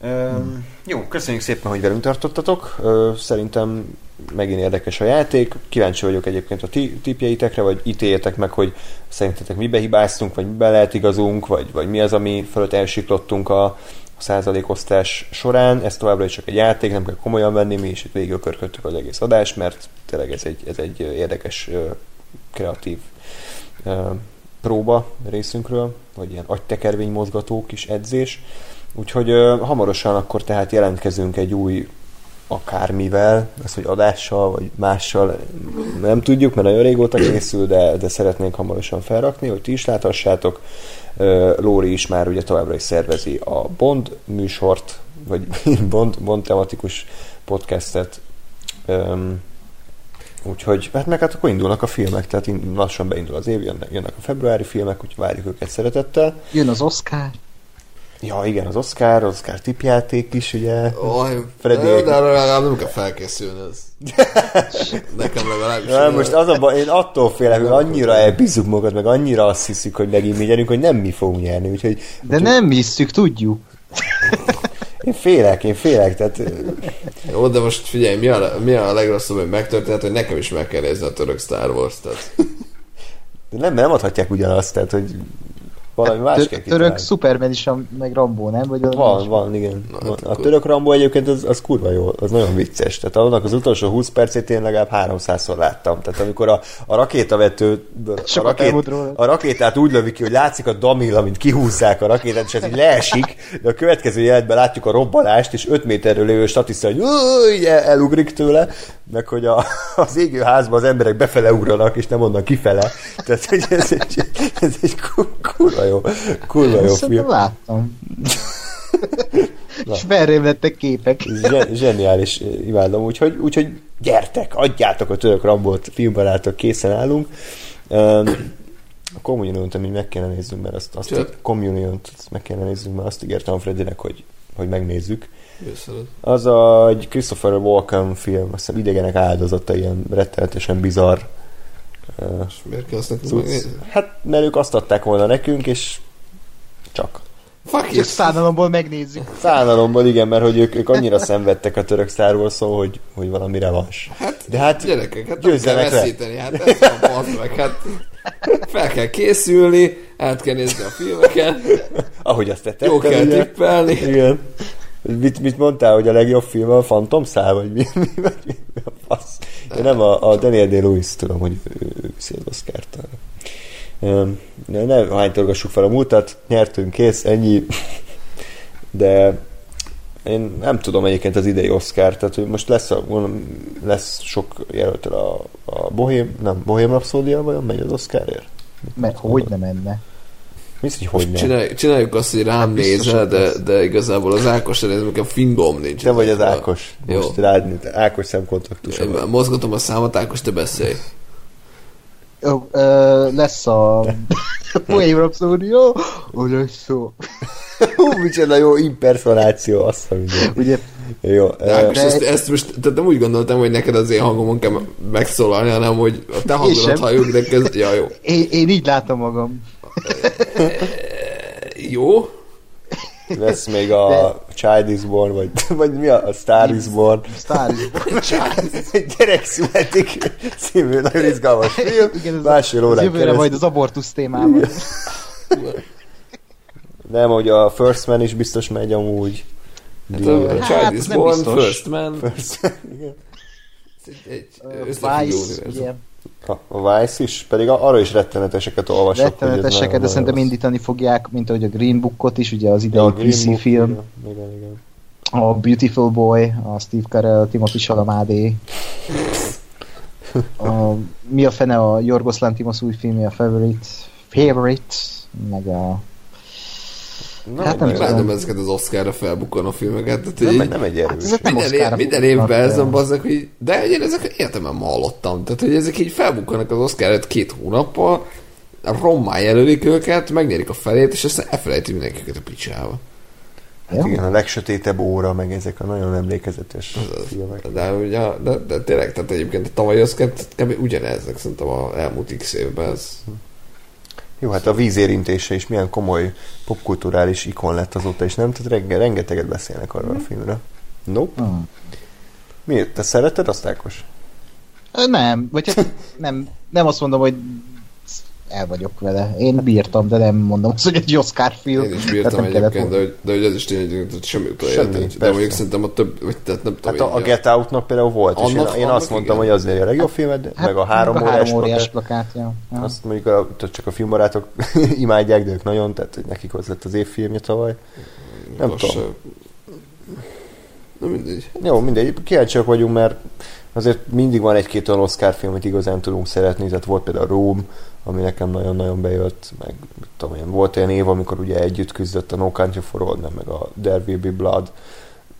Hmm. Jó, köszönjük szépen, hogy velünk tartottatok. Szerintem megint érdekes a játék. Kíváncsi vagyok egyébként a tipjeitekre, vagy ítéljetek meg, hogy szerintetek mibe hibáztunk, vagy mibe lehet igazunk, vagy, vagy mi az, ami fölött elsiklottunk a, a százalékosztás során. Ez továbbra is csak egy játék, nem kell komolyan venni, mi is itt végig az egész adást, mert tényleg ez egy, ez egy érdekes, kreatív próba részünkről, vagy ilyen agytekervény mozgató kis edzés. Úgyhogy hamarosan akkor tehát jelentkezünk egy új akármivel, az, hogy adással, vagy mással nem tudjuk, mert nagyon régóta készül, de, de szeretnénk hamarosan felrakni, hogy ti is láthassátok. Lóri is már ugye továbbra is szervezi a Bond műsort, vagy Bond, Bond tematikus podcastet. Úgyhogy, hát meg hát akkor indulnak a filmek, tehát lassan beindul az év, jönnek, jönnek a februári filmek, úgyhogy várjuk őket szeretettel. Jön az Oscar. Ja, igen, az Oscar, az Oscar tipjáték is, ugye. Oj, Freddy- de, de legalább nem kell felkészülni, ez. Nekem legalábbis. Na, most az a baj, én attól félek, hogy annyira elbízzuk magunkat, meg annyira azt hiszük, hogy megint mi gyerünk, hogy nem mi fogunk nyerni, úgyhogy De nem hiszük, tudjuk. én félek, én félek, tehát Jó, de most figyelj, mi a, mi a legrosszabb, hogy megtörtént, hogy nekem is meg kell nézni a török Star Wars, tehát de nem, nem adhatják ugyanazt, tehát hogy valami más kell Tör- török. Superman is, a- meg Rambo, nem? Vagy az Van, más? van, igen. Na, Na, hát a török Rambo egyébként az, az kurva jó, az nagyon vicces. Tehát annak az utolsó 20 percét én legalább 300-szor láttam. Tehát amikor a, a rakétavető a, rakét, a rakétát úgy lövik ki, hogy látszik a damil, amint kihúzzák a rakétát, és ez így leesik, de a következő jelenetben látjuk a robbanást, és 5 méterről lévő statiszta, hogy el- elugrik tőle, meg hogy a, az égő házban az emberek befele ugranak, és nem onnan kifele. Tehát hogy ez egy, ez egy ku- kurva jó, kurva jó Szerintem film. láttam. Na. És merrém lettek képek. Zse- zseniális, imádom, úgyhogy, úgyhogy gyertek, adjátok a török Rambót, filmbarátok, készen állunk. Um, a Communion-t amíg meg kéne nézzünk, mert azt, azt Csak? Communion-t azt meg kéne nézzünk, mert azt ígértem Fredinek, hogy, hogy megnézzük. Az a, egy Christopher Walken film, azt hiszem idegenek áldozata, ilyen rettenetesen bizarr. És miért kell azt nekünk? Hát, mert ők azt adták volna nekünk, és csak. Fuck it! szánalomból megnézzük. Szánalomból igen, mert hogy ők, ők annyira szenvedtek a török Star wars hogy, hogy valami revanш. Hát, De hát gyerekek, hát kell győzzenek le. veszíteni, hát ez van meg, hát fel kell készülni, át kell nézni a filmeket, Ahogy azt te jó kell tippelni. Igen. Mit, mit mondtál, hogy a legjobb film a Phantom Szál, vagy mi, mi, vagy mi a fasz? Én nem a, a Daniel Day-Lewis tudom, hogy ő, viszi az Oscar-t. Ne, ne hánytorgassuk fel a múltat, nyertünk, kész, ennyi. De én nem tudom egyébként az idei Oscar, tehát hogy most lesz, a, lesz sok jelölt a, a Bohém, nem, Bohém Rhapsódia vajon megy az Oscarért? Mert hogy nem menne? Mi az, hogy hogy nem? Csináljuk, csináljuk azt, hogy rám nézel, de, de igazából az Ákos nézem, nekem fingom nincs. Te vagy az. Ákos. Jó. Most rád, Ákos szemkontaktus. Én mozgatom a számot, Ákos, te beszélj. Jó, ö, lesz a Poém? Úgy lesz szó. Hú, micsoda jó impersonáció, azt a minden. Ugye, Jó, De Ákos, de- ezt, ezt most, tehát nem úgy gondoltam, hogy neked az én hangomon kell megszólalni, hanem hogy a te hangodat halljuk, de kezd... Ja, jó. én, én így látom magam. Jó? lesz még a Child is Born, vagy, vagy mi a, a Star is Born. Star Egy gyerek születik című nagyon izgalmas film. Igen, ez Másfél órán jövőre keresztül. majd az abortusz témában. Nem, hogy a First Man is biztos megy amúgy. Hát a Hát, Child ez is Born, biztos. First Man. First Man, igen. Egy, egy összefüggő Vice, univerzum. ugye, A, a Vice is, pedig arra is retteneteseket olvasok. retteneteseket, de szerintem indítani fogják, mint ahogy a Green Bookot is, ugye az idei Ja, DC Book, film, Igen, igen, igen. a Beautiful Boy, a Steve Carell, Timothy Chalamet, a, mi a fene a Jorgos Lantimos új filmje, a Favorite, Favorite, meg a Na, Hát nem nem. Imádom ezeket az Oscarra felbukkanó filmeket. Tehát nem, így- nem egy erős. Hát ezek nem minden, év, minden évben ez fel. a bazzak, hogy de én ezek életemben ma hallottam. Tehát, hogy ezek így felbukkanak az Oscar előtt két hónappal, rommá jelölik őket, megnyerik a felét, és aztán elfelejti mindenki őket a picsába. Hát igen, a legsötétebb óra, meg ezek a nagyon emlékezetes filmek. De, ugye, de, de tényleg, tehát egyébként a tavalyi Oscar kb. ugyaneznek szerintem a elmúlt x évben. Ez, Jó, hát a vízérintése is milyen komoly popkulturális ikon lett azóta, és nem? Tehát renge, rengeteget beszélnek arról a filmről. Nope. Hmm. Miért? Te szereted azt, Ákos? Nem, vagy hát nem, nem azt mondom, hogy el vagyok vele. Én bírtam, de nem mondom azt, hogy egy Oscar film. én is bírtam egyébként, de, hogy, de hogy ez is tényleg semmi Semmi, éltem. De mondjuk szerintem a több, vagy tehát nem tudom. Hát a, a Get Out-nak például volt, és én, Annak- én annak azt mondtam, igen. hogy az a legjobb film, de meg a három a órás, három óriás plakát. Ja. Azt mondjuk a, tehát csak a filmbarátok imádják, de ők nagyon, tehát hogy nekik az lett az évfilmje tavaly. Nem most, tudom. ö, Na mindegy. Jó, mindegy, kíváncsiak vagyunk, mert azért mindig van egy-két olyan Oscar film, amit igazán tudunk szeretni, tehát volt például Rome, ami nekem nagyon-nagyon bejött, meg mit tudom én, volt olyan év, amikor ugye együtt küzdött a No Country for Old Men, meg a There Will Be Blood.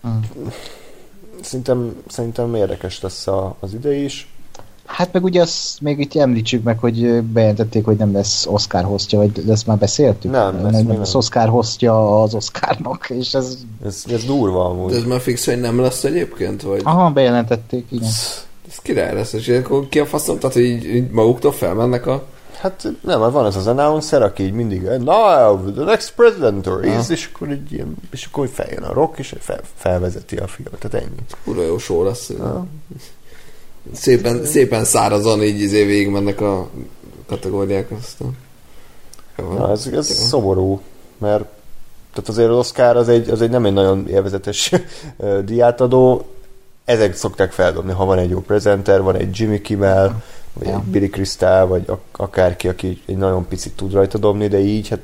Mm. Szerintem, szerintem érdekes lesz a, az ide is. Hát meg ugye azt még itt említsük meg, hogy bejelentették, hogy nem lesz Oscar hostja, vagy ezt már beszéltük? Nem, nem, még nem lesz nem. Oscar hostja az Oscarnak, és ez... Ez, ez durva amúgy. De ez már fix, hogy nem lesz egyébként? Vagy? Aha, bejelentették, igen. Ez király lesz, és akkor ki a faszom? Tehát, hogy így, így maguktól felmennek a... Hát nem, hát van az az announcer, aki így mindig now, the next president or is, és akkor így ilyen, és akkor feljön a rock, és fel, felvezeti a filmet, tehát ennyi. Kurva jó show lesz. Szépen, szépen szárazon így izé végig mennek a kategóriák aztán. Jó, Na, ez, ez szomorú, mert tehát azért az Oscar az egy, az egy nem egy nagyon élvezetes diátadó, ezek szokták feldobni, ha van egy jó prezenter, van egy Jimmy Kimmel, vagy Ja. egy Billy Crystal, vagy ak- akárki, aki egy nagyon picit tud rajta dobni, de így, hát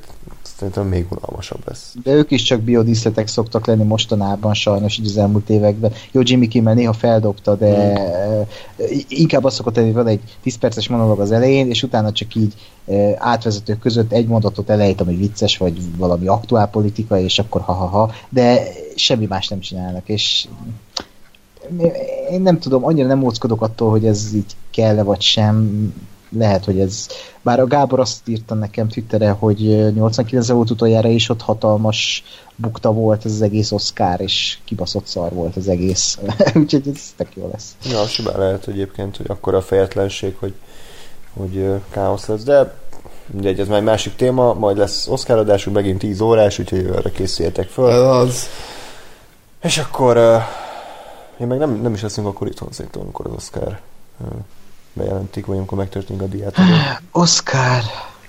szerintem még unalmasabb lesz. De ők is csak biodíszletek szoktak lenni mostanában sajnos így az elmúlt években. Jó, Jimmy Kimmel néha feldobta, de mm. inkább azt szokott lenni, hogy van egy 10 perces monolog az elején, és utána csak így eh, átvezetők között egy mondatot elejét, ami vicces, vagy valami aktuálpolitika, és akkor ha-ha-ha, de semmi más nem csinálnak, és én nem tudom, annyira nem óckodok attól, hogy ez így kell-e vagy sem. Lehet, hogy ez... Bár a Gábor azt írta nekem Twitterre, hogy ö, 89 volt utoljára is ott hatalmas bukta volt ez az egész Oscar, és kibaszott szar volt az egész. Úgyhogy ez tök jó lesz. Ja, simán lehet egyébként, hogy akkor a fejetlenség, hogy, hogy káosz lesz, de mindegy, ez már egy másik téma, majd lesz Oscar adásunk, megint 10 órás, úgyhogy arra készüljetek föl. Ez az. És akkor uh, én meg nem, nem is leszünk akkor itthon szerintem, amikor az Oscar bejelentik, vagy amikor megtörténik a diátadó. Oscar!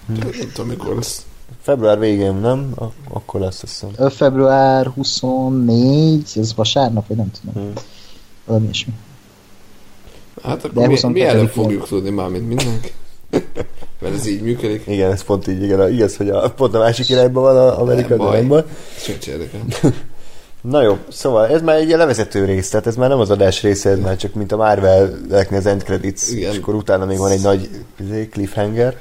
Nem tudom, mikor lesz. Február végén, nem? A- akkor lesz, azt hiszem. Február 24, ez vasárnap, vagy nem tudom. Hmm. Valami ilyesmi. Hát De akkor mi, 22-én. mi előbb fogjuk tudni már, mint mindenki. Mert ez így működik. Igen, ez pont így, igen, igaz, hogy a, pont a másik irányban van a Amerika, Nem de baj. nem baj. Csak érdekel. Na jó, szóval ez már egy levezető rész, tehát ez már nem az adás része, ez már csak mint a Marvel-eknek az end credits, Igen. és akkor utána még van egy nagy izé, cliffhanger.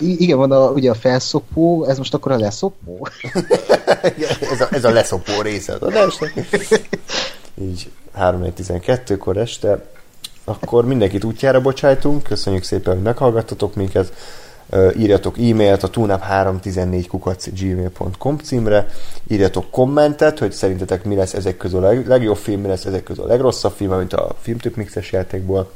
I- igen, van a, ugye a felszopó, ez most akkor a leszopó? ez, a, ez a leszopó része az adásnak. Így 3.12-kor este. Akkor mindenkit útjára bocsájtunk, köszönjük szépen, hogy meghallgattatok minket. Írjatok e-mailt a tunap314 gmail.com címre, írjatok kommentet, hogy szerintetek mi lesz ezek közül a leg- legjobb film, mi lesz ezek közül a legrosszabb film, mint a filmtip mixes játékból.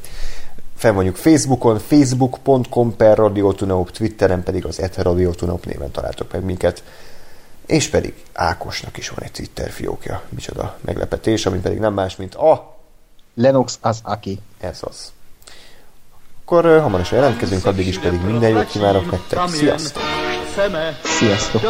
Fenn vagyunk Facebookon, facebook.com per radiotunaup, Twitteren pedig az et radiotunaup néven találtok meg minket. És pedig Ákosnak is van egy Twitter fiókja. Micsoda meglepetés, ami pedig nem más, mint a... Lennox az aki. Ez az. Akkor hamarosan jelentkezünk, addig is pedig minden jót kívánok nektek. Sziasztok! Sziasztok!